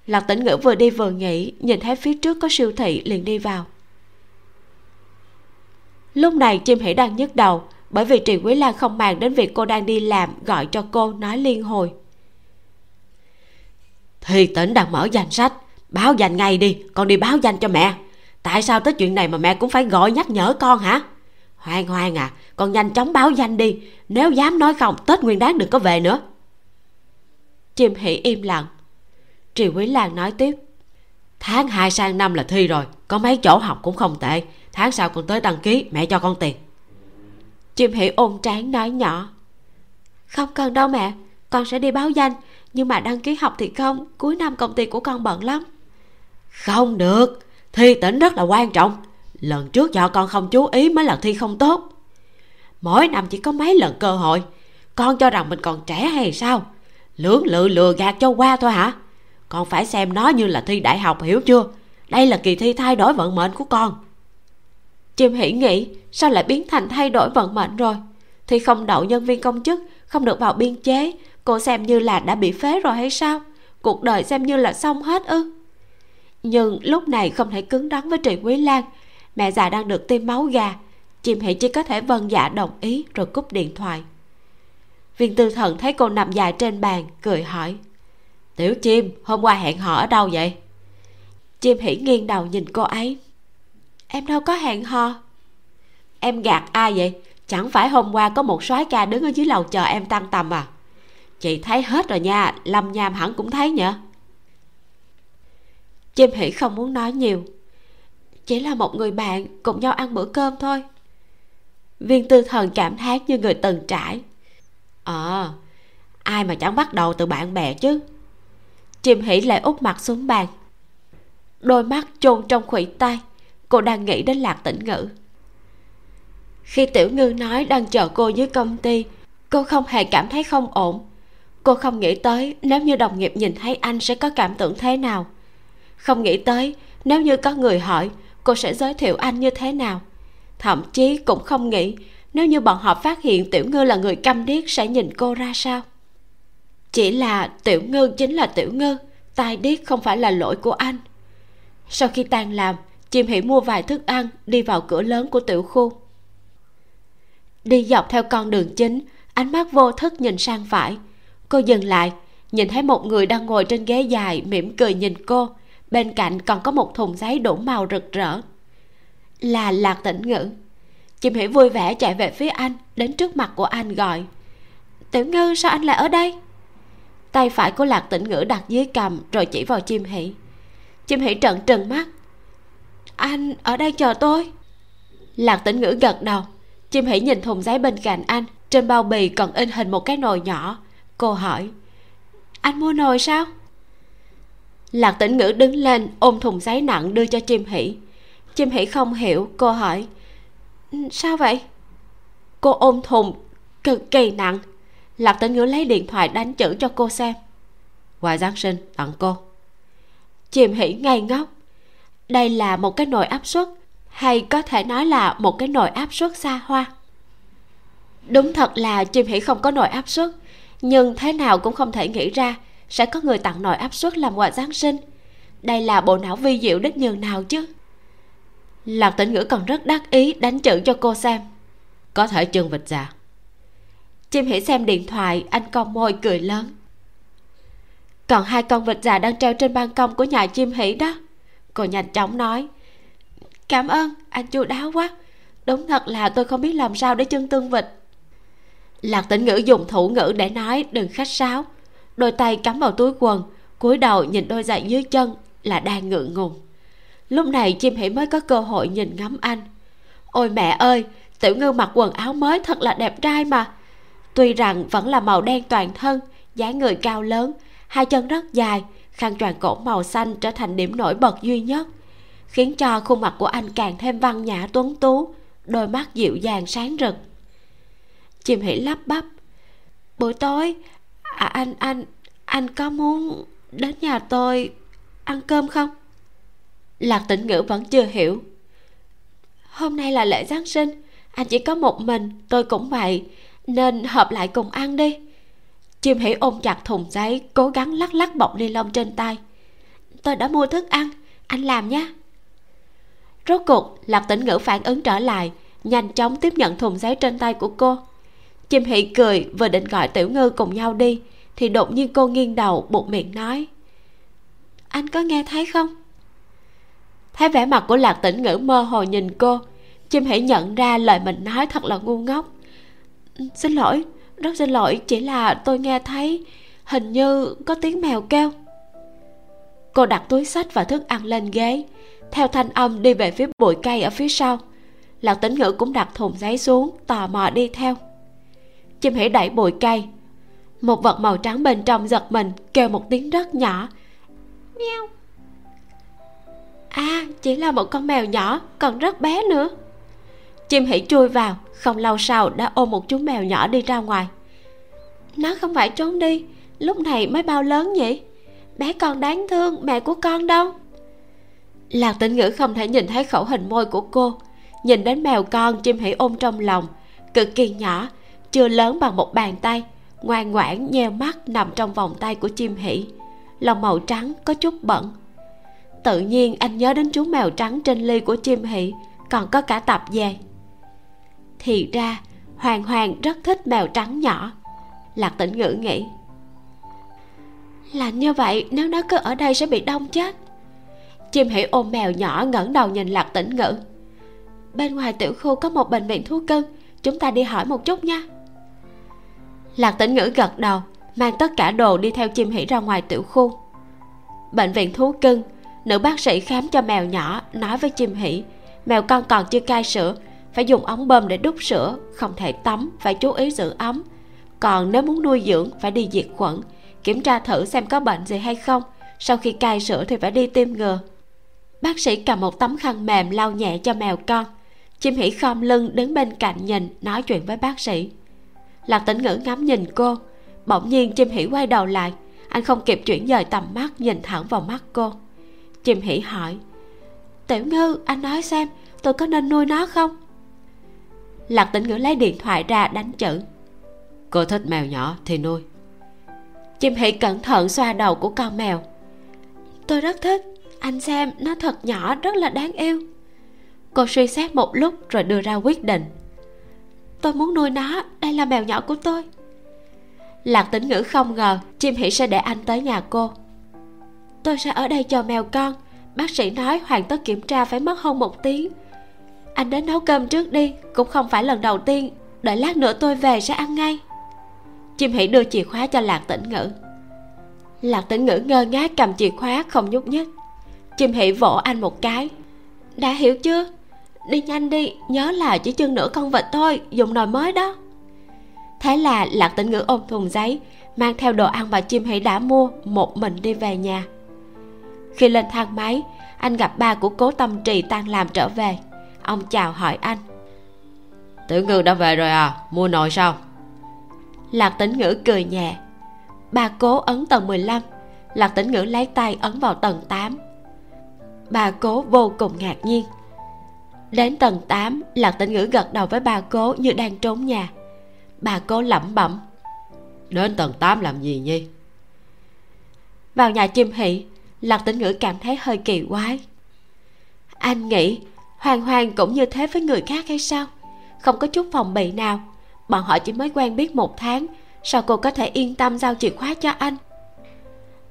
Lạc tĩnh ngữ vừa đi vừa nghĩ, nhìn thấy phía trước có siêu thị liền đi vào. Lúc này chim hỉ đang nhức đầu, bởi vì trì quý lan không màng đến việc cô đang đi làm, gọi cho cô nói liên hồi. Thì tỉnh đang mở danh sách, báo danh ngay đi, con đi báo danh cho mẹ. Tại sao tới chuyện này mà mẹ cũng phải gọi nhắc nhở con hả? Hoang hoang à con nhanh chóng báo danh đi. Nếu dám nói không, tết nguyên đáng đừng có về nữa. Chim hỉ im lặng. Triều quý lan nói tiếp. Tháng 2 sang năm là thi rồi, có mấy chỗ học cũng không tệ. Tháng sau con tới đăng ký, mẹ cho con tiền. Chim hỉ ôm trán nói nhỏ. Không cần đâu mẹ, con sẽ đi báo danh. Nhưng mà đăng ký học thì không, cuối năm công ty của con bận lắm. Không được, thi tỉnh rất là quan trọng. Lần trước do con không chú ý mới là thi không tốt mỗi năm chỉ có mấy lần cơ hội. Con cho rằng mình còn trẻ hay sao? Lưỡng lự lừa gạt cho qua thôi hả? Con phải xem nó như là thi đại học hiểu chưa? Đây là kỳ thi thay đổi vận mệnh của con. Chim hỉ nghĩ, sao lại biến thành thay đổi vận mệnh rồi? Thì không đậu nhân viên công chức, không được vào biên chế, cô xem như là đã bị phế rồi hay sao? Cuộc đời xem như là xong hết ư? Nhưng lúc này không thể cứng rắn với trịnh quý lan. Mẹ già đang được tiêm máu gà chim hỉ chỉ có thể vâng dạ đồng ý rồi cúp điện thoại. Viên tư thần thấy cô nằm dài trên bàn, cười hỏi, tiểu chim, hôm qua hẹn hò ở đâu vậy? Chim hỉ nghiêng đầu nhìn cô ấy, em đâu có hẹn hò. Em gạt ai vậy? Chẳng phải hôm qua có một soái ca đứng ở dưới lầu chờ em tăng tầm à? Chị thấy hết rồi nha, lâm nham hẳn cũng thấy nhở? Chim hỉ không muốn nói nhiều, chỉ là một người bạn, cùng nhau ăn bữa cơm thôi viên tư thần cảm thán như người từng trải. Ờ à, ai mà chẳng bắt đầu từ bạn bè chứ? Chim hỉ lại úp mặt xuống bàn. Đôi mắt chôn trong khuỷu tay cô đang nghĩ đến lạc tĩnh ngữ. Khi tiểu ngư nói đang chờ cô dưới công ty cô không hề cảm thấy không ổn. Cô không nghĩ tới nếu như đồng nghiệp nhìn thấy anh sẽ có cảm tưởng thế nào. Không nghĩ tới nếu như có người hỏi cô sẽ giới thiệu anh như thế nào thậm chí cũng không nghĩ, nếu như bọn họ phát hiện tiểu ngư là người câm điếc sẽ nhìn cô ra sao? Chỉ là tiểu ngư chính là tiểu ngư, tai điếc không phải là lỗi của anh. Sau khi tan làm, chim hỉ mua vài thức ăn đi vào cửa lớn của tiểu khu. Đi dọc theo con đường chính, ánh mắt vô thức nhìn sang phải. Cô dừng lại, nhìn thấy một người đang ngồi trên ghế dài mỉm cười nhìn cô. Bên cạnh còn có một thùng giấy đủ màu rực rỡ là lạc tĩnh ngữ chim hỉ vui vẻ chạy về phía anh, đến trước mặt của anh gọi, tiểu ngư, sao anh lại ở đây? Tay phải của lạc tĩnh ngữ đặt dưới cầm, rồi chỉ vào chim hỉ chim hỉ trợn trừng mắt, anh ở đây chờ tôi. Lạc tĩnh ngữ gật đầu. Chim hỉ nhìn thùng giấy bên cạnh anh, trên bao bì còn in hình một cái nồi nhỏ. Cô hỏi, anh mua nồi sao? Lạc tĩnh ngữ đứng lên, ôm thùng giấy nặng đưa cho chim hỉ chim hỉ không hiểu cô hỏi. Ừ, sao vậy? Cô ôm thùng cực kỳ nặng. Lạc tĩnh ngữ lấy điện thoại đánh chữ cho cô xem. Quà giáng sinh, tặng cô. Chim hỉ ngây ngốc. Đây là một cái nồi áp suất, hay có thể nói là một cái nồi áp suất xa hoa? Đúng thật là chim hỉ không có nồi áp suất, nhưng thế nào cũng không thể nghĩ ra sẽ có người tặng nồi áp suất làm quà giáng sinh. Đây là bộ não vi diệu đến nhường nào chứ? Lạc tĩnh ngữ còn rất đắc ý đánh chữ cho cô xem. Có thể chân vịt già. Chim hỉ xem điện thoại, anh con môi cười lớn. Còn hai con vịt già đang treo trên ban công của nhà chim hỉ đó. Cô nhanh chóng nói, cảm ơn, anh chu đáo quá. Đúng thật là tôi không biết làm sao để chân tương vịt lạc tĩnh ngữ dùng thủ ngữ để nói, đừng khách sáo. Đôi tay cắm vào túi quần, cúi đầu nhìn đôi giày dưới chân là đang ngượng ngùng lúc này chim hỉ mới có cơ hội nhìn ngắm anh. Ôi mẹ ơi tiểu ngư mặc quần áo mới thật là đẹp trai mà. Tuy rằng vẫn là màu đen toàn thân dáng người cao lớn hai chân rất dài khăn choàng cổ màu xanh trở thành điểm nổi bật duy nhất khiến cho khuôn mặt của anh càng thêm văn nhã tuấn tú đôi mắt dịu dàng sáng rực. Chim hỉ lắp bắp buổi tối à, anh anh anh có muốn đến nhà tôi ăn cơm không? Lạc Tịnh ngữ vẫn chưa hiểu. Hôm nay là lễ giáng sinh, anh chỉ có một mình, tôi cũng vậy, nên hợp lại cùng ăn đi. Chim hỉ ôm chặt thùng giấy, cố gắng lắc lắc bọc ni lông trên tay. Tôi đã mua thức ăn, anh làm nhé. Rốt cuộc, lạc tĩnh ngữ phản ứng trở lại, nhanh chóng tiếp nhận thùng giấy trên tay của cô. Chim hỉ cười vừa định gọi tiểu ngư cùng nhau đi, thì đột nhiên cô nghiêng đầu buộc miệng nói. Anh có nghe thấy không? Thấy vẻ mặt của lạc tĩnh ngữ mơ hồ nhìn cô, chim hãy nhận ra lời mình nói thật là ngu ngốc. Xin lỗi, rất xin lỗi, chỉ là tôi nghe thấy hình như có tiếng mèo kêu. Cô đặt túi sách và thức ăn lên ghế, theo thanh âm đi về phía bụi cây ở phía sau. Lạc tĩnh ngữ cũng đặt thùng giấy xuống, tò mò đi theo. Chim hãy đẩy bụi cây. Một vật màu trắng bên trong giật mình, kêu một tiếng rất nhỏ. Meo à chỉ là một con mèo nhỏ, còn rất bé nữa. Chim hỉ chui vào, không lâu sau đã ôm một chú mèo nhỏ đi ra ngoài. Nó không phải trốn đi, lúc này mới bao lớn nhỉ? Bé con đáng thương, mẹ của con đâu? Lạc tĩnh ngữ không thể nhìn thấy khẩu hình môi của cô. Nhìn đến mèo con chim hỉ ôm trong lòng, cực kỳ nhỏ, chưa lớn bằng một bàn tay, ngoan ngoãn nheo mắt nằm trong vòng tay của chim hỉ lòng màu trắng có chút bẩn tự nhiên anh nhớ đến chú mèo trắng trên ly của chim hỉ còn có cả tập về. Thì ra, hoàng hoàng rất thích mèo trắng nhỏ, lạc tĩnh ngữ nghĩ. Là như vậy, nếu nó cứ ở đây sẽ bị đông chết. Chim hỉ ôm mèo nhỏ ngẩng đầu nhìn lạc tĩnh ngữ. Bên ngoài tiểu khu có một bệnh viện thú cưng, chúng ta đi hỏi một chút nha. Lạc tĩnh ngữ gật đầu, mang tất cả đồ đi theo chim hỉ ra ngoài tiểu khu. Bệnh viện thú cưng nữ bác sĩ khám cho mèo nhỏ, nói với chim hỉ mèo con còn chưa cai sữa, phải dùng ống bơm để đút sữa, không thể tắm, phải chú ý giữ ấm. Còn nếu muốn nuôi dưỡng, phải đi diệt khuẩn, kiểm tra thử xem có bệnh gì hay không, sau khi cai sữa thì phải đi tiêm ngừa. Bác sĩ cầm một tấm khăn mềm lau nhẹ cho mèo con. Chim hỉ khom lưng đứng bên cạnh nhìn, nói chuyện với bác sĩ. Lạc tĩnh ngữ ngắm nhìn cô. Bỗng nhiên chim hỉ quay đầu lại, anh không kịp chuyển dời tầm mắt nhìn thẳng vào mắt cô chim hỉ hỏi tiểu ngư anh nói xem tôi có nên nuôi nó không? Lạc tĩnh ngữ lấy điện thoại ra đánh chữ. Cô thích mèo nhỏ thì nuôi. Chim hỉ cẩn thận xoa đầu của con mèo. Tôi rất thích anh xem nó thật nhỏ rất là đáng yêu. Cô suy xét một lúc rồi đưa ra quyết định. Tôi muốn nuôi nó đây là mèo nhỏ của tôi. Lạc tĩnh ngữ không ngờ chim hỉ sẽ để anh tới nhà cô tôi sẽ ở đây chờ mèo con. Bác sĩ nói hoàn tất kiểm tra phải mất hơn một tiếng. Anh đến nấu cơm trước đi, cũng không phải lần đầu tiên. Đợi lát nữa tôi về sẽ ăn ngay. Chim hỉ đưa chìa khóa cho lạc tĩnh ngữ. Lạc tĩnh ngữ ngơ ngác cầm chìa khóa không nhúc nhích. Chim hỉ vỗ anh một cái. Đã hiểu chưa? Đi nhanh đi, nhớ là chỉ chân nửa con vịt thôi, dùng nồi mới đó. Thế là lạc tĩnh ngữ ôm thùng giấy, mang theo đồ ăn mà chim hỉ đã mua, một mình đi về nhà khi lên thang máy anh gặp ba của cố tâm trì tan làm trở về. Ông chào hỏi anh. Tiểu ngư đã về rồi à? Mua nồi sao? Lạc tĩnh ngữ cười nhẹ. Ba cố ấn tầng 15 lạc tĩnh ngữ lấy tay ấn vào tầng 8 bà cố vô cùng ngạc nhiên. Đến tầng 8 lạc tĩnh ngữ gật đầu với bà cố như đang trốn nhà. Bà cố lẩm bẩm. Đến tầng 8 làm gì nhi vào nhà chim hỷ lạc tĩnh ngữ cảm thấy hơi kỳ quái. Anh nghĩ hoàng hoàng cũng như thế với người khác hay sao? Không có chút phòng bị nào. Bọn họ chỉ mới quen biết một tháng, sao cô có thể yên tâm giao chìa khóa cho anh?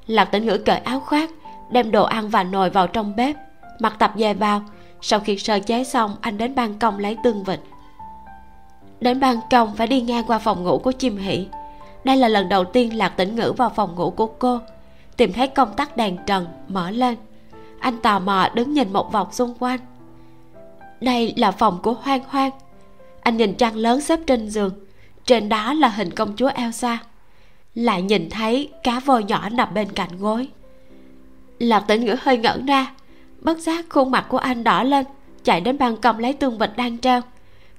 Lạc tĩnh ngữ cởi áo khoác, đem đồ ăn và nồi vào trong bếp, mặc tập về vào. Sau khi sơ chế xong, anh đến ban công lấy tương vịt. Đến ban công phải đi ngang qua phòng ngủ của chim hỷ. Đây là lần đầu tiên lạc tĩnh ngữ vào phòng ngủ của cô tìm thấy công tắc đèn trần mở lên. Anh tò mò đứng nhìn một vòng xung quanh. Đây là phòng của hoang hoang. Anh nhìn trang lớn xếp trên giường. Trên đó là hình công chúa elsa. Lại nhìn thấy cá voi nhỏ nằm bên cạnh gối. Lạc tĩnh ngữ hơi ngẩn ra. Bất giác khuôn mặt của anh đỏ lên, chạy đến ban công lấy tương vịt đang treo.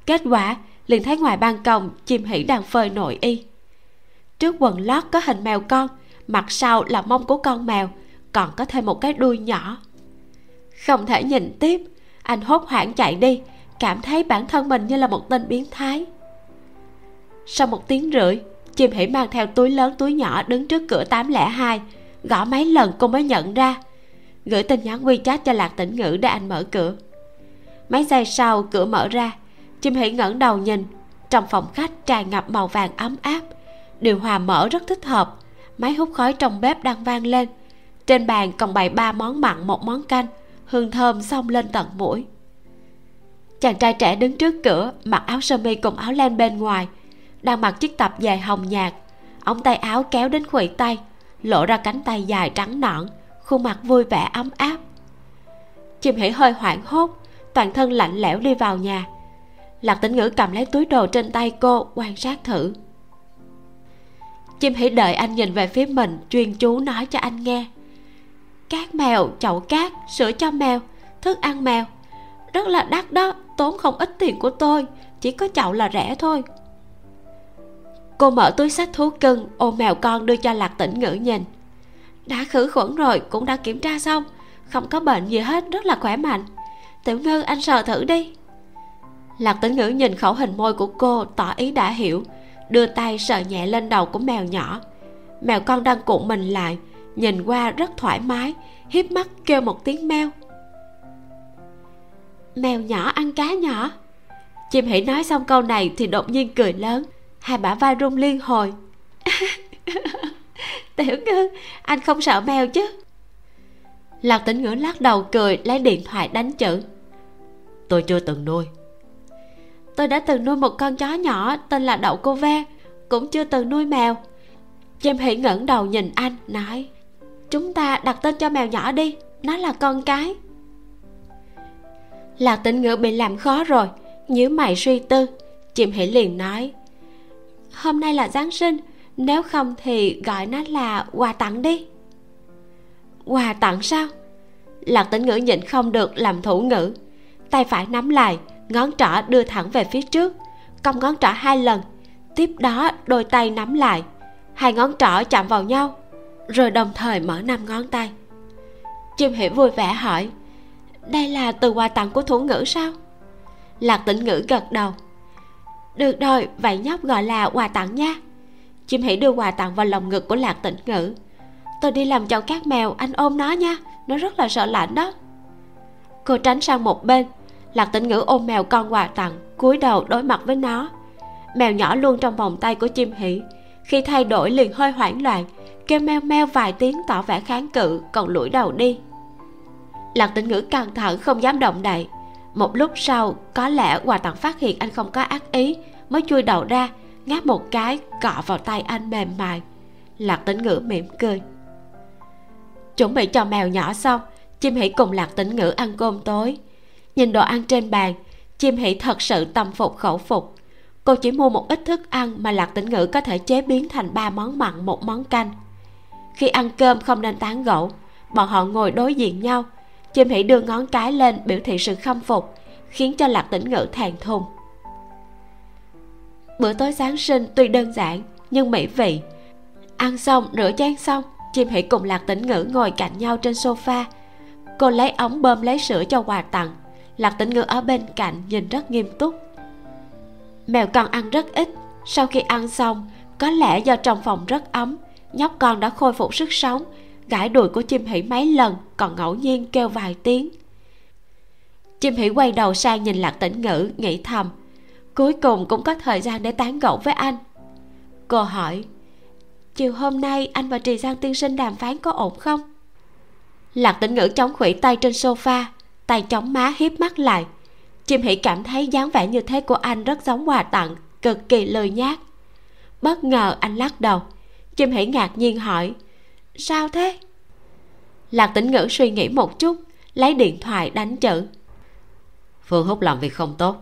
Kết quả, liền thấy ngoài ban công chim hỉ đang phơi nội y. Trước quần lót có hình mèo con mặt sau là mông của con mèo, còn có thêm một cái đuôi nhỏ. Không thể nhìn tiếp, anh hốt hoảng chạy đi, cảm thấy bản thân mình như là một tên biến thái. Sau một tiếng rưỡi, chim hỉ mang theo túi lớn túi nhỏ đứng trước cửa 802 gõ mấy lần cô mới nhận ra. Gửi tin nhắn wechat cho lạc tĩnh ngữ để anh mở cửa. Mấy giây sau, cửa mở ra, chim hỉ ngẩng đầu nhìn. Trong phòng khách tràn ngập màu vàng ấm áp, điều hòa mở rất thích hợp máy hút khói trong bếp đang vang lên. Trên bàn còn bày ba món mặn, một món canh. Hương thơm xông lên tận mũi. Chàng trai trẻ đứng trước cửa, mặc áo sơ mi cùng áo len bên ngoài, đang mặc chiếc tập dài hồng nhạt. Ống tay áo kéo đến khuỷu tay, lộ ra cánh tay dài trắng nõn, khuôn mặt vui vẻ ấm áp. Chim hỉ hơi hoảng hốt, toàn thân lạnh lẽo đi vào nhà. Lạc tĩnh ngữ cầm lấy túi đồ trên tay cô, quan sát thử chim hỉ đợi anh nhìn về phía mình, chuyên chú nói cho anh nghe. Cát mèo, chậu cát, sữa cho mèo, thức ăn mèo. Rất là đắt đó, tốn không ít tiền của tôi, chỉ có chậu là rẻ thôi. Cô mở túi sách thú cưng, ôm mèo con đưa cho lạc tĩnh ngữ nhìn. Đã khử khuẩn rồi, cũng đã kiểm tra xong. Không có bệnh gì hết, rất là khỏe mạnh. Tiểu ngư, anh sờ thử đi. Lạc tĩnh ngữ nhìn khẩu hình môi của cô, tỏ ý đã hiểu đưa tay sờ nhẹ lên đầu của mèo nhỏ. Mèo con đang cuộn mình lại, nhìn qua rất thoải mái, hiếp mắt kêu một tiếng meo. Mèo nhỏ ăn cá nhỏ. Chim hỉ nói xong câu này thì đột nhiên cười lớn, hai bả vai rung liên hồi. Tiểu ngư, anh không sợ mèo chứ? Lạc tĩnh ngữ lắc đầu cười, lấy điện thoại đánh chữ. Tôi chưa từng nuôi tôi đã từng nuôi một con chó nhỏ tên là đậu cô ve, cũng chưa từng nuôi mèo. Chim hỉ ngẩng đầu nhìn anh, nói, chúng ta đặt tên cho mèo nhỏ đi, nó là con cái. Lạc tĩnh ngữ bị làm khó rồi, nhíu mày suy tư. Chim hỉ liền nói, hôm nay là giáng sinh, nếu không thì gọi nó là quà tặng đi. Quà tặng sao? Lạc tĩnh ngữ nhịn không được làm thủ ngữ, tay phải nắm lại ngón trỏ đưa thẳng về phía trước. Cong ngón trỏ hai lần. Tiếp đó, đôi tay nắm lại. Hai ngón trỏ chạm vào nhau, rồi đồng thời mở năm ngón tay. Chim hiểu vui vẻ hỏi, đây là từ quà tặng của thủ ngữ sao? Lạc tĩnh ngữ gật đầu, được rồi, vậy nhóc gọi là quà tặng nha. Chim hỉ đưa quà tặng vào lòng ngực của lạc tĩnh ngữ. Tôi đi làm chậu cát mèo, anh ôm nó nha, nó rất là sợ lạnh đó. Cô tránh sang một bên lạc tĩnh ngữ ôm mèo con quà tặng, cúi đầu đối mặt với nó. Mèo nhỏ luôn trong vòng tay của chim hỉ khi thay đổi liền hơi hoảng loạn, kêu meo meo vài tiếng tỏ vẻ kháng cự, còn lủi đầu đi. Lạc tĩnh ngữ căng thẳng không dám động đậy. Một lúc sau, có lẽ quà tặng phát hiện anh không có ác ý, mới chui đầu ra, ngáp một cái, cọ vào tay anh mềm mại. Lạc tĩnh ngữ mỉm cười. Chuẩn bị cho mèo nhỏ xong, chim hỉ cùng lạc tĩnh ngữ ăn cơm tối nhìn đồ ăn trên bàn, chim hỉ thật sự tâm phục khẩu phục. Cô chỉ mua một ít thức ăn mà lạc tĩnh ngữ có thể chế biến thành ba món mặn, một món canh. Khi ăn cơm không nên tán gẫu, bọn họ ngồi đối diện nhau. Chim hỉ đưa ngón cái lên biểu thị sự khâm phục, khiến cho lạc tĩnh ngữ thèn thùng. Bữa tối sáng sinh tuy đơn giản, nhưng mỹ vị. Ăn xong, rửa chén xong, chim hỉ cùng lạc tĩnh ngữ ngồi cạnh nhau trên sofa. Cô lấy ống bơm lấy sữa cho quà tặng lạc tĩnh ngữ ở bên cạnh nhìn rất nghiêm túc. Mèo con ăn rất ít. Sau khi ăn xong, có lẽ do trong phòng rất ấm, nhóc con đã khôi phục sức sống, gãi đùi của chim hỉ mấy lần còn ngẫu nhiên kêu vài tiếng. Chim hỉ quay đầu sang nhìn lạc tĩnh ngữ, nghĩ thầm, cuối cùng cũng có thời gian để tán gẫu với anh. Cô hỏi, chiều hôm nay anh và trì giang tiên sinh đàm phán có ổn không? Lạc tĩnh ngữ chống khuỷu tay trên sofa tay chống má hiếp mắt lại. Chim hỉ cảm thấy dáng vẻ như thế của anh rất giống quà tặng cực kỳ lười nhát. Bất ngờ anh lắc đầu. Chim hỉ ngạc nhiên hỏi sao thế? Lạc tĩnh ngữ suy nghĩ một chút lấy điện thoại đánh chữ. Phương húc làm việc không tốt.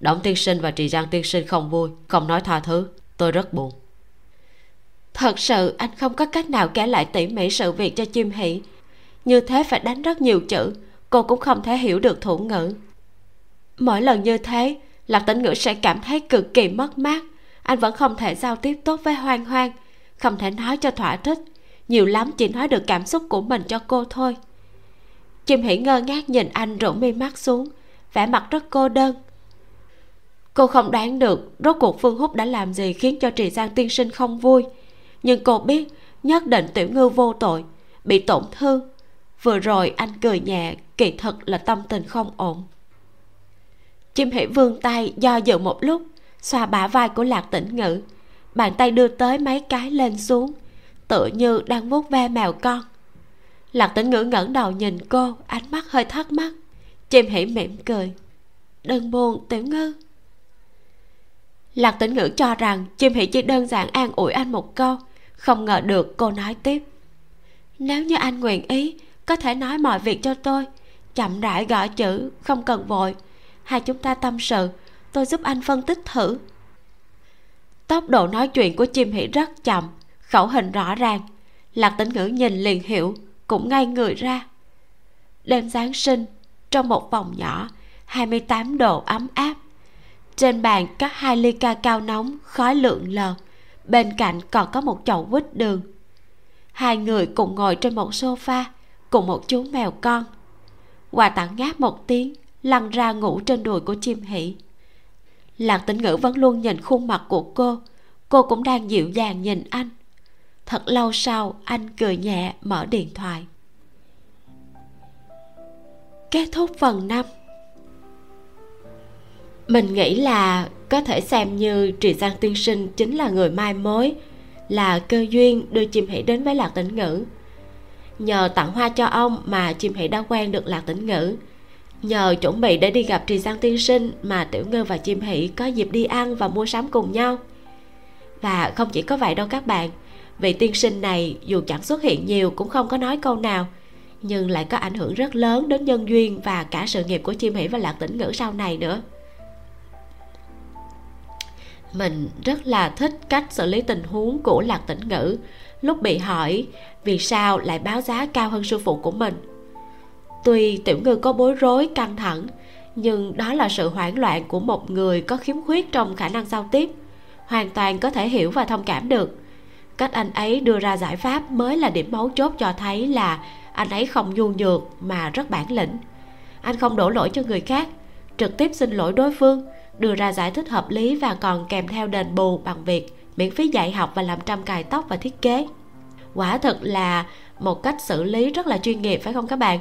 Đổng tiên sinh và trì giang tiên sinh không vui không nói tha thứ. Tôi rất buồn. Thật sự anh không có cách nào kể lại tỉ mỉ sự việc cho chim hỷ như thế phải đánh rất nhiều chữ cô cũng không thể hiểu được thủ ngữ. Mỗi lần như thế, lạc tĩnh ngữ sẽ cảm thấy cực kỳ mất mát. Anh vẫn không thể giao tiếp tốt với hoang hoang, không thể nói cho thỏa thích. Nhiều lắm chỉ nói được cảm xúc của mình cho cô thôi. Chim hỉ ngơ ngác nhìn anh rũ mi mắt xuống, vẻ mặt rất cô đơn. Cô không đoán được rốt cuộc phương húc đã làm gì khiến cho trì giang tiên sinh không vui. Nhưng cô biết nhất định tiểu ngư vô tội, bị tổn thương vừa rồi anh cười nhẹ, kỳ thật là tâm tình không ổn. Chim hỉ vươn tay do dự một lúc, xoa bả vai của lạc tĩnh ngữ bàn tay đưa tới mấy cái lên xuống, tựa như đang vuốt ve mèo con. Lạc tĩnh ngữ ngẩng đầu nhìn cô, ánh mắt hơi thắc mắc. Chim hỉ mỉm cười. Đừng buồn, tiểu ngư. Lạc tĩnh ngữ cho rằng chim hỉ chỉ đơn giản an ủi anh một câu, không ngờ được cô nói tiếp. Nếu như anh nguyện ý có thể nói mọi việc cho tôi. Chậm rãi gõ chữ, không cần vội. Hai chúng ta tâm sự, tôi giúp anh phân tích thử. Tốc độ nói chuyện của chim hỉ rất chậm, khẩu hình rõ ràng. Lạc tĩnh ngữ nhìn liền hiểu, cũng ngay người ra. Đêm giáng sinh, trong một phòng nhỏ 28 độ ấm áp. Trên bàn có hai ly ca cao nóng, khói lượn lờ. Bên cạnh còn có một chậu quýt đường. Hai người cùng ngồi trên một sofa cùng một chú mèo con. Quà tặng ngáp một tiếng, lăn ra ngủ trên đùi của chim hỷ. Lạc tĩnh ngữ vẫn luôn nhìn khuôn mặt của cô. Cô cũng đang dịu dàng nhìn anh. Thật lâu sau, anh cười nhẹ, mở điện thoại. Kết thúc phần năm. mình nghĩ là có thể xem như trì giang tiên sinh chính là người mai mối, là cơ duyên đưa chim hỷ đến với lạc tĩnh ngữ nhờ tặng hoa cho ông mà chim hỷ đã quen được lạc tĩnh ngữ. Nhờ chuẩn bị để đi gặp trì giang tiên sinh mà tiểu ngư và chim hỷ có dịp đi ăn và mua sắm cùng nhau. Và không chỉ có vậy đâu các bạn, vị tiên sinh này dù chẳng xuất hiện nhiều cũng không có nói câu nào, nhưng lại có ảnh hưởng rất lớn đến nhân duyên và cả sự nghiệp của chim hỷ và lạc tĩnh ngữ sau này nữa. Mình rất là thích cách xử lý tình huống của lạc tĩnh ngữ lúc bị hỏi vì sao lại báo giá cao hơn sư phụ của mình. Tuy tiểu ngư có bối rối căng thẳng, nhưng đó là sự hoảng loạn của một người có khiếm khuyết trong khả năng giao tiếp, hoàn toàn có thể hiểu và thông cảm được. Cách anh ấy đưa ra giải pháp mới là điểm mấu chốt cho thấy là anh ấy không nhu nhược mà rất bản lĩnh. Anh không đổ lỗi cho người khác, trực tiếp xin lỗi đối phương, đưa ra giải thích hợp lý và còn kèm theo đền bù bằng việc miễn phí dạy học và làm trăm cài tóc và thiết kế. Quả thật là một cách xử lý rất là chuyên nghiệp, phải không các bạn?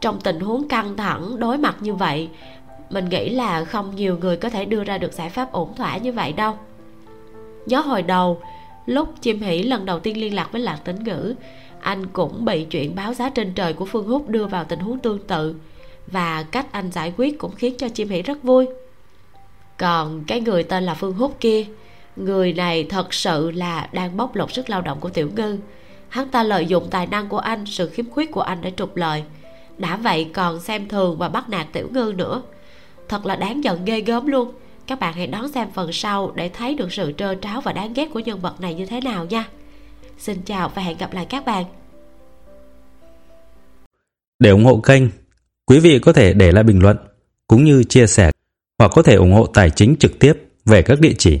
Trong tình huống căng thẳng, đối mặt như vậy, mình nghĩ là không nhiều người có thể đưa ra được giải pháp ổn thỏa như vậy đâu. Nhớ hồi đầu, lúc chim hỷ lần đầu tiên liên lạc với lạc tính ngữ, anh cũng bị chuyện báo giá trên trời của phương húc đưa vào tình huống tương tự và cách anh giải quyết cũng khiến cho chim hỷ rất vui. Còn cái người tên là phương húc kia người này thật sự là đang bóc lột sức lao động của tiểu ngư. Hắn ta lợi dụng tài năng của anh, sự khiếm khuyết của anh để trục lợi. Đã vậy còn xem thường và bắt nạt tiểu ngư nữa. Thật là đáng giận ghê gớm luôn. Các bạn hãy đón xem phần sau để thấy được sự trơ tráo và đáng ghét của nhân vật này như thế nào nha. Xin chào và hẹn gặp lại các bạn. Để ủng hộ kênh, quý vị có thể để lại bình luận, cũng như chia sẻ, hoặc có thể ủng hộ tài chính trực tiếp về các địa chỉ